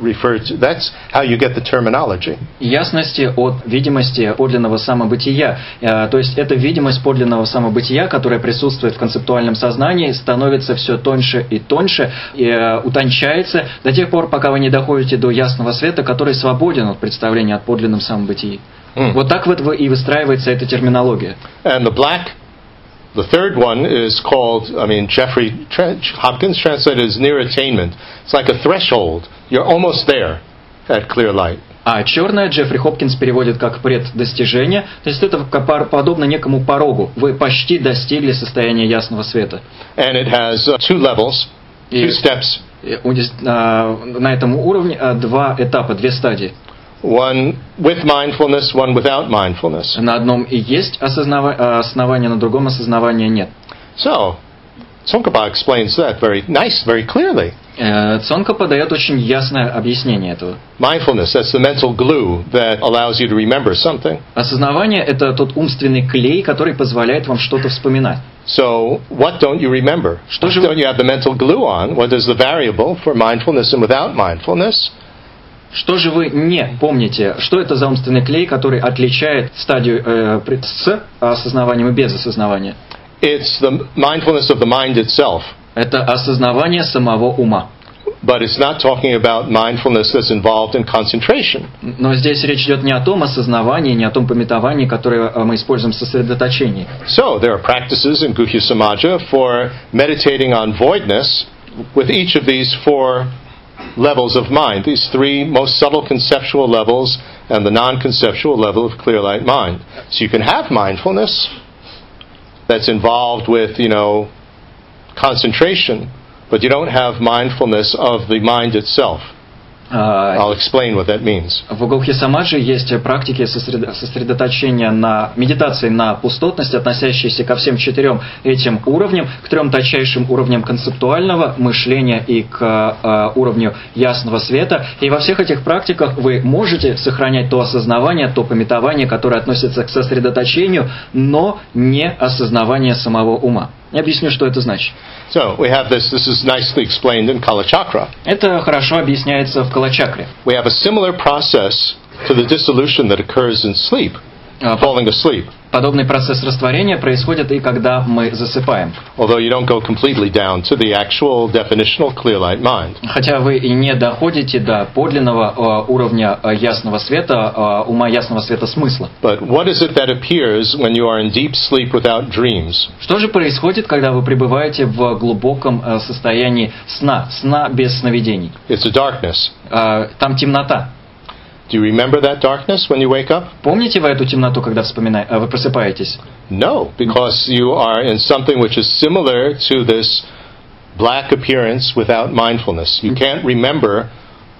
referred to. That's how you get the terminology.
ясности от видимости подлинного самобытия. Э, То есть эта видимость подлинного самобытия, которая присутствует в концептуальном сознании, становится все тоньше и тоньше, и утончается до тех пор, пока вы не доходите до ясного света, который свободен от представления от подлинном самобытии.
Mm.
Вот так вот и выстраивается эта терминология.
And the black, the third one is called, I mean, Jeffrey Hopkins translated as near attainment. It's like a threshold. You're almost there at clear light.
А черное Джеффри Хопкинс переводит как преддостижение, то есть это подобно некому порогу. Вы почти достигли состояния ясного света.
And it has uh, two levels, two steps.
И а, На этом уровне а, два этапа, две стадии.
One with mindfulness, one without mindfulness.
На одном и есть осознава- а, основание, на другом осознавания нет.
So, Tsongkhapa explains that very nice, very clearly.
Э, Цонка подает очень ясное объяснение этого.
Mindfulness, that's the mental glue that allows you to remember something.
Осознавание – это тот умственный клей, который позволяет вам что-то вспоминать.
So, what don't you remember?
Что же
What
вы-
don't you have the mental glue on? What is the variable for mindfulness and without mindfulness?
Что же вы не помните? Что это за умственный клей, который отличает стадию э, с осознаванием и без осознавания?
It's the mindfulness of the mind itself.
Это осознавание самого ума.
But it's not talking about mindfulness that's involved in concentration.
Но здесь речь идет не о том осознавании, не о том пометовании, которое э, мы используем в сосредоточении.
So, there are practices in Guhya Samaja for meditating on voidness with each of these four levels of mind, these three most subtle conceptual levels and the non conceptual level of clear light mind. So, you can have mindfulness that's involved with, you know, concentration, but you don't have mindfulness of the mind itself.
А,
I'll explain what that means.
В Гохи Самаджи есть практики сосредо- сосредоточения на медитации на пустотность, относящиеся ко всем четырем этим уровням, к трем тончайшим уровням концептуального мышления и к э, уровню ясного света. И во всех этих практиках вы можете сохранять то осознавание, то пометование, которое относится к сосредоточению, но не осознавание самого ума. Я объясню, что это значит.
So, we have this, this is nicely explained in Kala Chakra.
Это хорошо объясняется в Калачакре.
We have a similar process to the dissolution that occurs in sleep,
А,
falling asleep.
Подобный процесс растворения происходит и когда мы засыпаем. Хотя вы и не доходите до подлинного э, уровня э, ясного света, э, ума ясного света смысла. Что же происходит, когда вы пребываете в глубоком состоянии сна, сна без сновидений?
It's a darkness.
Там темнота.
Do you remember that darkness when you wake up?
Помните вы эту темноту, когда вспомина- э, вы просыпаетесь?
No, because you are in something which is similar to this black appearance without mindfulness. You can't remember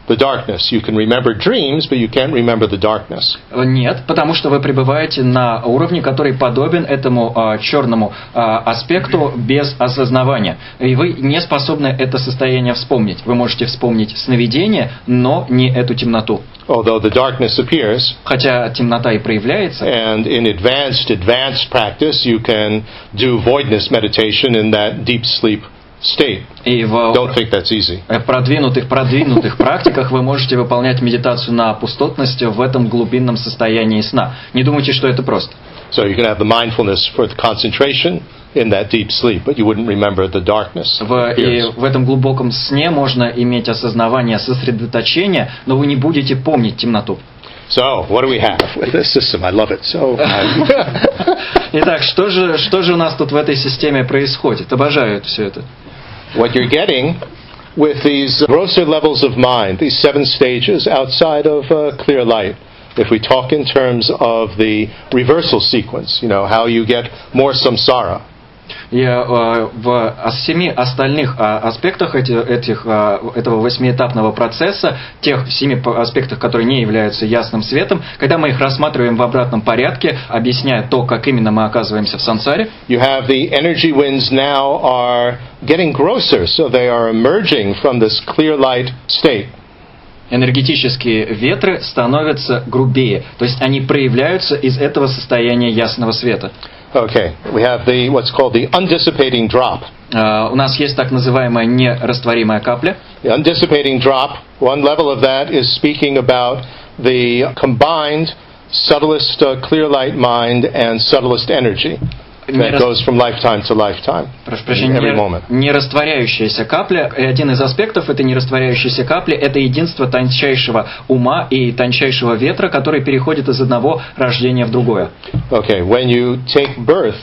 the darkness. You can remember dreams, but you can't remember the darkness.
Э, Нет, потому что вы пребываете на уровне, который подобен этому э, черному э, аспекту без осознавания. И вы не способны это состояние вспомнить. Вы можете вспомнить сновидение, но не эту темноту.
Although the darkness appears,
Хотя темнота и проявляется,
and in advanced, advanced practice, you can do voidness meditation in that deep sleep state.
и в
Don't think that's easy.
э, продвинутых, продвинутых практиках вы можете выполнять медитацию на пустотность в этом глубинном состоянии сна. Не думайте, что это просто.
So you can have the mindfulness for the concentration in that deep sleep, but you wouldn't remember the darkness.
В, и в этом глубоком сне можно иметь осознавание сосредоточения, но вы не будете помнить темноту.
So, what do we have with this system? I love it. So,
Итак, что же, что же у нас тут в этой системе происходит? Обожаю все это.
What you're getting with these grosser levels of mind, these seven stages outside of uh, clear light, if we talk in terms of the reversal sequence, you know, how you get more samsara.
И э, в семи остальных э, аспектах эти, этих, э, этого восьмиэтапного процесса, тех семи аспектах, которые не являются ясным светом, когда мы их рассматриваем в обратном порядке, объясняя то, как именно мы оказываемся в сансаре,
You have the energy winds now are getting grosser, so they are emerging from this clear light state.
Энергетические ветры становятся грубее, то есть они проявляются из этого состояния ясного света.
Okay, we have the what's called the undissipating drop.
Э, У нас есть так называемая нерастворимая капля.
The undissipating drop, one level of that is speaking about the combined subtlest uh, clear light mind and subtlest energy that
Нерас-
goes from lifetime to lifetime,
Прошу прощения,
every
не-
moment.
нерастворяющаяся капля. И один из аспектов этой нерастворяющейся капли – это единство тончайшего ума и тончайшего ветра, который переходит из одного рождения в другое.
Okay, when you take birth,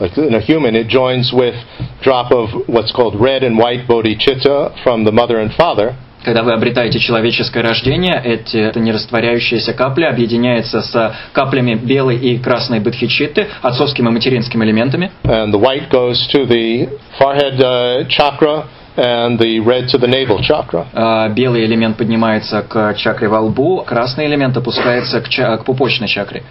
like in a human, it joins with drop of what's called red and white bodhicitta from the mother and father.
Когда вы обретаете человеческое рождение, эти, эта нерастворяющаяся капля объединяется с каплями белой и красной бодхичитты, отцовским и материнским элементами.
And the white goes to the forehead uh, chakra and the red to the navel chakra.
А, Белый элемент поднимается к чакре во лбу, красный элемент опускается к, ча- к пупочной чакре.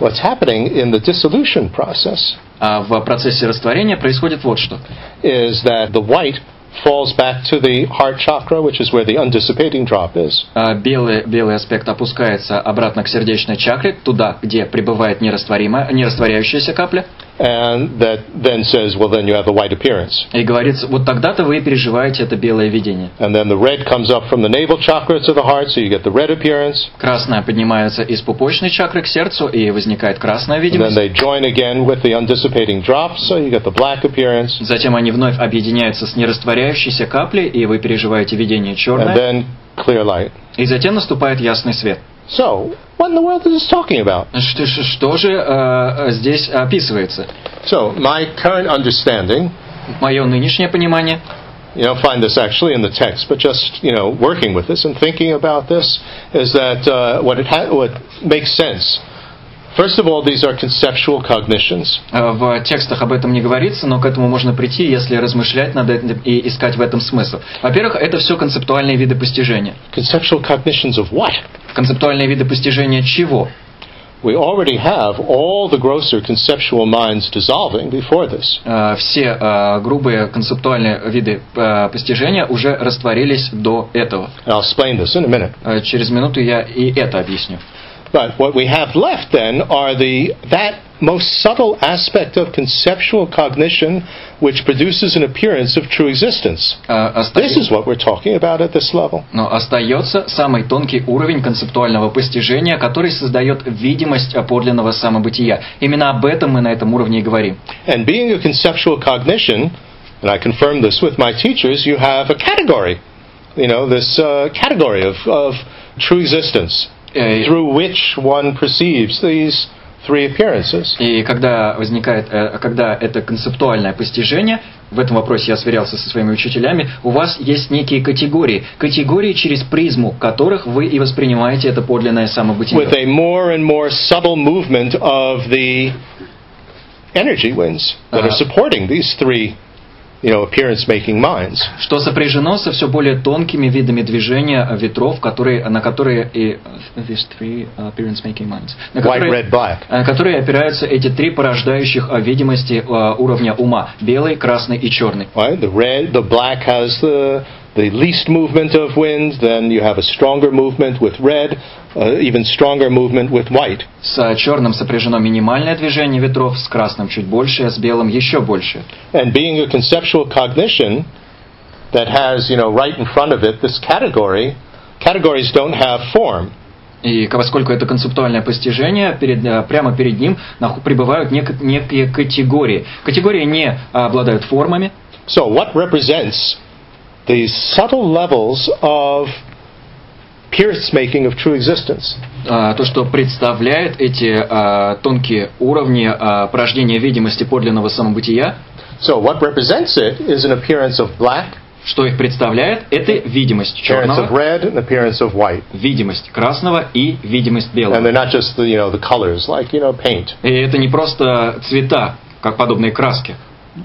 What's happening in the dissolution process
А в процессе растворения происходит вот что.
is that the white falls back to the heart chakra, which is where the undissipating drop is.
А, Белый, белый аспект опускается обратно к сердечной чакре, туда, где пребывает нерастворимая, нерастворяющаяся капля.
And that then says, well, then you have the white appearance.
И говорится, вот тогда-то вы переживаете это белое видение.
And then the red comes up from the navel chakra to the heart, so you get the red appearance.
Красное поднимается из пупочной чакры к сердцу, и возникает красная
And then
видимость.
they join again with the undissipating drop, so you get the black appearance.
Затем они вновь объединяются с нерастворяющейся каплей, и вы переживаете видение
And
черное.
then clear light.
И затем наступает ясный свет.
So, what in the world is this talking about?
Что, что- что же э, здесь описывается?
So, my current understanding,
Мое нынешнее понимание,
you don't find this actually in the text, but just, you know, working with this and thinking about this, is that uh, what, it ha- what makes sense. First of all, these are conceptual cognitions.
э, в текстах об этом не говорится, но к этому можно прийти, если размышлять над этим и искать в этом смысл. Во-первых, это все концептуальные виды постижения.
Conceptual cognitions of what?
Концептуальные виды постижения чего?
We already have all the grosser conceptual minds dissolving before this.
Э, Все э, грубые концептуальные виды постижения уже растворились до этого.
I'll explain this in a minute.
Через минуту я и это объясню.
But what we have left then are the that most subtle aspect of conceptual cognition which produces an appearance of true existence.
Э,
This
оста-
is what we're talking about at this level.
Но остается самый тонкий уровень концептуального постижения, который создает видимость подлинного самобытия. Именно об этом мы на этом уровне и говорим.
And being a conceptual cognition, and I confirm this with my teachers, you have a category. You know, this uh, category of, of true existence
Э,
Through which one perceives these three appearances.
И когда возникает, э, когда это концептуальное постижение, в этом вопросе я сверялся со своими учителями, у вас есть некие категории, категории, через призму которых вы и воспринимаете это подлинное самобытие.
with a more and more subtle movement of the energy winds that are supporting these three, you know, appearance-making minds.
что сопряжено со все более тонкими видами движения э, ветров, которые, на которые и э, these three appearance making minds, на
White,
которые,
red, black.
э, которые опираются эти три порождающих э, видимости э, уровня ума: белый, красный и черный.
Right? The red, the black has the the least movement of wind. Then you have a stronger movement with red, uh, even stronger movement with white.
С э, черным сопряжено минимальное движение ветров, с красным чуть больше, а с белым еще больше.
And being a conceptual cognition that has, you know, right in front of it this category, categories don't have form.
И поскольку это концептуальное постижение, перед, э, прямо перед ним пребывают нек- некие категории. Категории не э, обладают формами,
So, what represents these subtle levels of pierce making of true existence?
А, то, что представляет эти а, тонкие уровни а, порождения видимости подлинного самобытия,
So, what represents it is an appearance of black,
Что их представляет? Это видимость
appearance of
черного,
red and appearance of white.
видимость красного и видимость
And
белого.
they're not just the, you know, the colors, like, you know, paint.
И это не просто цвета, как подобные краски.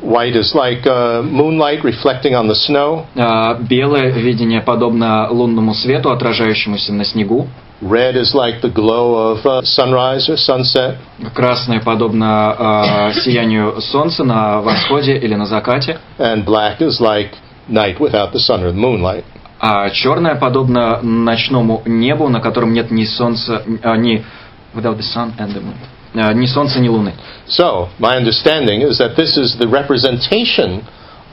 White is like uh, moonlight reflecting on the snow.
А, Белое видение подобно лунному свету, отражающемуся на снегу.
Red is like the glow of uh, sunrise or sunset.
Красное подобно а, сиянию солнца на восходе или на закате.
And black is like night without the sun or the moonlight.
А черное подобно ночному небу, на котором нет ни солнца, а, ни without the sun and the moon. А, ни солнца, ни луны.
So, my understanding is that this is the representation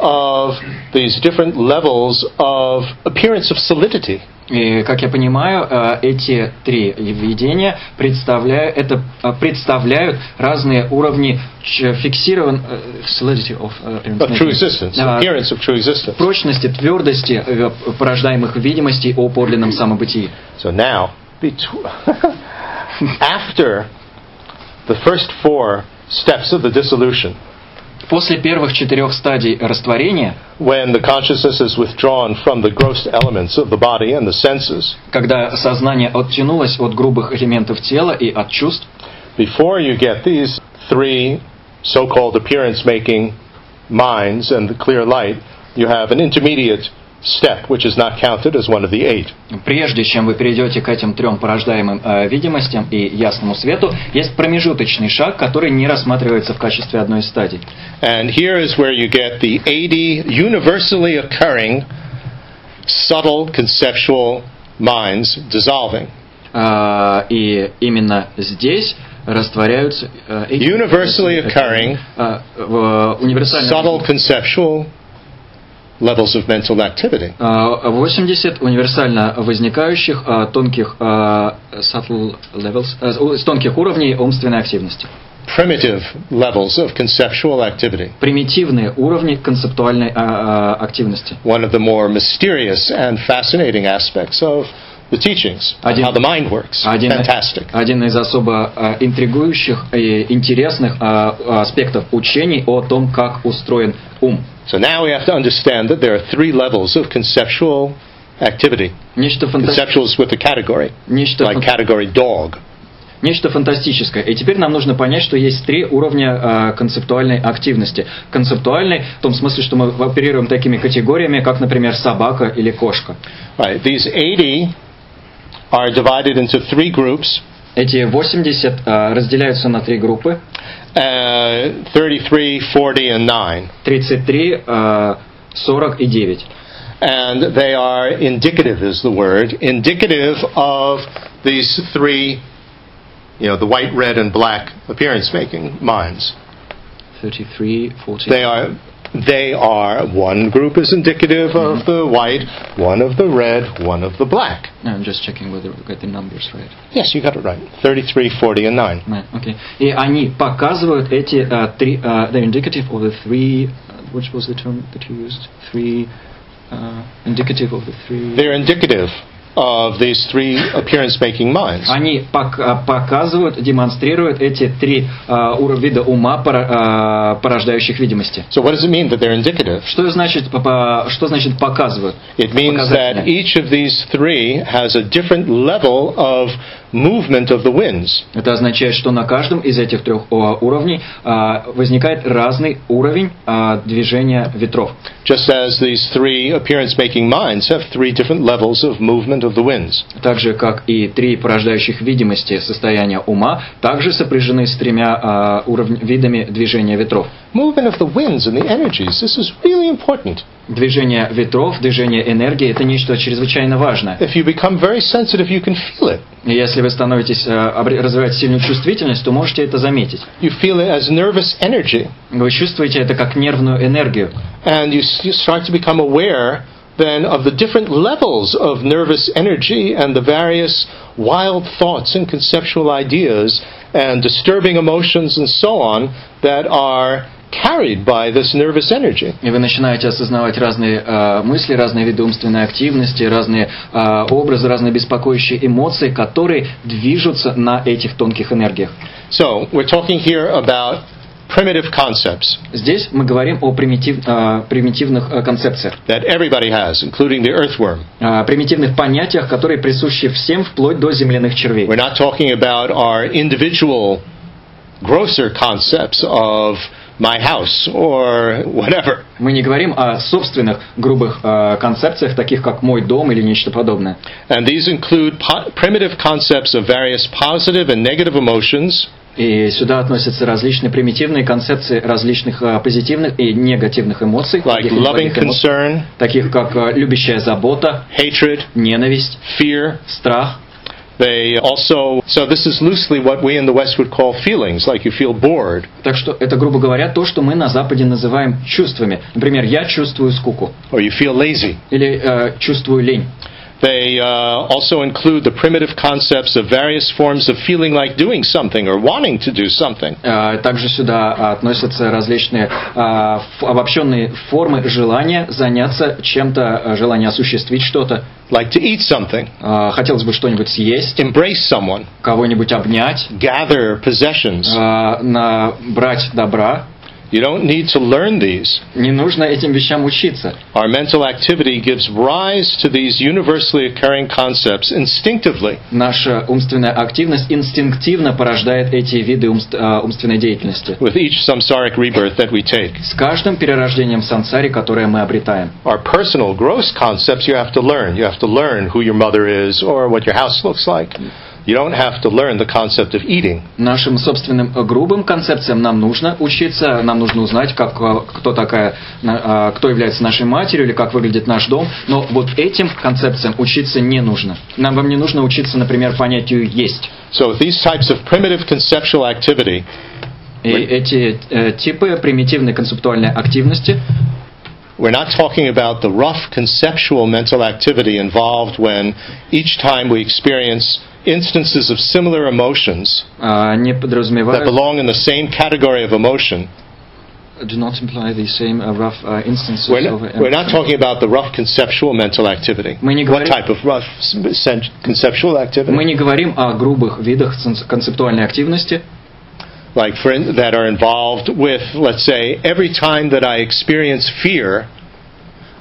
of these different levels of appearance of solidity.
И, как я понимаю, э, эти три видения представляют, это, э, представляют разные уровни фиксирован э, solidity of, э,
Of true existence, appearance of true existence.
прочности, твердости э, порождаемых видимостей о подлинном самобытии.
So now, after the first four steps of the dissolution,
После первых четырех стадий растворения,
when the consciousness is withdrawn from the gross elements of the body and the senses,
когда сознание оттянулось от грубых элементов тела и от чувств,
before you get these three so called appearance making minds and the clear light, you have an intermediate step which is not counted as one of the eight.
Прежде чем вы перейдете к этим трем порождаемым э, видимостям и ясному свету, есть промежуточный шаг, который не рассматривается в качестве одной из стадий.
And here is where you get the 80 universally occurring subtle conceptual minds dissolving.
А, и именно здесь растворяются эти-
Universally occurring
в- универсально
subtle conceptual levels of mental activity.
а, 80 универсально возникающих а, тонких а, subtle levels, а, тонких уровней умственной активности.
Primitive levels of conceptual activity.
Примитивные уровни концептуальной а, а, активности.
One of the more mysterious and fascinating aspects of the teachings,
Один-
how the mind works.
Один,
Fantastic.
один из особо а, интригующих и интересных а, аспектов учений о том, как устроен ум.
So now we have to understand that there are three levels of conceptual activity.
Нечто,
Conceptual is with a category,
нечто,
like category dog.
нечто фантастическое. И теперь нам нужно понять, что есть три уровня а, концептуальной активности. Концептуальной в том смысле, что мы оперируем такими категориями, как, например, собака или кошка.
Right. These 80 are divided into three groups.
Эти 80 а, разделяются на три группы.
Uh, 33, 40, and 9.
33, а, 40 и 9.
And they are indicative, is the word, indicative of these three, you know, the white, red, and black appearance making minds.
33, 40.
They are, they are, one group is indicative of the white, one of the red, one of the black.
I'm just checking whether we got the numbers right.
Yes, you got it right. 33, 40, and 9.
Да, окей. И они показывают эти а, три, а, the indicative of the three, uh, which was the term that you used? Three, uh, indicative of the three.
They're indicative of these three appearance making minds.
Они а, показывают, демонстрируют эти три а, вида ума, а, порождающих видимости.
So, what does it mean that they're indicative?
Что значит, что значит показывают?
It means that each of these three has a different level of movement of the winds.
Это означает, что на каждом из этих трех уровней а, возникает разный уровень а, движения ветров.
Just as these three appearance making minds have three different levels of movement of the winds.
Так же, как и три порождающих видимости состояния ума, также сопряжены с тремя а, видами движения ветров.
Movement of the winds and the energies, this is really important.
Движение ветров, движение энергии – это нечто чрезвычайно важное.
If you become very sensitive, you can feel it.
И если вы становитесь, э, развиваете сильную чувствительность, то можете это заметить.
You feel it as nervous energy.
Вы чувствуете это как нервную энергию.
And you start to become aware then of the different levels of nervous energy and the various wild thoughts and conceptual ideas and disturbing emotions and so on that are carried by this nervous energy.
И вы начинаете осознавать разные э, мысли, разные виды умственной активности, разные э, образы, разные беспокоящие эмоции, которые движутся на этих тонких энергиях.
So, we're talking here about primitive concepts
Здесь мы говорим о примитив- а, примитивных а, концепциях,
that everybody has, including the earthworm.
а, примитивных понятиях, которые присущи всем вплоть до земляных червей.
We're not talking about our individual grosser concepts of my house or whatever.
Мы не говорим о собственных грубых а, концепциях, таких как мой дом или нечто подобное.
And these include primitive concepts of various positive and negative emotions,
И сюда относятся различные примитивные концепции различных а, позитивных и негативных эмоций,
like loving
эмоций,
concern,
таких как а, любящая забота,
hatred,
ненависть,
fear.
страх.
They also, so this is loosely what we in the West would call feelings, like you feel bored,
Так что это, грубо говоря, то, что мы на Западе называем чувствами. Например, я чувствую скуку
or you feel lazy.
или э, чувствую лень.
They uh, also include the primitive concepts of various forms of feeling like doing something or wanting to do something,
Э, Также сюда а, относятся различные а, ф- обобщенные формы желания заняться чем-то, а, желание осуществить что-то.
like to eat something,
А, Хотелось бы что-нибудь съесть,
embrace someone,
кого-нибудь обнять,
gather possessions.
а, набрать добра.
You don't need to learn these.
Не нужно этим вещам учиться.
Our mental activity gives rise to these universally occurring concepts instinctively.
Наша умственная активность инстинктивно порождает эти виды умст- а, умственной деятельности.
with each samsaric rebirth that we take.
С каждым перерождением в сансаре, которое мы обретаем.
Our personal gross concepts you have to learn. You have to learn who your mother is or what your house looks like. You don't have to learn the concept of eating.
Нашим собственным э, грубым концепциям нам нужно учиться, нам нужно узнать, как, э, кто такая, э, кто является нашей матерью или как выглядит наш дом. Но вот этим концепциям учиться не нужно. Нам вам не нужно учиться, например, понятию есть.
So these types of primitive conceptual activity
И эти э, типы примитивной концептуальной активности
We're not talking about the rough conceptual mental activity involved when each time we experience instances of similar emotions
э, не
that
подразумевают
belong in the same category of emotion.
do not imply the same uh, rough uh, instances
We're
of
not, we're not talking about the rough conceptual mental activity.
Мы не
What
говорим-
type of rough s- sen- conceptual activity?
Мы не говорим о грубых видах цен- концептуальной активности,
like for in, that are involved with, let's say, every time that I experience fear,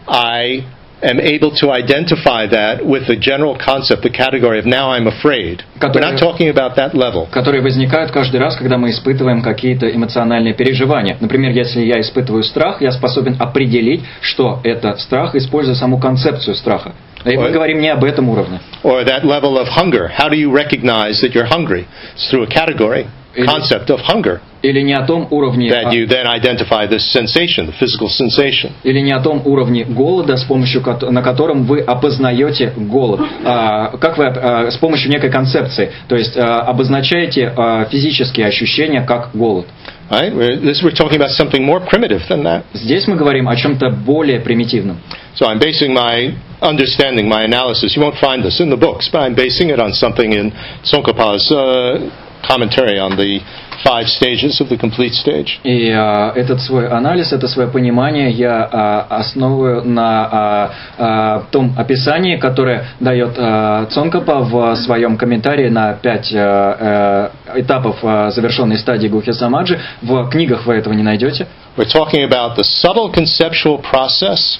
I am able to identify that with the general concept, the category of now I'm afraid. We're
Который-
not talking about that level.
которые возникают каждый раз, когда мы испытываем какие-то эмоциональные переживания. Например, если я испытываю страх, я способен определить, что это страх, используя саму концепцию страха. И мы
Ой.
говорим не об этом уровне.
Or that level of hunger. How do you recognize that you're hungry? It's through a category,
Или-
concept of hunger,
Или не о том уровне,
that
а,
you then identify this sensation, the physical sensation.
или не о том уровне голода, с помощью на котором вы опознаете голод. А, как вы а, с помощью некой концепции, то есть а, обозначаете а, физические ощущения как голод.
Right? We're, this, we're talking about something more primitive than that.
Здесь мы говорим о чем-то более примитивном.
So I'm basing my understanding, my analysis. You won't find this in the books, but I'm basing it on something in Tsongkhapa's uh, commentary on the five stages of the complete stage.
И а, этот свой анализ, это свое понимание я а, основываю на а, том описании, которое дает а, Цонкапа в своем комментарии на пять а, этапов завершенной стадии Гухи Самаджи. В книгах вы этого не найдете.
We're talking about the subtle conceptual process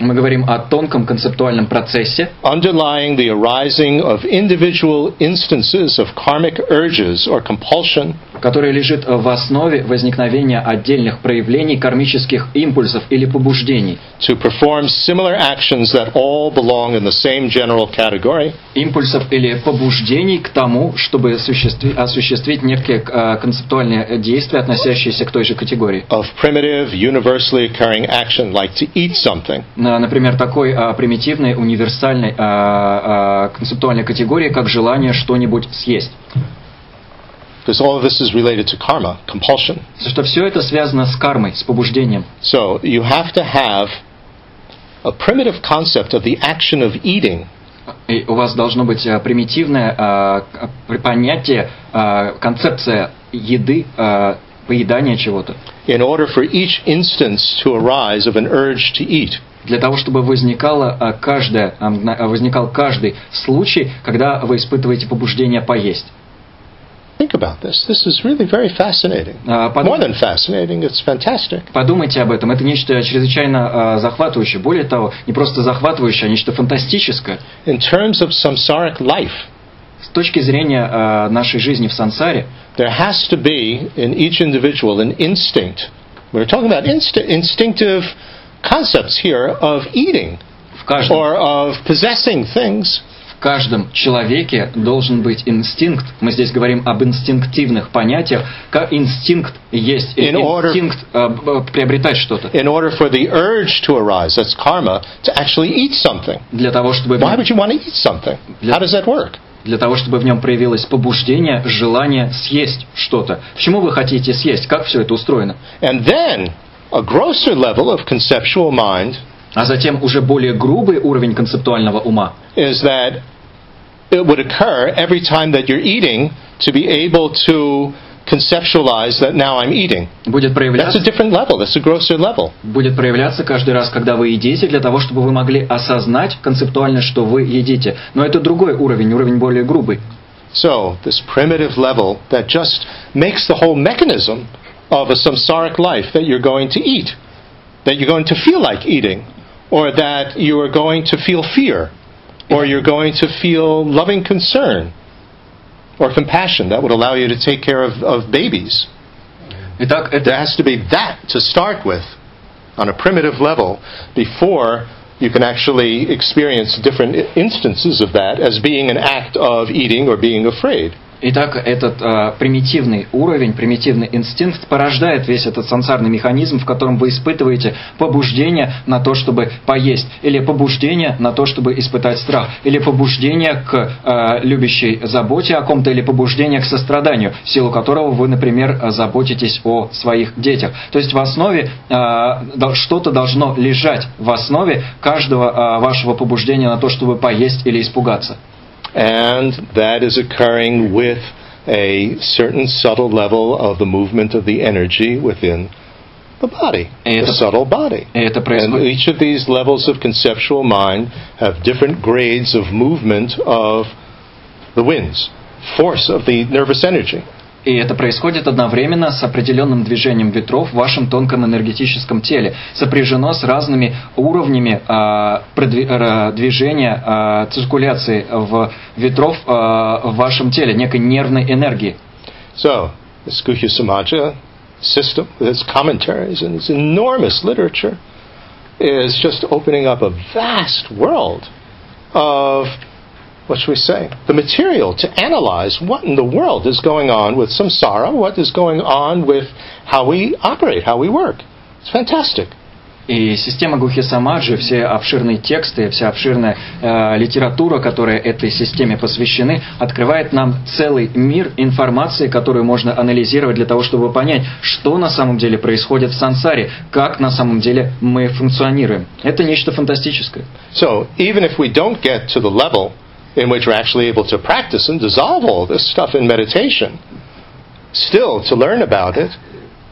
Мы говорим о тонком концептуальном процессе,
underlying the arising of individual instances of karmic urges or compulsion
который лежит в основе возникновения отдельных проявлений кармических импульсов или побуждений.
to perform similar actions that all belong in the same general category
импульсов или побуждений к тому, чтобы осуществи- осуществить некие э, концептуальные действия, относящиеся к той же категории.
of primitive, universally occurring action, like to eat something.
На- Например, такой э, примитивной, универсальной э, э, концептуальной категории, как желание что-нибудь съесть.
Because all of this is related to karma, compulsion.
Что все это связано с кармой, с побуждением.
So you have to have a primitive concept of the action of eating
И у вас должно быть э, примитивное к- понятие, э, концепция еды, э, поедания чего-то.
in order for each instance to arise of an urge to eat.
Для того, чтобы возникало а, каждое, а, а, возникал каждый случай, когда вы испытываете побуждение поесть.
think about this. This is really very fascinating. More than fascinating, it's fantastic.
Подумайте об этом. Это нечто чрезвычайно захватывающее. Более того, не просто захватывающее, а нечто фантастическое.
In terms of samsaric life,
С точки зрения нашей жизни в сансаре,
there has to be in each individual an instinct. We're talking about insti- instinctive concepts here of eating
каждом,
or of possessing things.
в каждом человеке должен быть инстинкт. Мы здесь говорим об инстинктивных понятиях. Как инстинкт есть.
In order-
инстинкт а, б- приобретать что-то.
In order for the urge to arise, that's karma, to actually eat something.
Для того, чтобы...
Why would you want to eat something? How does that work?
для того, чтобы в нем проявилось побуждение, желание съесть что-то. Почему вы хотите съесть? Как все это устроено?
And then a grosser level of conceptual mind
А затем уже более грубый уровень концептуального ума.
is that it would occur every time that you're eating to be able to conceptualize that now I'm eating.
Будет
That's a
проявляться,
different level. That's a grosser level.
будет проявляться каждый раз, когда вы едите, для того, чтобы вы могли осознать концептуально, что вы едите. Но это другой уровень, уровень более грубый.
So, this primitive level that just makes the whole mechanism of a samsaric life that you're going to eat, that you're going to feel like eating, or that you are going to feel fear, or you're going to feel loving concern or compassion that would allow you to take care of, of babies.
Итак, это
There has to be that to start with on a primitive level before you can actually experience different i- instances of that as being an act of eating or being afraid.
Итак, этот а, примитивный уровень, примитивный инстинкт порождает весь этот сансарный механизм, в котором вы испытываете побуждение на то, чтобы поесть, или побуждение на то, чтобы испытать страх, или побуждение к а, любящей заботе о ком-то, или побуждение к состраданию, в силу которого вы, например, заботитесь о своих детях. То есть в основе дол- что-то должно лежать в основе каждого а, вашего побуждения на то, чтобы поесть или испугаться.
and that is occurring with a certain subtle level of the movement of the energy within the body, the subtle body. And each of these levels of conceptual mind have different grades of movement of the winds, force of the nervous energy.
И это происходит одновременно с определенным движением ветров в вашем тонком энергетическом теле, сопряжено с разными уровнями ра- движения, а, циркуляции в ветров а, в вашем теле, некой нервной энергии.
So, this Guhya Samaja system, its commentaries and its enormous literature, is just opening up a vast world of, what should we say, the material to analyze what in the world is going on with samsara, what is going on with how we operate, how we work. It's fantastic.
И система Гухи Самаджи, все обширные тексты, вся обширная э, литература, которая этой системе посвящены, открывает нам целый мир информации, которую можно анализировать для того, чтобы понять, что на самом деле происходит в сансаре, как на самом деле мы функционируем. Это нечто фантастическое.
So, even if we don't get to the level in which we're actually able to practice and dissolve all this stuff in meditation, still to learn about it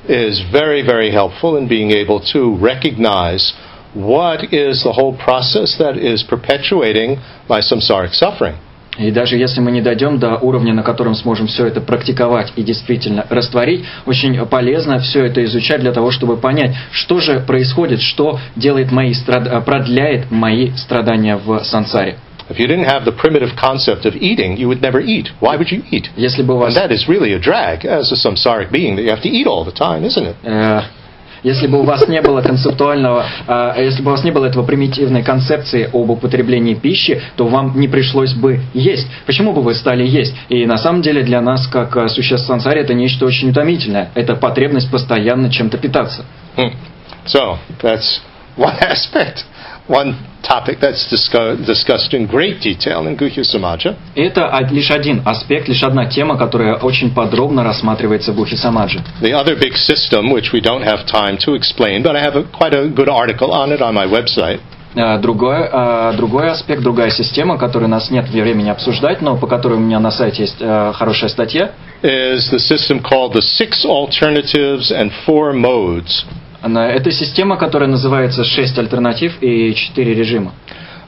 is very, very helpful in being able to recognize what is the whole process that is perpetuating my samsaric suffering.
И даже если мы не дойдем до уровня, на котором сможем все это практиковать и действительно растворить, очень полезно все это изучать для того, чтобы понять, что же происходит, что делает мои страд- продляет мои страдания в сансаре.
If you didn't have the primitive concept of eating, you would never eat. Why would you eat?
Если бы у вас,
And that is really a drag as a samsaric being that you have to eat all the time, isn't it?
э, если бы у вас не было концептуального, э, если бы у вас не было этого примитивной концепции об употреблении пищи, то вам не пришлось бы есть. Почему бы вы стали есть? И на самом деле для нас, как э, существ сансаре, это нечто очень утомительное. Это потребность постоянно чем-то питаться.
Hmm. So that's one aspect, one topic that's discuss, discussed in great detail in Guhya Samaja.
Это од- лишь один аспект, лишь одна тема, которая очень подробно рассматривается в Гухи Самаджи.
The other big system, which we don't have time to explain, but I have a, quite a good article on it on my website,
Э, Другой, э, другой аспект, другая система, которую у нас нет времени обсуждать, но по которой у меня на сайте есть э, хорошая статья,
is the system called the Six Alternatives and Four Modes.
Она- это система, которая называется «Шесть альтернатив и четыре режима».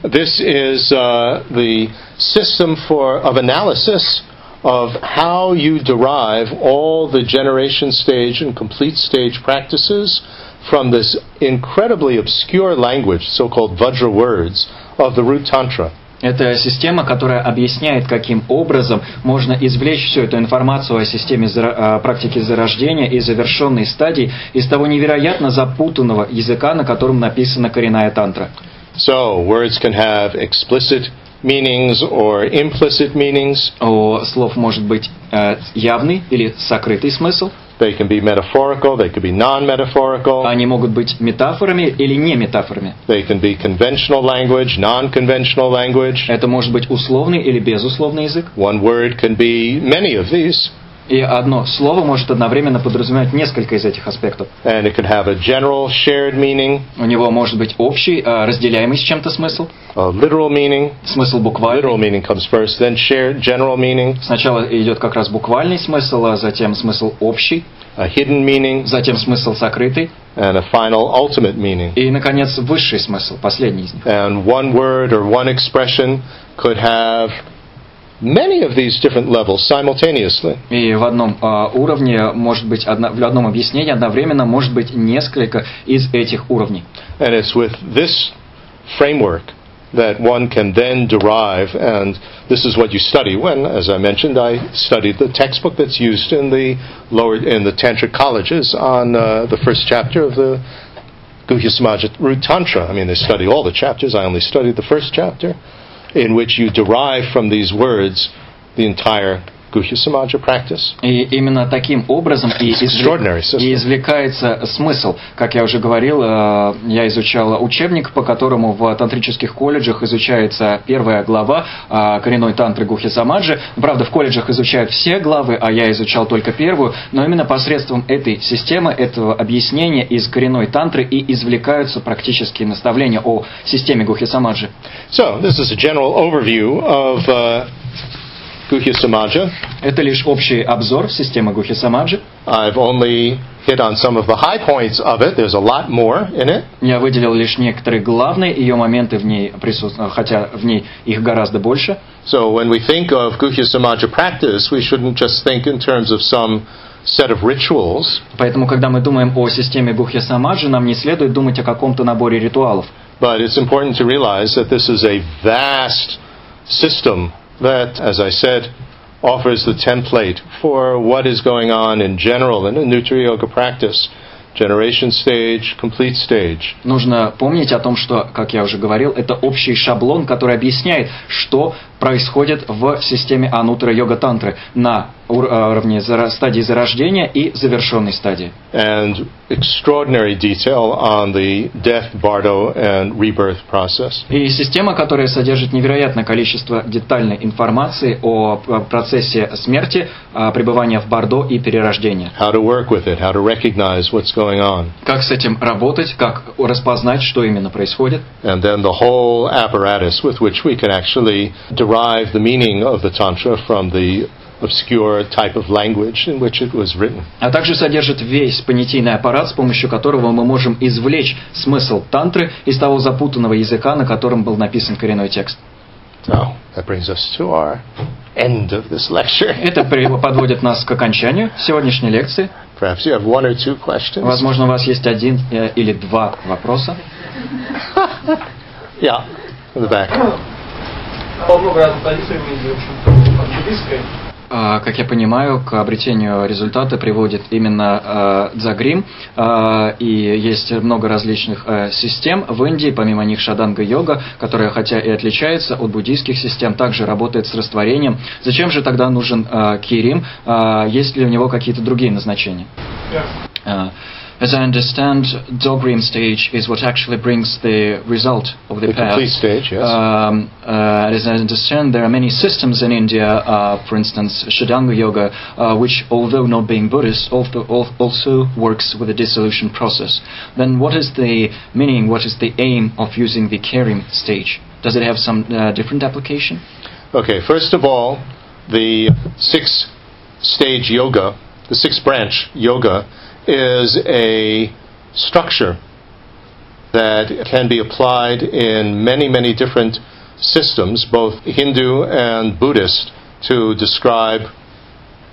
This is uh, the system for of analysis of how you derive all the generation stage and complete stage practices from this incredibly obscure language, so called Vajra words, of the root Tantra.
Это система, которая объясняет, каким образом можно извлечь всю эту информацию о системе зара- о практики зарождения и завершенной стадии из того невероятно запутанного языка, на котором написана коренная тантра.
So, words can have explicit meanings or implicit meanings.
У слов может быть э, явный или сокрытый смысл.
They can be metaphorical, they can be non-metaphorical.
Они могут быть метафорами или не метафорами.
They can be conventional language, non-conventional language.
Это может быть условный или безусловный язык.
One word can be many of these,
И одно слово может одновременно подразумевать несколько из этих аспектов.
and it can have a general shared meaning,
У него может быть общий, э, разделяемый с чем-то смысл,
a literal meaning.
смысл буквальный.
Literal meaning comes first, then shared general meaning,
Сначала идет как раз буквальный смысл, а затем смысл общий,
a hidden meaning,
затем смысл сокрытый
and a final ultimate meaning.
и, наконец, высший смысл, последний из них.
And one word or one expression could have many of these different levels simultaneously.
И в одном а, уровне может быть, одно- в одном объяснении одновременно может быть несколько из этих уровней.
And it's with this framework that one can then derive, and this is what you study when, as I mentioned, I studied the textbook that's used in the lower in the tantric colleges on uh, the first chapter of the Guhya Samaja Root Tantra. I mean, they study all the chapters. I only studied the first chapter, in which you derive from these words the entire Guhya Samaja practice.
И именно таким образом и, и извлекается смысл. Как я уже говорил, э, я изучал учебник, по которому в тантрических колледжах изучается первая глава э, коренной тантры Гухи Самаджи. Правда, в колледжах изучают все главы, а я изучал только первую, но именно посредством этой системы, этого объяснения из коренной тантры и извлекаются практические наставления о системе Гухи Самаджи.
So, this is a general overview of uh, Guhya Samaja.
Это лишь общий обзор системы Гухи Самаджи.
I've only hit on some of the high points of it. There's a lot more in it.
Я выделил лишь некоторые главные ее моменты в ней присутствуют, хотя в ней их гораздо больше.
So when we think of Guhya Samaja practice, we shouldn't just think in terms of some set of rituals,
Поэтому, когда мы думаем о системе Гухья Самаджи, нам не следует думать о каком-то наборе ритуалов.
but it's important to realize that this is a vast system that, as I said, offers the template for what is going on in general in a Nutra Yoga practice. Generation stage, complete stage.
Нужно помнить о том, что, как я уже говорил, это общий шаблон, который объясняет, что происходит в системе Анутра Йога Тантры на э, уровне стадии зарождения и завершенной стадии.
and extraordinary detail on the death, bardo, and rebirth process.
И система, которая содержит невероятное количество детальной информации о э, процессе смерти, э, пребывания в Бордо и перерождения.
How to work with it, how to recognize what's going on.
Как с этим работать, как распознать, что именно происходит.
And then the whole apparatus with which we can actually derive the meaning of the Tantra from the obscure type of language in which it was written.
А также содержит весь понятийный аппарат, с помощью которого мы можем извлечь смысл тантры из того запутанного языка, на котором был написан коренной текст.
So that brings us to our end of this lecture.
Это подводит нас к окончанию сегодняшней лекции.
Perhaps you have one or two questions.
Возможно, у вас есть один э, или два вопроса.
Yeah, in the back.
По много разных традициям в Индии, в общем-то, буддийской.
А, Как я понимаю, к обретению результата приводит именно э, дзагрим, А, и есть много различных э, систем в Индии, помимо них шаданга-йога, которая, хотя и отличается от буддийских систем, также работает с растворением. Зачем же тогда нужен э, кирим? А, Есть ли у него какие-то другие назначения? Uh, as I understand, Dogrim stage is what actually brings the result of the,
The
path.
complete stage, yes.
Um, uh, as I understand, there are many systems in India, uh, for instance, Shadanga Yoga, uh, which, although not being Buddhist, also, also works with the dissolution process. Then, what is the meaning? What is the aim of using the Karim stage? Does it have some uh, different application?
Okay, first of all, the six stage yoga, the six branch yoga, is a structure that can be applied in many, many different systems, both Hindu and Buddhist to describe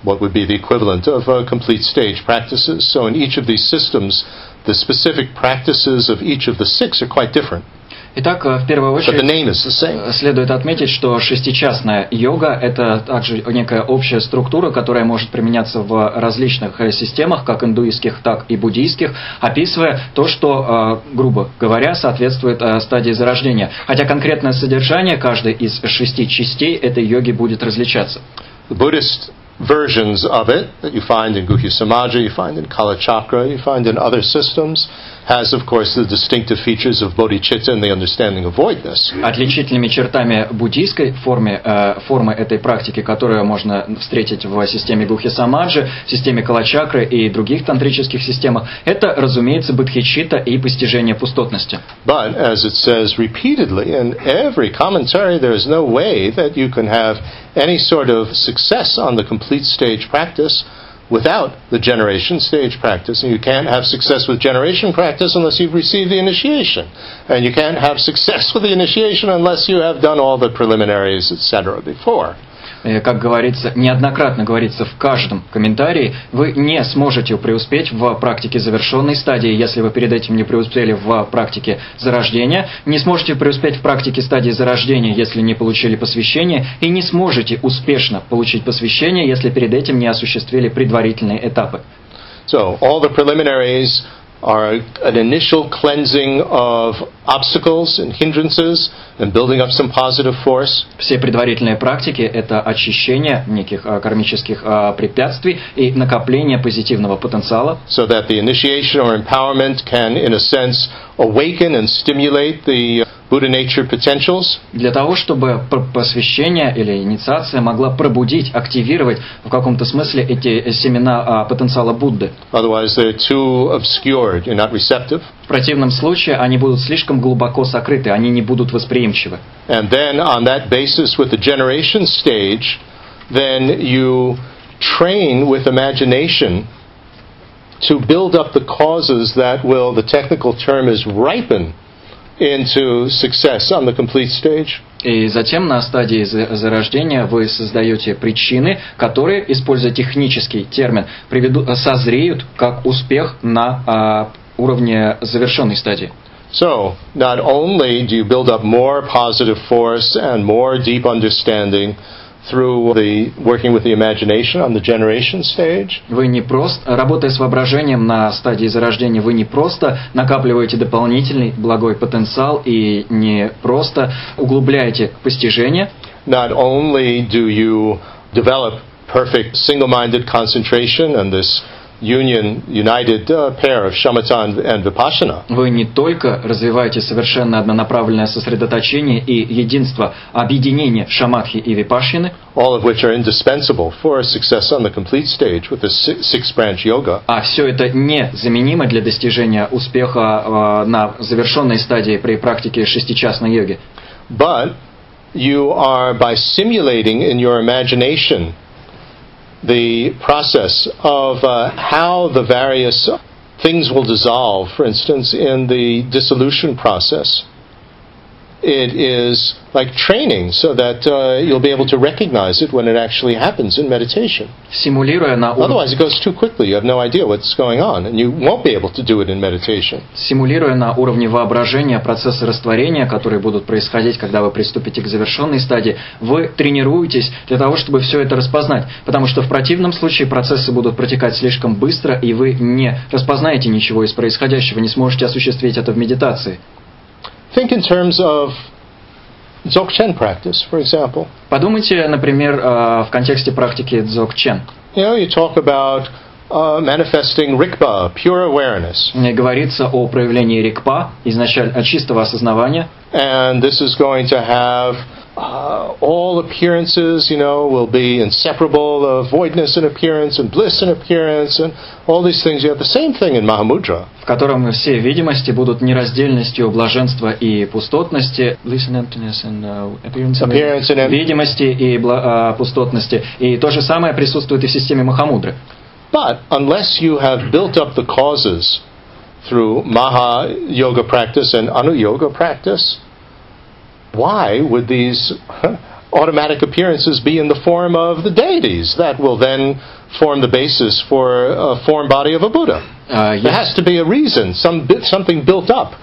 what would be the equivalent of complete stage practices. So in each of these systems, the specific practices of each of the six are quite different,
Итак, э, в первую очередь
same.
следует отметить, что шестичастная йога – это также некая общая структура, которая может применяться в различных э, системах, как индуистских, так и буддийских, описывая то, что, э, грубо говоря, соответствует э, стадии зарождения. Хотя конкретное содержание каждой из шести частей этой йоги будет различаться.
Versions of it that you find in Guhya Samaja, you find in Kala Chakra, you find in other systems, has, of course, the distinctive features of bodhicitta and the understanding of voidness.
Отличительными чертами буддийской формы, э, формы этой практики, которую можно встретить в системе Гухи Самаджи, в системе Калачакры и других тантрических системах, это, разумеется, бодхичитта и постижение пустотности.
But, as it says repeatedly in every commentary, there is no way that you can have any sort of success on the complete stage practice without the generation stage practice. And you can't have success with generation practice unless you've received the initiation. And you can't have success with the initiation unless you have done all the preliminaries, etc. before.
Э, Как говорится, неоднократно говорится в каждом комментарии, вы не сможете преуспеть в практике завершенной стадии, если вы перед этим не преуспели в практике зарождения, не сможете преуспеть в практике стадии зарождения, если не получили посвящение, и не сможете успешно получить посвящение, если перед этим не осуществили предварительные этапы.
So, all the preliminaries are an initial cleansing of obstacles and hindrances and building up some positive force.
Все предварительные практики – это очищение неких а, кармических а, препятствий и накопление позитивного потенциала,
so that the initiation or empowerment can, in a sense, awaken and stimulate the Buddha nature potentials.
для того, чтобы посвящение или инициация могла пробудить, активировать в каком-то смысле эти семена а, потенциала Будды.
Otherwise, they're too obscured. You're not receptive.
В противном случае они будут слишком глубоко сокрыты, они не будут восприимчивы.
And then, on that basis, with the generation stage, then you train with imagination to build up the causes that will, the technical term is ripen into success on the complete stage.
И затем на стадии за- зарождения вы создаете причины, которые, используя технический термин, приведут, созреют как успех на а, уровне завершенной стадии.
So, not only do you build up more positive force and more deep understanding through the working with the imagination on the generation stage,
Вы не просто, работая с воображением на стадии зарождения, вы не просто накапливаете дополнительный благой потенциал и не просто углубляете постижение,
not only do you develop perfect single-minded concentration and this union, united uh, pair of shamatha and- vipassana,
вы не только развиваете совершенно однонаправленное сосредоточение и единство, объединение шаматхи и випашины,
all of which are indispensable for success on the complete stage with the si- six-branch yoga.
а все это незаменимо для достижения успеха э, на завершенной стадии при практике шестичастной йоги.
But you are by simulating in your imagination the process of uh, how the various things will dissolve, for instance, in the dissolution process. It is like training so that uh, you'll be able to recognize it when it actually happens in meditation.
Симулируя на уровне
Otherwise, it goes too quickly. You have no idea what's going on, and you won't be able to do it in meditation.
симулируя на уровне воображения процессы растворения, которые будут происходить, когда вы приступите к завершенной стадии, вы тренируетесь для того, чтобы все это распознать. Потому что в противном случае процессы будут протекать слишком быстро, и вы не распознаете ничего из происходящего, не сможете осуществить это в медитации.
Think in terms of Dzogchen practice, for example.
Подумайте, например, э, в контексте практики дзогчен.
You know, you talk about uh, manifesting rikpa, pure awareness.
Мне говорится о проявлении рикпа, изначально чистого осознавания,
And this is going to have uh, all appearances, you know, will be inseparable of voidness in appearance and bliss in appearance and all these things. You have the same thing in Mahamudra.
в котором все видимости будут нераздельностью блаженства и пустотности, bliss and emptiness and, uh, appearance and-
Appearance and em-
видимости и бла- а, пустотности. И то же самое присутствует и в системе Махамудры.
But unless you have built up the causes through Maha Yoga practice and Anu Yoga practice, why would these automatic appearances be in the form of the deities that will then form the basis for a form body of a Buddha?
Uh, yes.
There has to be a reason, some something built up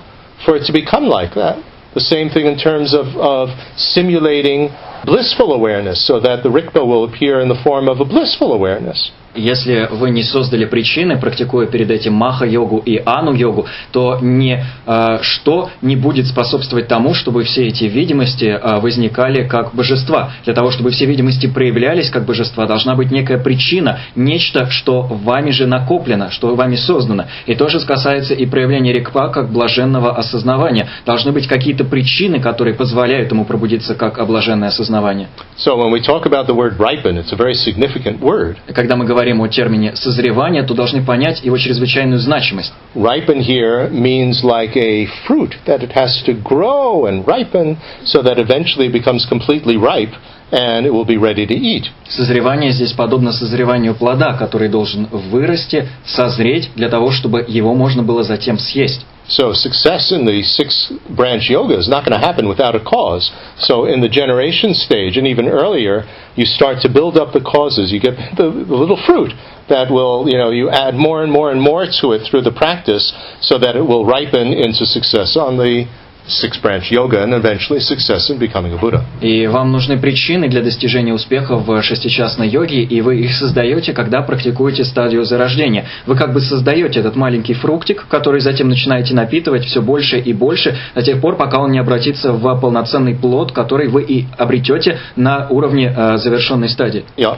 for it to become like that. The same thing in terms of, of simulating blissful awareness so that the Rikpa will appear in the form of a blissful awareness.
Если вы не создали причины, практикуя перед этим маха-йогу и ану-йогу, то ни э, что не будет способствовать тому, чтобы все эти видимости э, возникали как божества. Для того, чтобы все видимости проявлялись как божества, должна быть некая причина, нечто, что вами же накоплено, что вами создано. И то же касается и проявления рикпа как блаженного осознавания. Должны быть какие-то причины, которые позволяют ему пробудиться как облаженное осознавание.
So when we talk about the word ripen, it's a very significant word.
Когда мы говорим о термине созревание, то должны понять его чрезвычайную значимость.
Ripen here means like a fruit, that it has to grow and ripen so that eventually it becomes completely ripe and it will be ready to eat.
Созревание здесь подобно созреванию плода, который должен вырасти, созреть для того, чтобы его можно было затем съесть.
So success in the six branch yoga is not going to happen without a cause. So in the generation stage and even earlier, you start to build up the causes. You get the, the little fruit that will, you know, you add more and more and more to it through the practice so that it will ripen into success on the six branch yoga and eventually success in becoming a Buddha.
И вам нужны причины для достижения успеха в шестичастной йоге, и вы их создаете, когда практикуете стадию зарождения. Вы как бы создаете этот маленький фруктик, который затем начинаете напитывать все больше и больше, до тех пор, пока он не обратится в полноценный плод, который вы и обретете на уровне э, завершенной стадии.
Yeah.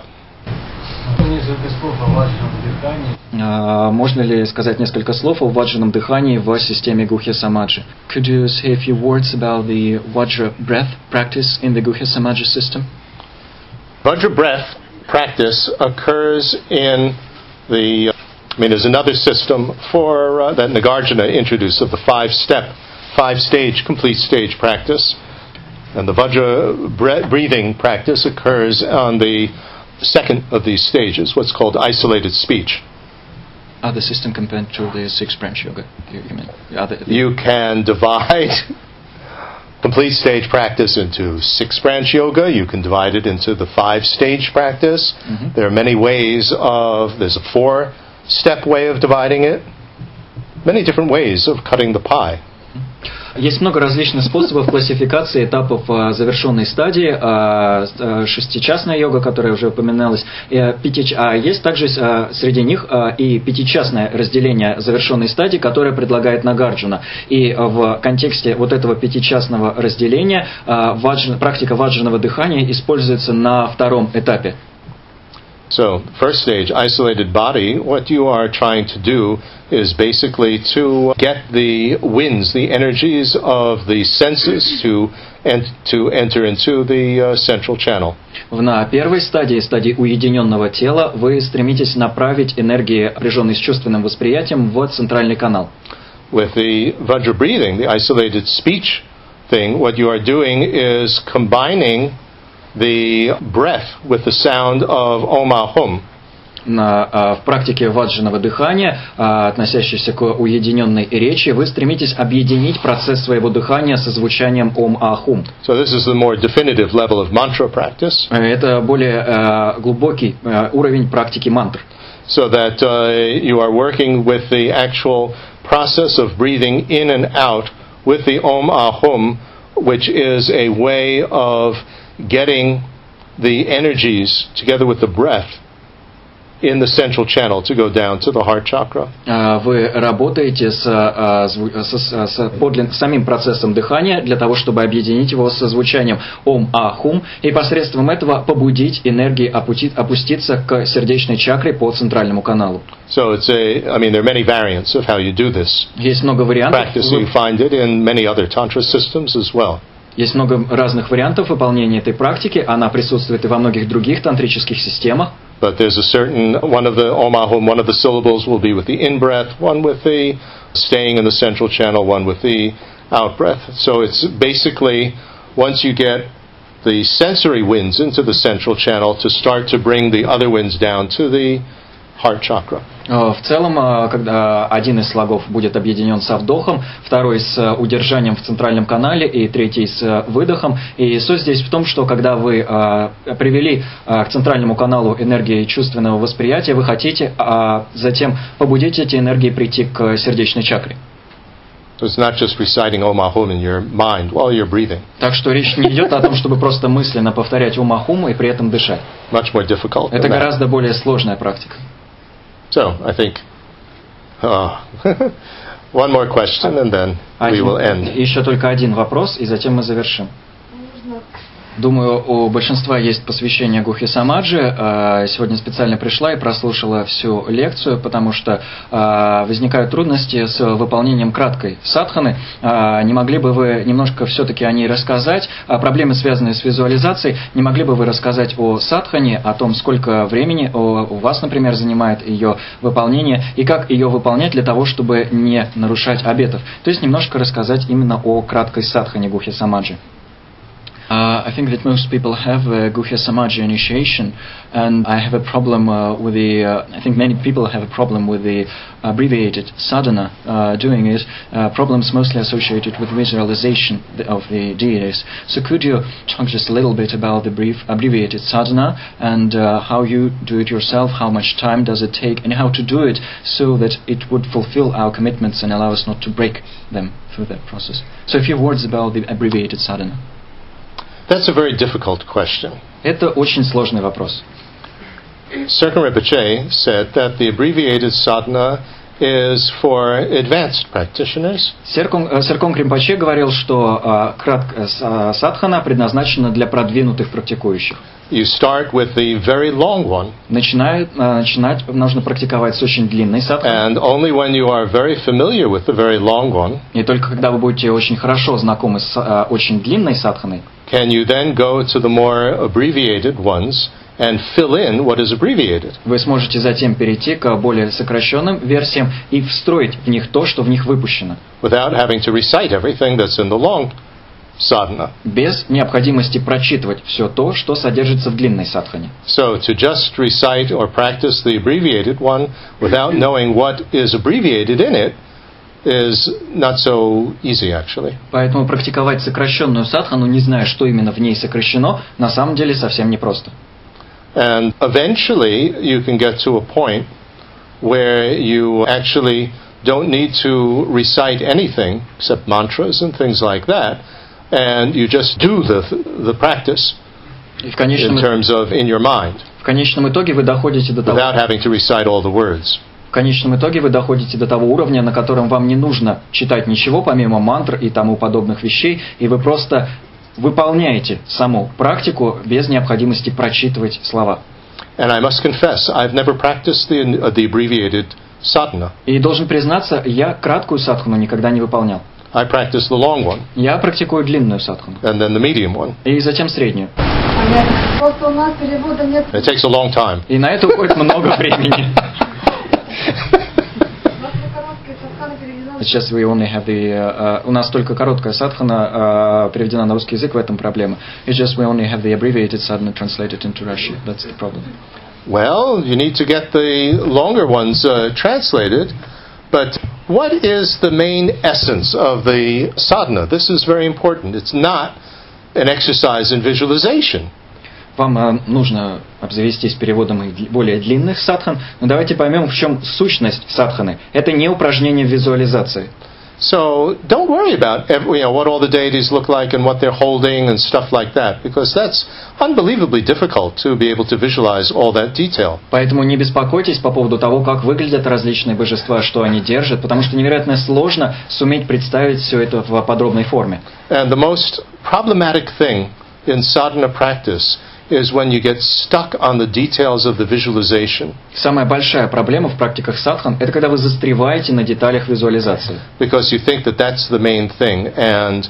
Несколько слов о вашем дыхании.
А, Можно ли сказать несколько слов о ваджаном дыхании в системе Гухья Самаджи? Could you say a few words about the Vajra breath practice in the Guhya Samadhi system?
Vajra breath practice occurs in the. I mean, there's another system for uh, that Nagarjuna introduced of the five-step, five-stage, complete stage practice, and the Vajra bre- breathing practice occurs on the second of these stages, what's called isolated speech.
Other system compared to the six branch yoga. You, you mean the other?
You can divide complete stage practice into six branch yoga. You can divide it into the five stage practice.
Mhm.
There are many ways of, there's a four step way of dividing it, many different ways of cutting the pie.
Есть много различных способов классификации этапов а, завершенной стадии. А, а, Шестичастная йога, которая уже упоминалась, пятич- а есть также среди них и пятичастное разделение завершенной стадии, которое предлагает Нагарджуна. И в контексте вот этого пятичастного разделения практика ваджаного дыхания используется на втором этапе.
So, first stage, isolated body, what you are trying to do is basically to get the winds, the energies of the senses to, and to enter into the uh, central channel.
В- На первой стадии, стадии уединенного тела, вы стремитесь направить энергии, напряженные с чувственным восприятием, в центральный канал.
With the Vajra breathing, the isolated speech thing, what you are doing is combining the breath with the sound of Om Ahum.
На, а, в практике ваджаного дыхания, а, относящейся к уединенной речи, вы стремитесь объединить процесс своего дыхания со звучанием Ом Ахум.
So this is the more definitive level of mantra practice.
Э, Это более э, глубокий э, уровень практики мантр.
so that uh, you are working with the actual process of breathing in and out with the Om Ahum, which is a way of getting the energies together with the breath in the central channel to go down to the heart chakra.
А, Вы работаете с, а, зву- с- с- с подлин- самим процессом дыхания для того, чтобы объединить его со звучанием Ом Ахум и посредством этого побудить энергии опути- опуститься к сердечной чакре по центральному каналу.
So it's a, I mean, there are many variants of how you do this
Есть много вариантов.
practice. You find it in many other tantra systems as well.
Есть много разных вариантов выполнения этой практики. Она присутствует и во многих других тантрических системах.
But there's a certain one of the Om Ahum, one of the syllables will be with the in breath, one with the staying in the central channel, one with the out breath. So it's basically once you get the sensory winds into the central channel to start to bring the other winds down to the heart chakra.
Э, В целом, э, когда один из слогов будет объединен со вдохом, второй с э, удержанием в центральном канале и третий с выдохом. И суть здесь в том, что когда вы привели к центральному каналу энергии чувственного восприятия, вы хотите а затем побудить эти энергии прийти к сердечной чакре.
So it's not just reciting Om Ahum in your mind while you're breathing.
Так что речь не идет о том, чтобы просто мысленно повторять умахуму и при этом дышать.
Much more difficult.
Это гораздо более сложная практика.
So I think uh, one more question and then we will end.
Еще только один вопрос, и затем мы завершим. Думаю, у большинства есть посвящение Гухи Самаджи. Э, Сегодня специально пришла и прослушала всю лекцию, потому что э, возникают трудности с выполнением краткой садханы. Э, Не могли бы вы немножко все-таки о ней рассказать? А Проблемы, связанные с визуализацией, не могли бы вы рассказать о садхане, о том, сколько времени у вас, например, занимает ее выполнение, и как ее выполнять для того, чтобы не нарушать обетов? То есть немножко рассказать именно о краткой садхане Гухи Самаджи. Uh, I think that most people have uh, Guhya Samaja initiation, and I have a problem uh, with the. Uh, I think many people have a problem with the abbreviated sadhana uh, doing it. Uh, problems mostly associated with visualization of the deities. So could you talk just a little bit about the brief abbreviated sadhana and how you do it yourself? How much time does it take, and how to do it so that it would fulfill our commitments and allow us not to break them through that process? So a few words about the abbreviated sadhana.
That's a very difficult question.
Это очень сложный вопрос.
Serkan Rinpoche said that the abbreviated sadhana is for advanced practitioners,
Серкон, э, Кримпаче говорил, что э, крат- э, садхана предназначена для продвинутых практикующих.
you start with the very long one,
Начинает, начинать нужно практиковать с очень длинной садханы.
and only when you are very familiar with the very long one
И только когда вы будете очень хорошо знакомы с очень длинной садханой,
can you then go to the more abbreviated ones and fill in what is abbreviated.
вы сможете затем перейти к более сокращенным версиям и встроить в них то, что в них выпущено,
without having to recite everything that's in the long sadhana.
без необходимости прочитывать все то, что содержится в длинной садхане.
So to just recite or practice the abbreviated one without knowing what is abbreviated in it is not so easy actually.
Поэтому практиковать сокращенную садхану, не зная, что именно в ней сокращено, на самом деле совсем непросто.
And eventually you can get to a point where you actually don't need to recite anything except mantras and things like that and you just do the the practice
И в конечном,
in terms of in your mind
в конечном итоге вы доходите до того,
without having to recite all the words.
В конечном итоге вы доходите до того уровня, на котором вам не нужно читать ничего помимо мантр и тому подобных вещей, и вы просто выполняете саму практику без необходимости прочитывать слова.
And I must confess, I've never practiced the, the abbreviated sadhana.
И должен признаться, я краткую садхану никогда не выполнял.
I practice the long one
Я практикую длинную садхану.
and then the medium one.
И затем среднюю.
Понятно. Просто у нас перевода нет.
It takes a long time.
И на это уходит много времени. Сейчас we only have the, uh, uh, у нас только короткая садхана uh, переведена на русский язык, в этом проблема. It's just we only have the abbreviated sadhana translated into Russian. That's the problem.
Well, you need to get the longer ones uh, translated. But what is the main essence of the sadhana? This is very important. It's not an exercise in visualization.
Вам э, нужно обзавестись переводом более длинных садхан, но давайте поймем, в чем сущность садханы. Это не упражнение в визуализации.
So don't worry about every, you know, what all the deities look like and what they're holding and stuff like that, because that's unbelievably difficult to be able to visualize all that detail.
Поэтому не беспокойтесь по поводу того, как выглядят различные божества, что они держат, потому что невероятно сложно суметь представить все это в подробной форме.
And the most problematic thing in sadhana practice is when you get stuck on the details of the visualization,
Самая большая проблема в практиках садхан – это когда вы застреваете на деталях визуализации.
because you think that that's the main thing, and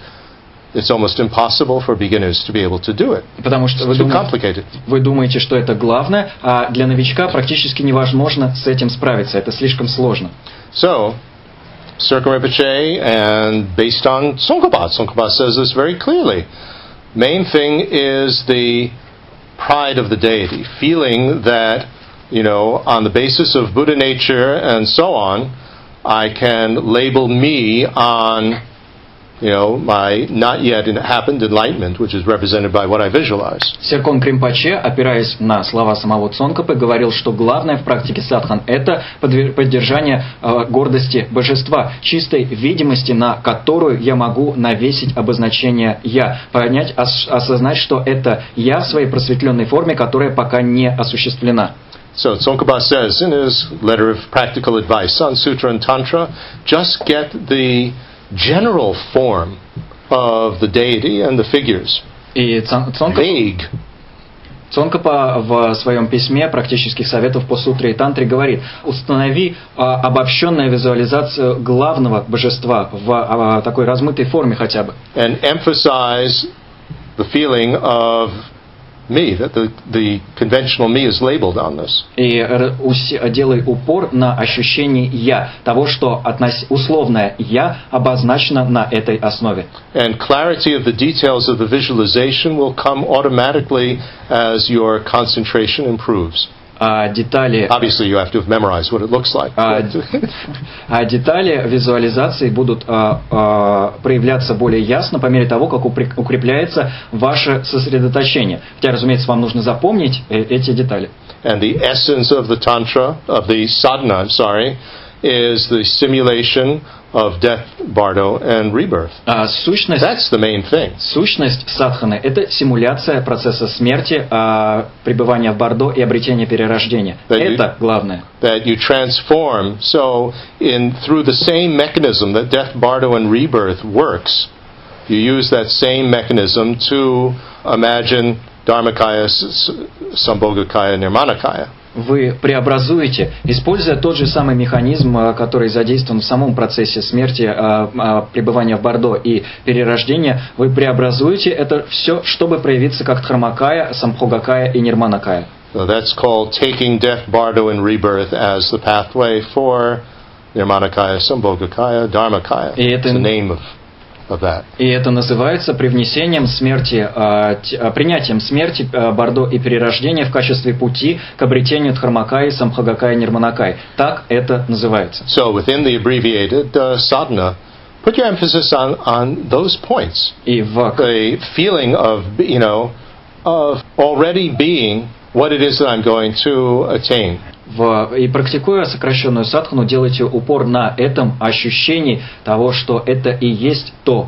it's almost impossible for beginners to be able to do it.
Потому что вы думаете, вы думаете, что это главное, а для новичка практически невозможно с этим справиться. Это слишком сложно.
So, Circle Rinpoche, and based on Tsongkhapa, Tsongkhapa says this very clearly. Main thing is the pride of the deity, feeling that you know, on the basis of Buddha nature and so on, I can label me on, you know, my not yet happened enlightenment, which is represented by what I visualize.
Серкон Кримпаче, опираясь на слова самого Цонкапы, говорил, что главное в практике садхан – это поддержание э, гордости божества, чистой видимости, на которую я могу навесить обозначение «я», понять, ос- осознать, что это «я» в своей просветленной форме, которая пока не осуществлена.
So Tsongkhapa says in his letter of practical advice on Sutra and Tantra, just get the general form of the deity and the figures.
И Цон- Цонкапа
Vague.
Цонкапа в своем письме практических советов по сутре и тантре говорит, установи а, обобщенную визуализацию главного божества в а, такой размытой форме хотя бы.
and emphasize the feeling of me, that the, the conventional me is labeled on this.
И р- уси- делай упор на ощущение «я», того, что относ- условное «я» обозначено на этой основе.
And clarity of the details of the visualization will come automatically as your concentration improves.
А детали,
Obviously, you have to have memorized what it looks like.
а, а детали визуализации будут проявляться более ясно по мере того, как укрепляется ваше сосредоточение. Хотя, разумеется, вам нужно запомнить э, эти детали.
And the essence of the Tantra, of the sadhana, I'm sorry, is the simulation of death, bardo, and rebirth.
А сущность
That's the main thing.
Сущность садханы – это симуляция процесса смерти, а, пребывания в Бордо и обретения перерождения.
И-
Это главное.
that you transform. So, in through the same mechanism that death, bardo, and rebirth works, you use that same mechanism to imagine Dharmakaya, Sambhogakaya, Nirmanakaya.
Вы преобразуете, используя тот же самый механизм, а, который задействован в самом процессе смерти, а, а, пребывания в Бордо и перерождения, вы преобразуете это все, чтобы проявиться как Дхармакая, Самбхогакая и Нирманакая.
So that's called taking death, bardo, and rebirth as the pathway for Nirmanakaya, Sambhogakaya, Dharmakaya.
И это-
It's the name of,
И это называется привнесением смерти, а, а, принятием смерти а, Бордо и перерождения в качестве пути к обретению Дхармакаи, Самбхагакаи, Нирманакаи. Так это называется.
So within the abbreviated uh, sadhana, put your emphasis on, on those points.
И в
the feeling of you know of already being what it is that I'm going to attain.
В- и практикуя сокращенную садхану, делайте упор на этом ощущении того, что это и есть то,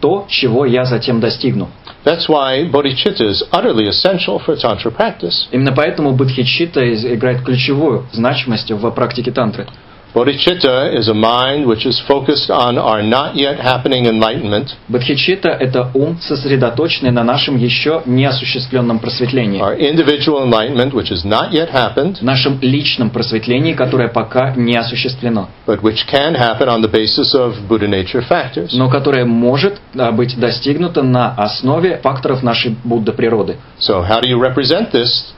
то, чего я затем достигну.
That's why bodhicitta is utterly essential for tantra practice.
Именно поэтому бодхичитта играет ключевую значимость в практике тантры.
Bodhicitta is a mind which is focused on our not yet happening enlightenment,
Бодхичитта – это ум, сосредоточенный на нашем еще неосуществленном просветлении.
our individual enlightenment which has not yet happened,
нашем личном просветлении, которое пока не осуществлено,
but which can happen on the basis of Buddha nature factors.
но которое может а, быть достигнуто на основе факторов нашей Будда природы.
So how do you represent this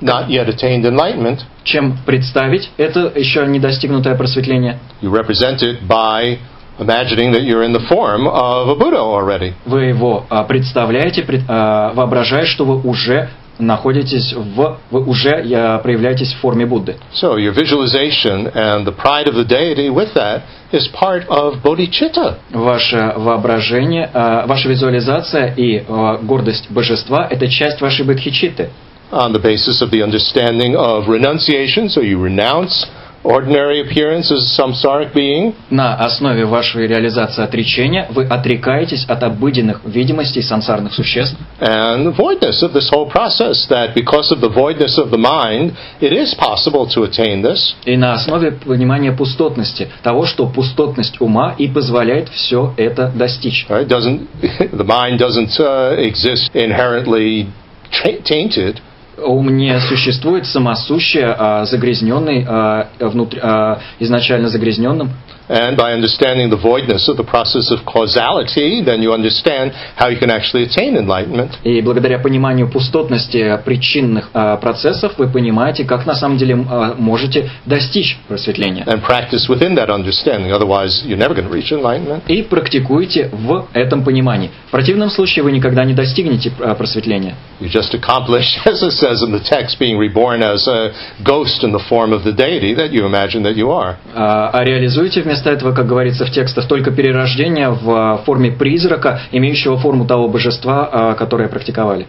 not yet attained enlightenment?
Чем представить это еще не достигнутое просветление?
You represent it by imagining that you're in the form of a Buddha already.
Вы его а, представляете, пред- а, воображая, что вы уже находитесь в, вы уже а, проявляетесь в форме Будды.
So your visualization and the pride of the deity with that is part of bodhicitta.
Ваше воображение, а, ваша визуализация и гордость божества – это часть вашей бодхичитты.
on the basis of the understanding of renunciation. So you renounce ordinary appearance as a samsaric being,
На основе вашей реализации отречения вы отрекаетесь от обыденных видимостей сансарных существ
and the voidness of this whole process. That because of the voidness of the mind, it is possible to attain this.
и на основе понимания пустотности, того, что пустотность ума и позволяет все это достичь.
Right? Doesn't the mind doesn't uh, exist inherently ta- tainted?
Ум не существует самосуще, а загрязненный, а, внутри- а, изначально загрязненным.
And by understanding the voidness of the process of causality, then you understand how you can actually attain enlightenment.
И благодаря пониманию пустотности причинных а, процессов вы понимаете, как на самом деле а, можете достичь просветления.
And practice within that understanding, otherwise, you're never going to reach enlightenment.
И практикуйте в этом понимании. В противном случае вы никогда не достигнете а, просветления.
You just accomplish, as it says in the text, being reborn as a ghost in the form of the deity that you imagine that you are.
А а реализуйте вместо этого, как говорится в текстах, только перерождение в а, форме призрака, имеющего форму того божества, а, которое практиковали.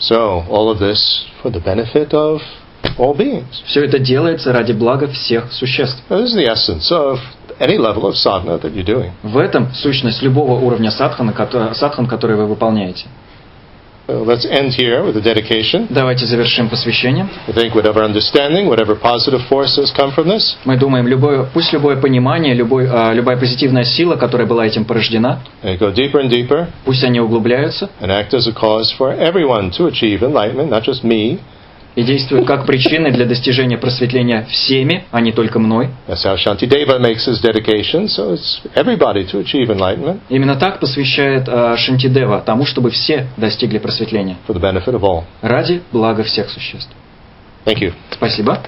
So, all of this for the benefit of all beings.
Все это делается ради блага всех существ.
This is the essence of any level of sadhana that you're doing.
В этом сущность любого уровня садхана, садхан, который вы выполняете.
So let's end here with a dedication.
Давайте завершим посвящение.
I think whatever understanding, whatever positive forces come from this,
Мы думаем, любое, пусть любое понимание, любой, а, любая позитивная сила, которая была этим порождена,
they go deeper and deeper
пусть они углубляются
and act as a cause for everyone to achieve enlightenment, not just me.
и действуют как причины для достижения просветления всеми, а не только мной.
So
Именно так посвящает а, Шантидева тому, чтобы все достигли просветления ради блага всех существ. Спасибо.